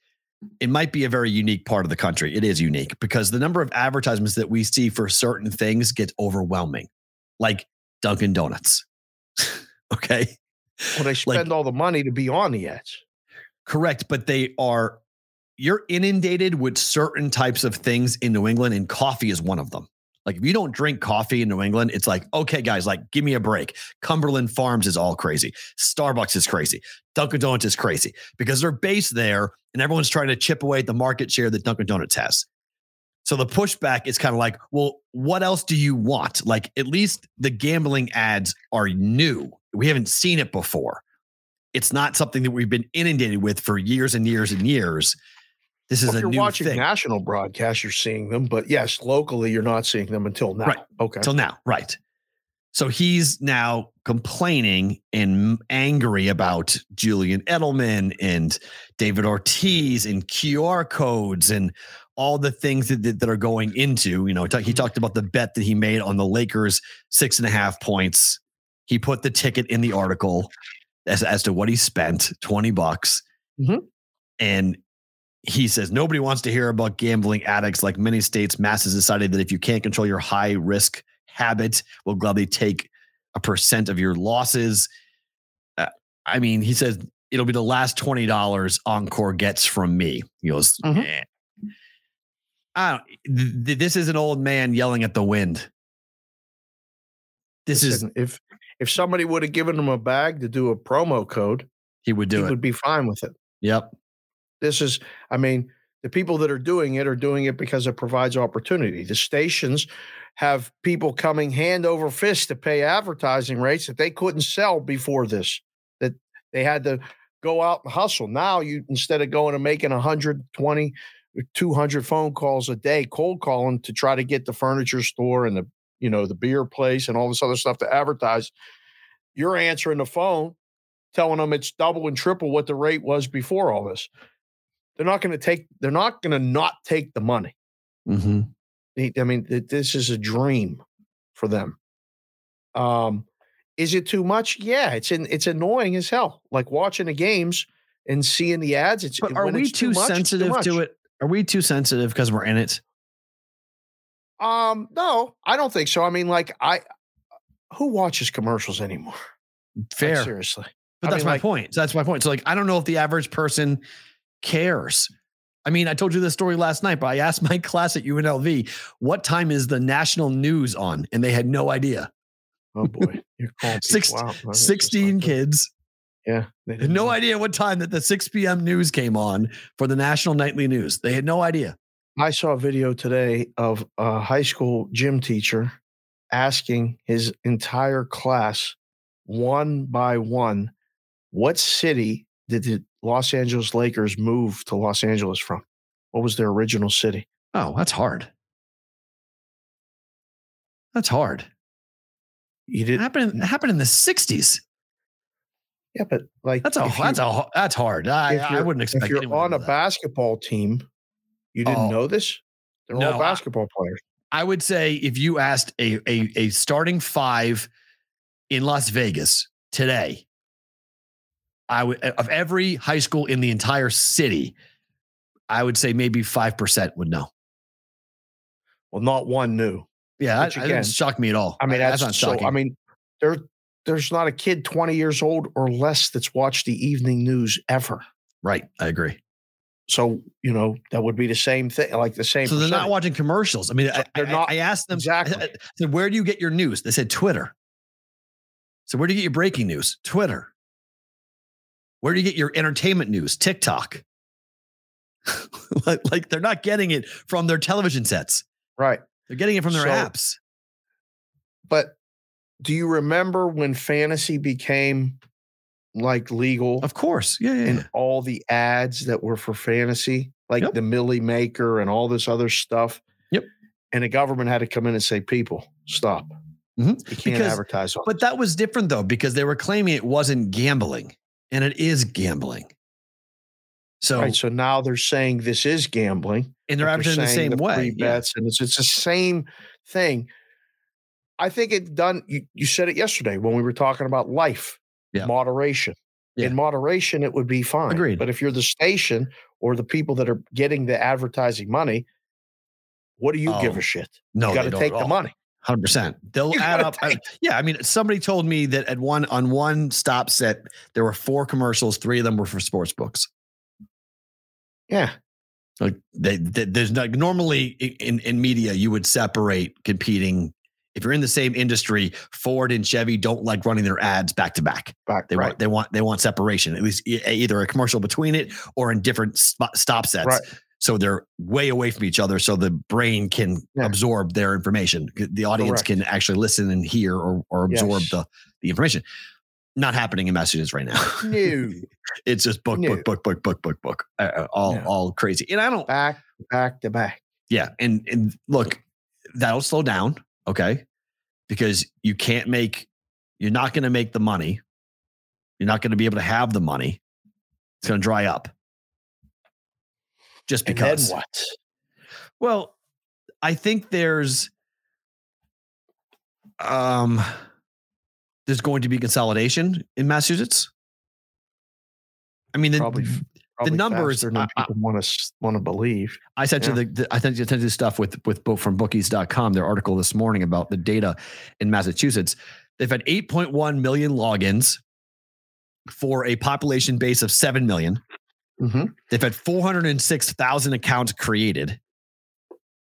[SPEAKER 1] it might be a very unique part of the country it is unique because the number of advertisements that we see for certain things gets overwhelming like Dunkin Donuts okay
[SPEAKER 2] Well, they spend all the money to be on the edge.
[SPEAKER 1] Correct, but they are you're inundated with certain types of things in New England, and coffee is one of them. Like if you don't drink coffee in New England, it's like, okay, guys, like give me a break. Cumberland Farms is all crazy. Starbucks is crazy. Dunkin' Donuts is crazy because they're based there and everyone's trying to chip away at the market share that Dunkin' Donuts has. So the pushback is kind of like, well, what else do you want? Like at least the gambling ads are new. We haven't seen it before it's not something that we've been inundated with for years and years and years. This is
[SPEAKER 2] Well, if
[SPEAKER 1] a
[SPEAKER 2] you're
[SPEAKER 1] new
[SPEAKER 2] watching
[SPEAKER 1] thing
[SPEAKER 2] national broadcast, you're seeing them, but yes, locally, you're not seeing them until now.
[SPEAKER 1] Right.
[SPEAKER 2] Okay.
[SPEAKER 1] till now, right? So he's now complaining and angry about Julian Edelman and David Ortiz and QR codes and all the things that, that, that are going into, you know, he talked about the bet that he made on the Lakers six and a half points. He put the ticket in the article as, as to what he spent 20 bucks.
[SPEAKER 2] Mhm.
[SPEAKER 1] And he says nobody wants to hear about gambling addicts like many states masses decided that if you can't control your high risk habit will gladly take a percent of your losses uh, i mean he says it'll be the last $20 Encore gets from me he goes
[SPEAKER 2] Mhm.
[SPEAKER 1] "Eh." I don't, th- th- this is an old man yelling at the wind this is
[SPEAKER 2] Listen, if if somebody would have given him a bag to do a promo code,
[SPEAKER 1] he would
[SPEAKER 2] he
[SPEAKER 1] do it
[SPEAKER 2] would be fine with it.
[SPEAKER 1] yep
[SPEAKER 2] This is, I mean, the people that are doing it are doing it because it provides opportunity. The stations have people coming hand over fist to pay advertising rates that they couldn't sell before this, that they had to go out and hustle. Now you instead of going and making 120 or 200 phone calls a day, cold calling to try to get the furniture store and the, you know, the beer place and all this other stuff to advertise, you're answering the phone telling them it's double and triple what the rate was before all this. They're not going to take they're not going to not take the money.
[SPEAKER 1] Mm-hmm.
[SPEAKER 2] I mean this is a dream for them. Um is it too much? Yeah it's in, it's annoying as hell like watching the games and seeing the ads it's
[SPEAKER 1] but are we
[SPEAKER 2] it's
[SPEAKER 1] too,
[SPEAKER 2] much, it's too
[SPEAKER 1] sensitive to it are we too sensitive because we're in it
[SPEAKER 2] um no i don't think so i mean like i who watches commercials anymore Like,
[SPEAKER 1] fair
[SPEAKER 2] seriously
[SPEAKER 1] But
[SPEAKER 2] I
[SPEAKER 1] that's
[SPEAKER 2] mean,
[SPEAKER 1] my
[SPEAKER 2] like-
[SPEAKER 1] point. So that's my point. So like, I don't know if the average person cares. I mean, I told you this story last night, but I asked my class at UNLV, what time is the national news on? And they had no idea.
[SPEAKER 2] oh boy you're calling people
[SPEAKER 1] Six-
[SPEAKER 2] out.
[SPEAKER 1] 16
[SPEAKER 2] not good.
[SPEAKER 1] kids
[SPEAKER 2] yeah they
[SPEAKER 1] had no idea what time that the 6 p.m. news came on for the national nightly news. They had no idea.
[SPEAKER 2] I saw a video today of a high school gym teacher asking his entire class one by one, what city did the Los Angeles Lakers move to Los Angeles from? What was their original city?
[SPEAKER 1] Oh, that's hard. That's hard.
[SPEAKER 2] You
[SPEAKER 1] It
[SPEAKER 2] did
[SPEAKER 1] happened, it happened in the 60s.
[SPEAKER 2] Yeah, but like
[SPEAKER 1] That's a that's a that's hard. I, I wouldn't expect
[SPEAKER 2] if you're on a
[SPEAKER 1] that.
[SPEAKER 2] basketball team, you didn't
[SPEAKER 1] Oh.
[SPEAKER 2] know this? They're
[SPEAKER 1] No,
[SPEAKER 2] all basketball players.
[SPEAKER 1] I would say if you asked a, a a starting five in Las Vegas today, I would of every high school in the entire city, I would say maybe five percent would know.
[SPEAKER 2] Well, not one knew.
[SPEAKER 1] Yeah, that,
[SPEAKER 2] Which
[SPEAKER 1] that
[SPEAKER 2] again,
[SPEAKER 1] doesn't shock me at all.
[SPEAKER 2] I mean, that's,
[SPEAKER 1] not
[SPEAKER 2] so.
[SPEAKER 1] shocking.
[SPEAKER 2] I mean, there, there's not a kid 20 years old or less that's watched the evening news ever.
[SPEAKER 1] right, I agree.
[SPEAKER 2] So you know that would be the same thing, like the same.
[SPEAKER 1] So they're not watching commercials. I mean, I,
[SPEAKER 2] they're
[SPEAKER 1] I-
[SPEAKER 2] not-
[SPEAKER 1] I asked them
[SPEAKER 2] exactly.
[SPEAKER 1] I said, "Where do you get your news?" They said Twitter. So where do you get your breaking news? Twitter. Where do you get your entertainment news? TikTok. like, like they're not getting it from their television sets.
[SPEAKER 2] right.
[SPEAKER 1] They're getting it from their
[SPEAKER 2] So-
[SPEAKER 1] apps.
[SPEAKER 2] But do you remember when fantasy became like legal
[SPEAKER 1] Of course. Yeah, yeah.
[SPEAKER 2] and
[SPEAKER 1] yeah.
[SPEAKER 2] all the ads that were for fantasy, like
[SPEAKER 1] Yep.
[SPEAKER 2] the Milly Maker and all this other stuff?
[SPEAKER 1] Yep.
[SPEAKER 2] And the government had to come in and say, "People, stop!
[SPEAKER 1] Mhm.
[SPEAKER 2] You can't
[SPEAKER 1] Because-
[SPEAKER 2] advertise on."
[SPEAKER 1] But that was different though, because they were claiming it wasn't gambling, and it is gambling. So,
[SPEAKER 2] right. So now they're saying this is gambling.
[SPEAKER 1] and they're advertising the same way.
[SPEAKER 2] free
[SPEAKER 1] Yeah.
[SPEAKER 2] and it's it's the same thing. I think it done. You, you said it yesterday when we were talking about life,
[SPEAKER 1] Yeah.
[SPEAKER 2] moderation.
[SPEAKER 1] Yeah.
[SPEAKER 2] In moderation, it would be fine.
[SPEAKER 1] Agreed.
[SPEAKER 2] But if you're the station or the people that are getting the advertising money, what do you give
[SPEAKER 1] Oh,
[SPEAKER 2] a shit?
[SPEAKER 1] No,
[SPEAKER 2] you got to take the money.
[SPEAKER 1] Hundred percent. They'll
[SPEAKER 2] You
[SPEAKER 1] add up. I- yeah, I mean, somebody told me that at one on one stop set there were four commercials. Three of them were for sports books.
[SPEAKER 2] Yeah.
[SPEAKER 1] Like they, they- there's not normally in in media you would separate competing. If you're in the same industry, Ford and Chevy don't like running their ads back to back.
[SPEAKER 2] Back,
[SPEAKER 1] They
[SPEAKER 2] right.
[SPEAKER 1] want they want they want separation. At least either a commercial between it or in different spot, stop sets.
[SPEAKER 2] Right.
[SPEAKER 1] So they're way away from each other, so the brain can
[SPEAKER 2] Yeah.
[SPEAKER 1] absorb their information. The audience
[SPEAKER 2] Correct.
[SPEAKER 1] can actually listen and hear or, or absorb
[SPEAKER 2] Yes.
[SPEAKER 1] the the information. Not happening in messages right now.
[SPEAKER 2] No.
[SPEAKER 1] it's just book,
[SPEAKER 2] No.
[SPEAKER 1] book, book, book, book, book, book, uh, uh, all all crazy. And I don't.
[SPEAKER 2] back, back to back.
[SPEAKER 1] Yeah, and and look, that'll slow down. Okay, because you can't make, you're not going to make the money. You're not going to be able to have the money. It's going to dry up. Just
[SPEAKER 2] And
[SPEAKER 1] because.
[SPEAKER 2] then what?
[SPEAKER 1] Well, I think there's um there's going to be consolidation in Massachusetts. I mean, the,
[SPEAKER 2] Probably- Probably
[SPEAKER 1] numbers
[SPEAKER 2] than
[SPEAKER 1] I- I-
[SPEAKER 2] people want to want to believe.
[SPEAKER 1] I sent you the, the I sent you, you stuff with with book from bookies.com, their article this morning about the data in Massachusetts. They've had 8.1 million logins for a population base of 7 million.
[SPEAKER 2] Mm-hmm.
[SPEAKER 1] They've had 406,000 accounts created,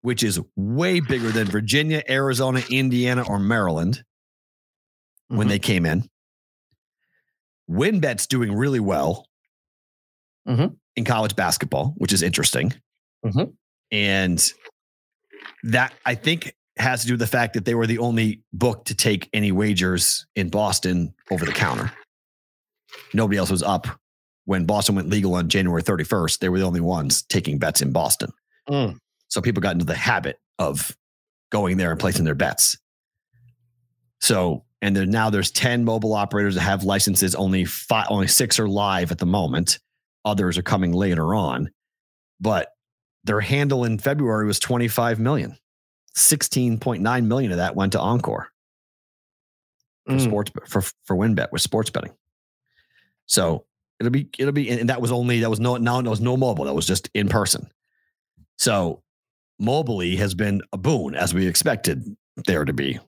[SPEAKER 1] which is way bigger than Virginia, Arizona, Indiana, or Maryland when
[SPEAKER 2] Mhm.
[SPEAKER 1] they came in. WynnBet's doing really well
[SPEAKER 2] Mhm.
[SPEAKER 1] in college basketball, which is interesting.
[SPEAKER 2] Mhm.
[SPEAKER 1] And that I think has to do with the fact that they were the only book to take any wagers in Boston over the counter. Nobody else was up when Boston went legal on January 31st. They were the only ones taking bets in Boston.
[SPEAKER 2] Mm.
[SPEAKER 1] So people got into the habit of going there and placing their bets. So, and there, now there's 10 mobile operators that have licenses. Only five, only six are live at the moment. Others are coming later on. But their handle in February was 25 million. 16.9 million of that went to Encore for
[SPEAKER 2] Mm.
[SPEAKER 1] sports for for WynnBet with sports betting. So it'll be it'll be and that was only that was no now that was no mobile that was just in person. So mobily has been a boon as we expected there to be,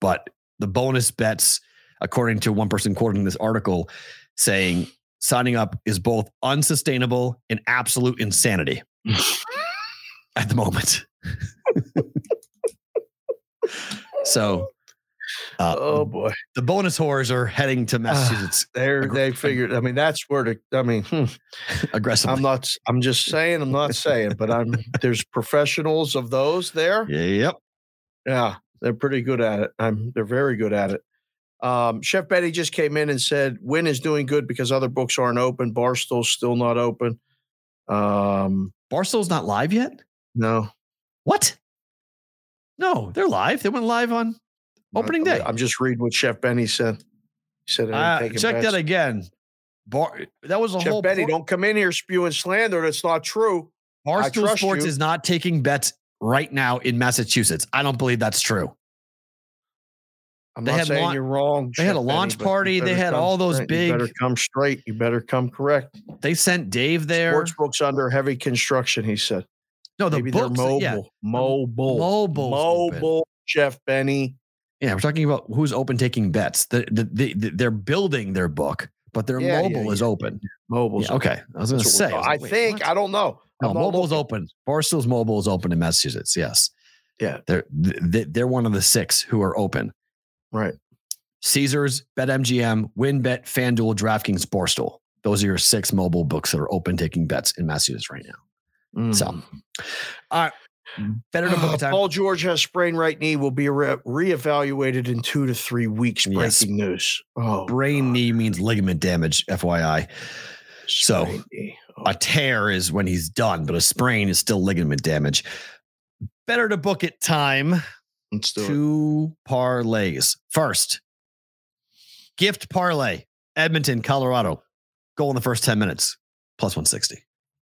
[SPEAKER 1] but the bonus bets, according to one person quoting this article, saying signing up is both unsustainable and absolute insanity at the moment. so. Uh,
[SPEAKER 2] Oh boy,
[SPEAKER 1] the bonus whores are heading to Massachusetts
[SPEAKER 2] there
[SPEAKER 1] Agre-
[SPEAKER 2] they figured. I mean, that's where the. I mean, hmm,
[SPEAKER 1] aggressively.
[SPEAKER 2] I'm not. I'm just saying. I'm not saying, but I'm. There's professionals of those there.
[SPEAKER 1] yep.
[SPEAKER 2] Yeah, they're pretty good at it. I'm. They're very good at it. Um, Chef Benny just came in and said Wynn is doing good because other books aren't open. Barstool's still not open. Um,
[SPEAKER 1] Barstool's not live yet.
[SPEAKER 2] no,
[SPEAKER 1] What? No, they're live. They went live on opening day.
[SPEAKER 2] I'm just reading what Chef Benny said. He said,
[SPEAKER 1] Uh, check
[SPEAKER 2] bets.
[SPEAKER 1] that again. Bar, that was a
[SPEAKER 2] Chef
[SPEAKER 1] whole.
[SPEAKER 2] Benny,
[SPEAKER 1] por-
[SPEAKER 2] don't come in here spewing slander. That's not true.
[SPEAKER 1] Barstool Sports
[SPEAKER 2] you.
[SPEAKER 1] is not taking bets right now in Massachusetts. I don't believe that's true.
[SPEAKER 2] I'm
[SPEAKER 1] They
[SPEAKER 2] not
[SPEAKER 1] had
[SPEAKER 2] saying you're wrong.
[SPEAKER 1] they had a launch party. They had all those
[SPEAKER 2] straight.
[SPEAKER 1] big-
[SPEAKER 2] You better come straight. You better come correct.
[SPEAKER 1] They sent Dave there.
[SPEAKER 2] Sportsbook's under heavy construction. He said.
[SPEAKER 1] no, the
[SPEAKER 2] Maybe
[SPEAKER 1] books.
[SPEAKER 2] they're mobile.
[SPEAKER 1] Yeah,
[SPEAKER 2] Mobile.
[SPEAKER 1] Mobile's open.
[SPEAKER 2] Mobile. Chef Benny.
[SPEAKER 1] yeah. We're talking about who's open taking bets. The, the, the, the- they're building their book, but their
[SPEAKER 2] Yeah, yeah,
[SPEAKER 1] mobile is
[SPEAKER 2] yeah.
[SPEAKER 1] open.
[SPEAKER 2] Mobile's.
[SPEAKER 1] Okay, I was going to say.
[SPEAKER 2] I,
[SPEAKER 1] like, wait,
[SPEAKER 2] think.
[SPEAKER 1] what?
[SPEAKER 2] I don't know.
[SPEAKER 1] No,
[SPEAKER 2] I'm
[SPEAKER 1] mobile's open. Barstool's mobile is open in Massachusetts. Yes.
[SPEAKER 2] Yeah.
[SPEAKER 1] They're they're one of the six who are open.
[SPEAKER 2] Right.
[SPEAKER 1] Caesars, BetMGM, WynnBet, FanDuel, DraftKings, Barstool. Those are your six mobile books that are open taking bets in Massachusetts right now. So,
[SPEAKER 2] Mm.
[SPEAKER 1] all right. Better to book a time.
[SPEAKER 2] Paul George has sprained right knee. Will be re- reevaluated in two to three weeks. Breaking
[SPEAKER 1] Yes.
[SPEAKER 2] news. Oh,
[SPEAKER 1] Brain knee means ligament damage, FYI. so-
[SPEAKER 2] Oh,
[SPEAKER 1] A tear is when he's done, but a sprain is still ligament damage. Better to book it time.
[SPEAKER 2] Let's do it.
[SPEAKER 1] two parlays. First, gift parlay, Edmonton, Colorado. Goal in the first 10 minutes, plus 160.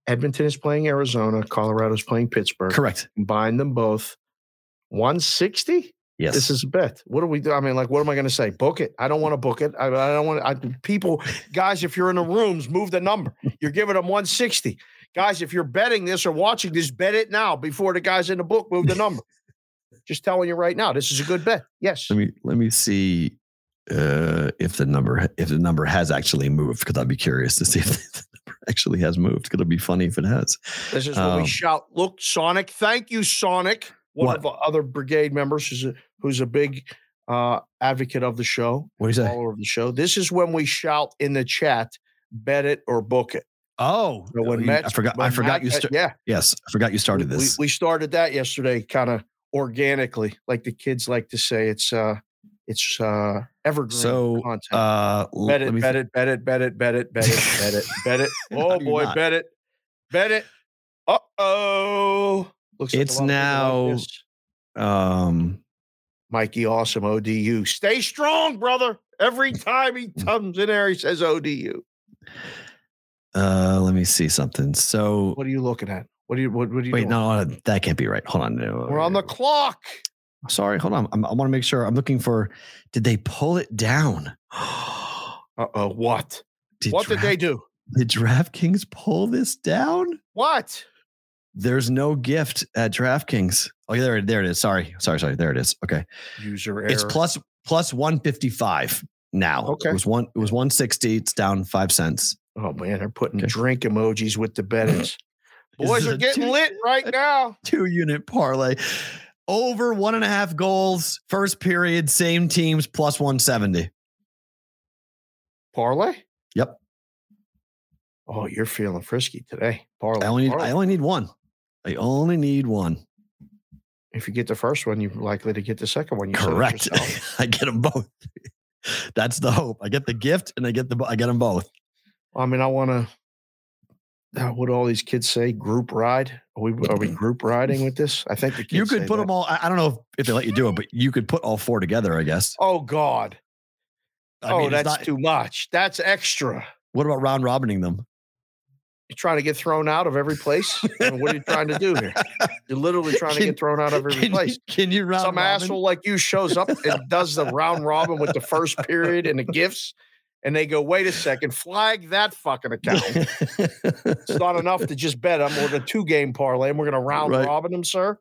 [SPEAKER 2] Edmonton is playing Arizona. Colorado's playing Pittsburgh.
[SPEAKER 1] Correct.
[SPEAKER 2] Combine them both. 160?
[SPEAKER 1] Yes.
[SPEAKER 2] This is a bet. What do we do? I mean, like, what am I going to say? Book it. I don't want to book it. I, I don't want I, people, guys, if you're in the rooms, move the number. You're giving them 160. Guys, if you're betting this or watching this, bet it now before the guys in the book move the number. Just telling you right now, this is a good bet. Yes.
[SPEAKER 1] let me let me see uh, if the number if the number has actually moved because I'd be curious to see if the number actually has moved. It'll be funny if it has.
[SPEAKER 2] This is when
[SPEAKER 1] Um,
[SPEAKER 2] we shout, look, Sonic. Thank you, Sonic. One
[SPEAKER 1] What?
[SPEAKER 2] of the other brigade members who's a, who's a big uh, advocate of the show,
[SPEAKER 1] What is do you
[SPEAKER 2] follower of the show. This is when we shout in the chat, bet it or book it.
[SPEAKER 1] Oh,
[SPEAKER 2] So when
[SPEAKER 1] you- I forgot. I forgot
[SPEAKER 2] Matt-
[SPEAKER 1] you. St-
[SPEAKER 2] yeah,
[SPEAKER 1] yes, I forgot you started
[SPEAKER 2] we,
[SPEAKER 1] this.
[SPEAKER 2] we started that yesterday, kind of organically, like the kids like to say. It's uh, it's uh, evergreen
[SPEAKER 1] so,
[SPEAKER 2] content.
[SPEAKER 1] uh,
[SPEAKER 2] bet
[SPEAKER 1] let
[SPEAKER 2] it, bet
[SPEAKER 1] th-
[SPEAKER 2] it, bet it, bet it, bet it, bet it, bet it, bet it. Oh boy,
[SPEAKER 1] not?
[SPEAKER 2] bet it, bet it. Uh oh. Looks
[SPEAKER 1] It's
[SPEAKER 2] lot of people like
[SPEAKER 1] now- um
[SPEAKER 2] Mikey Awesome ODU. Stay strong, brother. Every time he comes in there, he says ODU.
[SPEAKER 1] Uh, let me see something. So
[SPEAKER 2] What are you looking at? What do you what, what are you
[SPEAKER 1] wait,
[SPEAKER 2] doing?
[SPEAKER 1] no, that can't be right. Hold on. No,
[SPEAKER 2] We're on the clock.
[SPEAKER 1] Sorry, hold on. I'm, I want to make sure. I'm looking for. Did they pull it down?
[SPEAKER 2] Uh-oh. What?
[SPEAKER 1] Did
[SPEAKER 2] what did they do?
[SPEAKER 1] Did DraftKings pull this down?
[SPEAKER 2] What?
[SPEAKER 1] There's no gift at DraftKings. Oh, yeah, there, there it is. Sorry, sorry, sorry. There it is. Okay,
[SPEAKER 2] User error.
[SPEAKER 1] it's plus plus 155 now.
[SPEAKER 2] Okay.
[SPEAKER 1] it was one. It was 160. It's down five cents.
[SPEAKER 2] Oh man, they're putting
[SPEAKER 1] Okay.
[SPEAKER 2] drink emojis with the bettings. Boys are getting
[SPEAKER 1] two-
[SPEAKER 2] lit right now.
[SPEAKER 1] Two unit parlay. Over one and a half goals. First period, same teams plus 170.
[SPEAKER 2] Parlay?
[SPEAKER 1] Yep.
[SPEAKER 2] Oh, you're feeling frisky today. Parlay.
[SPEAKER 1] I only need,
[SPEAKER 2] parlay.
[SPEAKER 1] I only need one. I only need one.
[SPEAKER 2] if you get the first one, you're likely to get the second one. You
[SPEAKER 1] Correct. I get them both. That's the hope. I get the gift and I get the I get them both.
[SPEAKER 2] I mean, I want to. What do all these kids say? Group ride? Are we are we group riding with this? I think the kids
[SPEAKER 1] You could put
[SPEAKER 2] that.
[SPEAKER 1] them all. I don't know if, if they let you do it, but you could put all four together. I guess.
[SPEAKER 2] Oh God!
[SPEAKER 1] I
[SPEAKER 2] oh,
[SPEAKER 1] mean,
[SPEAKER 2] that's
[SPEAKER 1] not-
[SPEAKER 2] too much. That's extra.
[SPEAKER 1] What about round robining them?
[SPEAKER 2] You're trying to get thrown out of every place. I mean, what are you trying to do here? You're literally trying to get thrown out of every
[SPEAKER 1] Can
[SPEAKER 2] place.
[SPEAKER 1] you, can you round
[SPEAKER 2] Some
[SPEAKER 1] robin?
[SPEAKER 2] asshole like you shows up and does the round robin with the first period and the gifts, and they go, "Wait a second, flag that fucking account." It's not enough to just bet them or the two game parlay, and we're going to round
[SPEAKER 1] Right.
[SPEAKER 2] robin them, sir.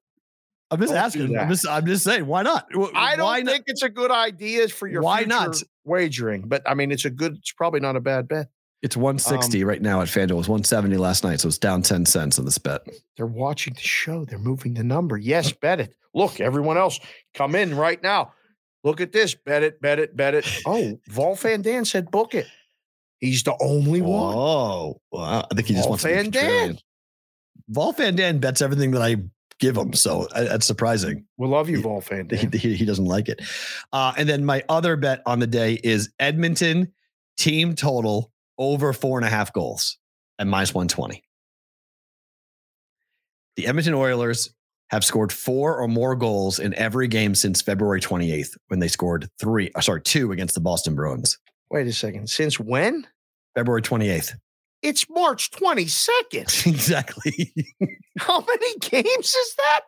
[SPEAKER 1] I'm just
[SPEAKER 2] Don't
[SPEAKER 1] asking. I'm just, I'm just saying. Why not?
[SPEAKER 2] I don't
[SPEAKER 1] why not?
[SPEAKER 2] think it's a good idea for your
[SPEAKER 1] Why not?
[SPEAKER 2] wagering, but I mean, it's a good. It's probably not a bad bet.
[SPEAKER 1] It's 160
[SPEAKER 2] Um,
[SPEAKER 1] right now at FanDuel. It was 170 last night, so it's down 10 cents on this bet.
[SPEAKER 2] They're watching the show. They're moving the number. Yes, bet it. Look, everyone else, come in right now. Look at this. Bet it, bet it, bet it. Oh, Vol Van Dan said book it. He's the only one.
[SPEAKER 1] Oh, wow. I think he just
[SPEAKER 2] Vol
[SPEAKER 1] wants to
[SPEAKER 2] Van Dan.
[SPEAKER 1] contrarian. Vol Van Dan bets everything that I give him, so uh, that's surprising.
[SPEAKER 2] We love you, Vol Van
[SPEAKER 1] He,
[SPEAKER 2] Dan.
[SPEAKER 1] he, he doesn't like it. Uh, and then my other bet on the day is Edmonton team total over four and a half goals at minus 120. The Edmonton Oilers have scored four or more goals in every game since February 28th when they scored three, uh, sorry, two against the Boston Bruins.
[SPEAKER 2] Wait a second. Since when?
[SPEAKER 1] February 28th.
[SPEAKER 2] It's March 22nd.
[SPEAKER 1] exactly.
[SPEAKER 2] How many games is that?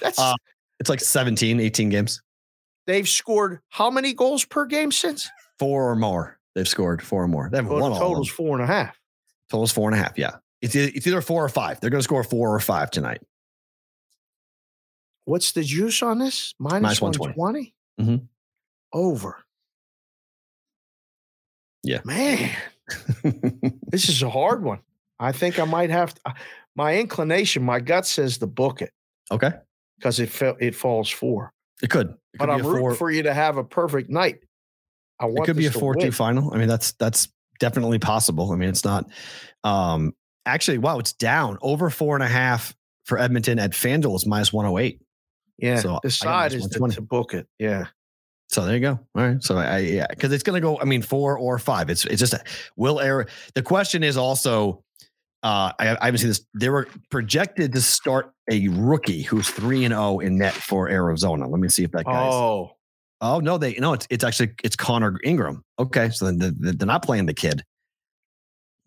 [SPEAKER 2] That's
[SPEAKER 1] Uh, It's like 17, 18 games.
[SPEAKER 2] they've scored how many goals per game since?
[SPEAKER 1] Four or more. They've scored four or more. They haven't
[SPEAKER 2] Well,
[SPEAKER 1] won
[SPEAKER 2] the
[SPEAKER 1] all
[SPEAKER 2] total's four and a half.
[SPEAKER 1] Total's four and a half. Yeah. It's, it's either four or five. They're going to score four or five tonight.
[SPEAKER 2] What's the juice on this? Minus,
[SPEAKER 1] Minus
[SPEAKER 2] 120?
[SPEAKER 1] 120. Mhm.
[SPEAKER 2] Over.
[SPEAKER 1] Yeah.
[SPEAKER 2] Man, this is a hard one. I think I might have to. My inclination, my gut says to book it
[SPEAKER 1] okay.
[SPEAKER 2] because it fe- it falls four.
[SPEAKER 1] It could. It
[SPEAKER 2] But
[SPEAKER 1] could
[SPEAKER 2] I'm rooting for you to have a perfect night. I want It
[SPEAKER 1] could be a four-two final. I mean, that's that's definitely possible. I mean, it's not. Um, actually, wow, it's down over four and a half for Edmonton at FanDuel is minus one hundred eight.
[SPEAKER 2] Yeah,
[SPEAKER 1] So
[SPEAKER 2] side is to, to book it. Yeah.
[SPEAKER 1] So there you go. All right. So I yeah, because it's going to go. I mean, four or five. It's it's just a, will error. The question is also. Uh, I, I haven't seen this. They were projected to start a rookie who's three and zero in net for Arizona. Let me see if that guy's.
[SPEAKER 2] Oh,
[SPEAKER 1] Oh no, they no, it's it's actually it's Connor Ingram. Okay, so then they're, they're not playing the kid.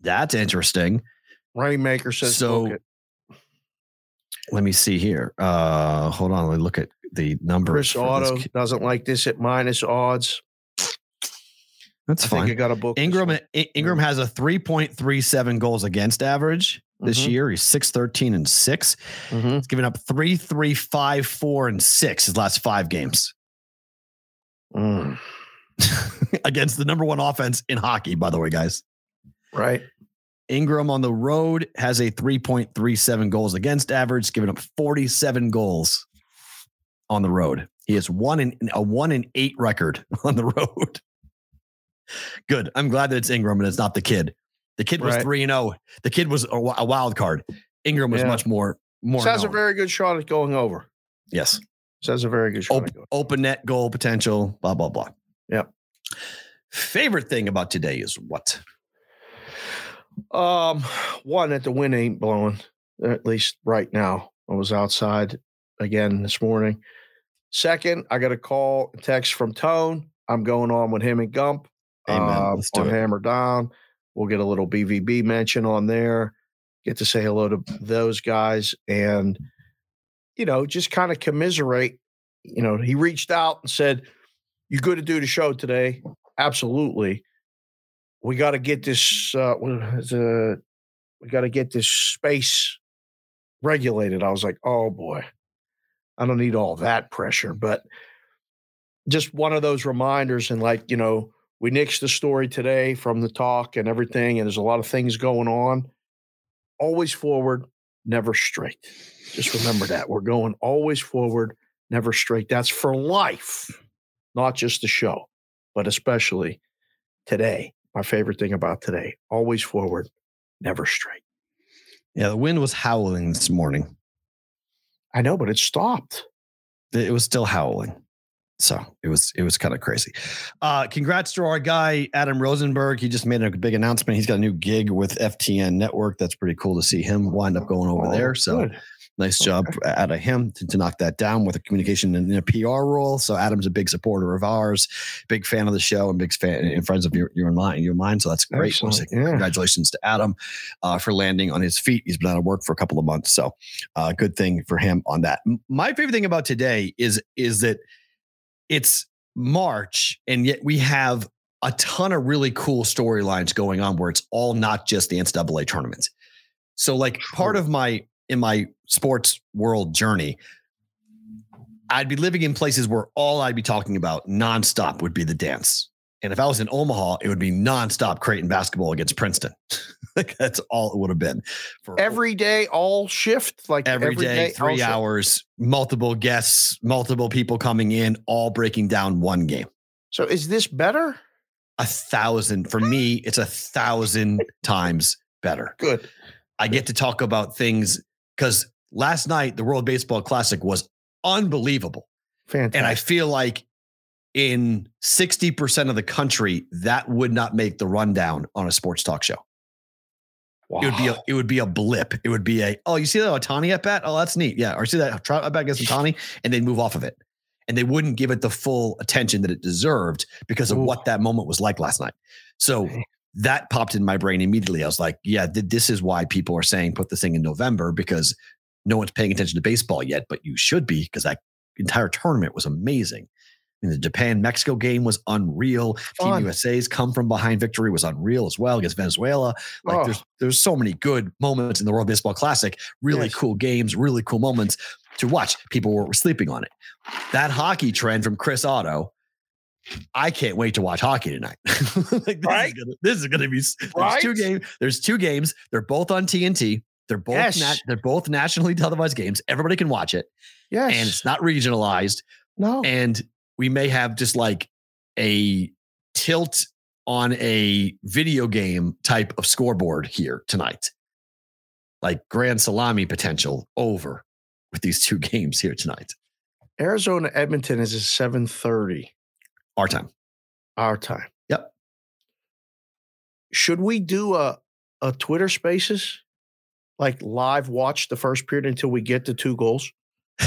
[SPEAKER 1] That's interesting.
[SPEAKER 2] Rainmaker says
[SPEAKER 1] So-. Let me see here. Uh hold on, let me look at the numbers.
[SPEAKER 2] Chris
[SPEAKER 1] this
[SPEAKER 2] doesn't like this at minus odds.
[SPEAKER 1] That's
[SPEAKER 2] I think I
[SPEAKER 1] fine.
[SPEAKER 2] got a book.
[SPEAKER 1] Ingram Ingram has a 3.37 goals against average this
[SPEAKER 2] Mhm.
[SPEAKER 1] year. He's 613 and 6.
[SPEAKER 2] Mhm.
[SPEAKER 1] He's given up 3 3 5 4 and 6 his last 5 games
[SPEAKER 2] Mm,
[SPEAKER 1] against the number 1 offense in hockey by the way, guys.
[SPEAKER 2] right.
[SPEAKER 1] Ingram on the road has a 3.37 goals against average, giving up 47 goals on the road. He has one in a one in eight record on the road. Good. I'm glad that it's Ingram and it's not the kid. The kid was three and zero. The kid was a, a wild card. Ingram was
[SPEAKER 2] Yeah.
[SPEAKER 1] much more more.
[SPEAKER 2] This has a very good shot at going over.
[SPEAKER 1] yes.
[SPEAKER 2] This has a very good shot
[SPEAKER 1] Op- open net goal potential. Blah blah blah.
[SPEAKER 2] Yep.
[SPEAKER 1] Favorite thing about today is what?
[SPEAKER 2] Um, one that the wind ain't blowing, at least right now. I was outside again this morning. Second, I got a call, text from Tone. I'm going on with him and Gump
[SPEAKER 1] Amen. Let's do
[SPEAKER 2] on
[SPEAKER 1] it.
[SPEAKER 2] Hammer Down. We'll get a little BVB mention on there. Get to say hello to those guys and, you know, just kind of commiserate. You know, he reached out and said, You good to do the show today? Absolutely. We got to get this, uh, it? we got to get this space regulated. I was like, Oh boy, I don't need all that pressure, but just one of those reminders. And like, you know, we nixed the story today from the talk and everything, and there's a lot of things going on. Always forward, never straight. Just remember that. We're going always forward, never straight. That's for life, not just the show, but especially today. My favorite thing about today always forward, never straight.
[SPEAKER 1] Yeah, the wind was howling this morning.
[SPEAKER 2] I know, but it stopped.
[SPEAKER 1] It was still howling. So it was it was kind of crazy. Uh, congrats to our guy Adam Rosenberg. He just made a big announcement. He's got a new gig with FTN Network. That's pretty cool to see him wind up going over
[SPEAKER 2] Oh,
[SPEAKER 1] there. So
[SPEAKER 2] good.
[SPEAKER 1] Nice job out of him to, to knock that down with a communication and a PR role. So Adam's a big supporter of ours, big fan of the show, and big fan and friends of your your mind your mind. So that's great. Say
[SPEAKER 2] yeah.
[SPEAKER 1] Congratulations to Adam uh, for landing on his feet. He's been out of work for a couple of months, so uh, good thing for him on that. My favorite thing about today is is that it's March, and yet we have a ton of really cool storylines going on where it's all not just the NCAA tournaments. So, like part of my in my sports world journey, I'd be living in places where all I'd be talking about nonstop would be the dance. And if I was in Omaha, it would be nonstop Creighton basketball against Princeton. like that's all it would have been for
[SPEAKER 2] Every day, all shift, like
[SPEAKER 1] every day,
[SPEAKER 2] all
[SPEAKER 1] three
[SPEAKER 2] shift.
[SPEAKER 1] hours, multiple guests, multiple people coming in, all breaking down one game.
[SPEAKER 2] So is this better?
[SPEAKER 1] A thousand for me, it's a thousand times better.
[SPEAKER 2] Good.
[SPEAKER 1] I get to talk about things because last night the World Baseball Classic was unbelievable.
[SPEAKER 2] Fantastic.
[SPEAKER 1] And I feel like in 60% of the country, that would not make the rundown on a sports talk show. It would be a, it would be a blip. It would be a oh you see that Ohtani at bat oh that's neat yeah or see that Trout at bat against Ohtani and they'd move off of it and they wouldn't give it the full attention that it deserved because of
[SPEAKER 2] Ooh.
[SPEAKER 1] what that moment was like last night. So that popped in my brain immediately. I was like, yeah, th- this is why people are saying put this thing in November because no one's paying attention to baseball yet, but you should be because that entire tournament was amazing. I mean, the Japan Mexico game was unreal. Team USA's come from behind victory was unreal as well against Venezuela. Like
[SPEAKER 2] Oh.
[SPEAKER 1] there's there's so many good moments in the World Baseball Classic, really
[SPEAKER 2] Yes.
[SPEAKER 1] cool games, really cool moments to watch. People were sleeping on it. That hockey trend from Chris Otto, I can't wait to watch hockey tonight. like this,
[SPEAKER 2] Right?
[SPEAKER 1] is gonna, this is gonna be s- there's
[SPEAKER 2] Right?
[SPEAKER 1] two games. There's two games. They're both on TNT. They're both
[SPEAKER 2] Yes.
[SPEAKER 1] nat- they're both nationally televised games. Everybody can watch it,
[SPEAKER 2] yes.
[SPEAKER 1] and it's not regionalized
[SPEAKER 2] no.
[SPEAKER 1] and we may have just like a tilt on a video game type of scoreboard here tonight like grand salami potential over with these two games here tonight
[SPEAKER 2] Arizona Edmonton is at 7:30
[SPEAKER 1] our time
[SPEAKER 2] our time.
[SPEAKER 1] Yep.
[SPEAKER 2] Should we do a a Twitter Spaces like live watch the first period until we get to two goals?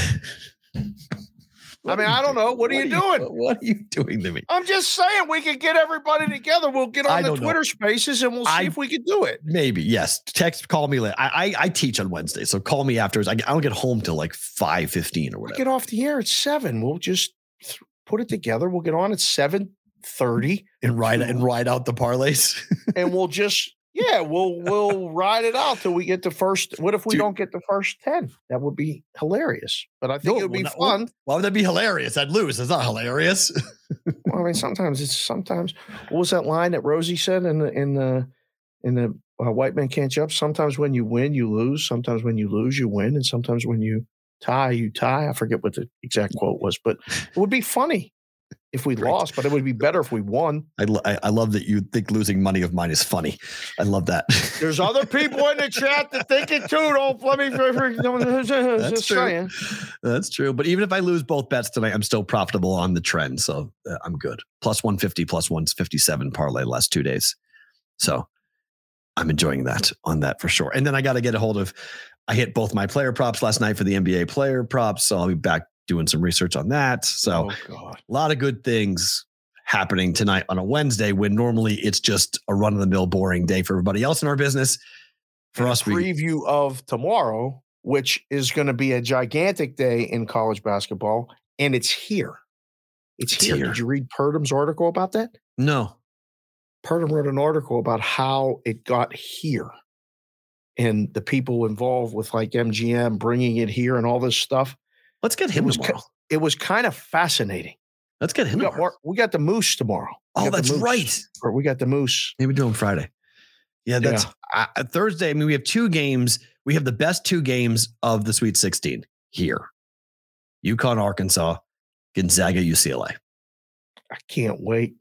[SPEAKER 2] I mean, I don't know. What are you doing?
[SPEAKER 1] what are you doing to me
[SPEAKER 2] I'm just saying we could get everybody together. We'll get on the
[SPEAKER 1] don't know.
[SPEAKER 2] Twitter Spaces and we'll see
[SPEAKER 1] I-
[SPEAKER 2] if we can do it.
[SPEAKER 1] maybe yes text call me later i i, I teach on wednesday so call me afterwards I, I don't get home till like 5 15 or whatever.
[SPEAKER 2] We get off the air at seven. We'll just th- put it together. We'll get on at seven thirty,
[SPEAKER 1] and ride and ride out the parlays
[SPEAKER 2] and we'll just yeah, we'll we'll ride it out till we get the first. What if we
[SPEAKER 1] Dude.
[SPEAKER 2] don't get the first ten? That would be hilarious. But I think
[SPEAKER 1] No,
[SPEAKER 2] it would be
[SPEAKER 1] not-
[SPEAKER 2] fun.
[SPEAKER 1] why would that be hilarious i'd lose it's not hilarious
[SPEAKER 2] Well, I mean, sometimes it's sometimes. What was that line that Rosie said in the in the in the uh, White Man Can't Jump? Sometimes when you win, you lose. Sometimes when you lose, you win, and sometimes when you tie, you tie. I forget what the exact quote was, but it would be funny if we lost. But it would be better if we won.
[SPEAKER 1] I, lo- I love that you think losing money of mine is funny. I love that.
[SPEAKER 2] There's other people in the chat that think it too. Don't let me.
[SPEAKER 1] That's true.
[SPEAKER 2] saying.
[SPEAKER 1] That's true. But even if I lose both bets tonight, I'm still profitable on the trend. So uh, I'm good. Plus 150, plus 157 parlay last two days. So I'm enjoying that on that for sure. And then I got to get a hold of, I hit both my player props last night for the NBA player props. So I'll be back doing some research on that. So
[SPEAKER 2] oh,
[SPEAKER 1] a lot of good things happening tonight on a Wednesday when normally it's just a run of the mill boring day for everybody else in our business. For
[SPEAKER 2] and
[SPEAKER 1] us, we
[SPEAKER 2] preview of tomorrow, which is going to be a gigantic day in college basketball, and it's here. It's,
[SPEAKER 1] It's
[SPEAKER 2] here.
[SPEAKER 1] here.
[SPEAKER 2] Did you read Purdum's article about that?
[SPEAKER 1] no.
[SPEAKER 2] Purdum wrote an article about how it got here and the people involved with like MGM bringing it here and all this stuff.
[SPEAKER 1] Let's get him
[SPEAKER 2] was ca-
[SPEAKER 1] tomorrow.
[SPEAKER 2] It was kind of fascinating.
[SPEAKER 1] Let's get him
[SPEAKER 2] We got,
[SPEAKER 1] tomorrow.
[SPEAKER 2] we got the moose tomorrow. We
[SPEAKER 1] Oh, that's right.
[SPEAKER 2] Or we got the moose.
[SPEAKER 1] Maybe do them Friday. Yeah, that's uh, Thursday. I mean, we have two games. We have the best two games of the Sweet 16 here. UConn, Arkansas, Gonzaga, UCLA.
[SPEAKER 2] I can't wait.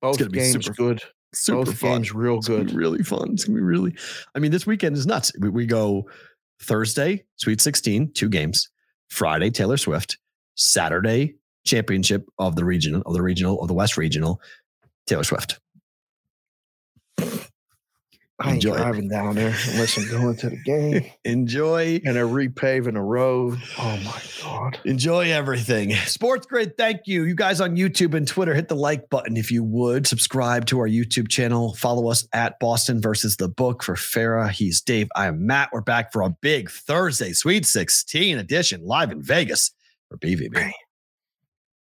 [SPEAKER 2] Both games
[SPEAKER 1] super-
[SPEAKER 2] good.
[SPEAKER 1] Super
[SPEAKER 2] Both
[SPEAKER 1] fun.
[SPEAKER 2] games real
[SPEAKER 1] It's
[SPEAKER 2] good.
[SPEAKER 1] really fun. It's gonna be really. I mean, this weekend is nuts. We, we go Thursday, Sweet 16, two games. Friday, Taylor Swift. Saturday, championship of the region of the regional of the West Regional, Taylor Swift.
[SPEAKER 2] I ain't
[SPEAKER 1] Enjoy it.
[SPEAKER 2] driving down there unless I'm going to the game
[SPEAKER 1] Enjoy
[SPEAKER 2] and they're repaving a road. Oh my God.
[SPEAKER 1] Enjoy everything. SportsGrid, thank you. You guys on YouTube and Twitter, hit the like button if you would. Subscribe to our YouTube channel. Follow us at Boston versus the book for Farah. He's Dave. I am Matt. We're back for a big Thursday, Sweet 16 edition live in Vegas for BVB.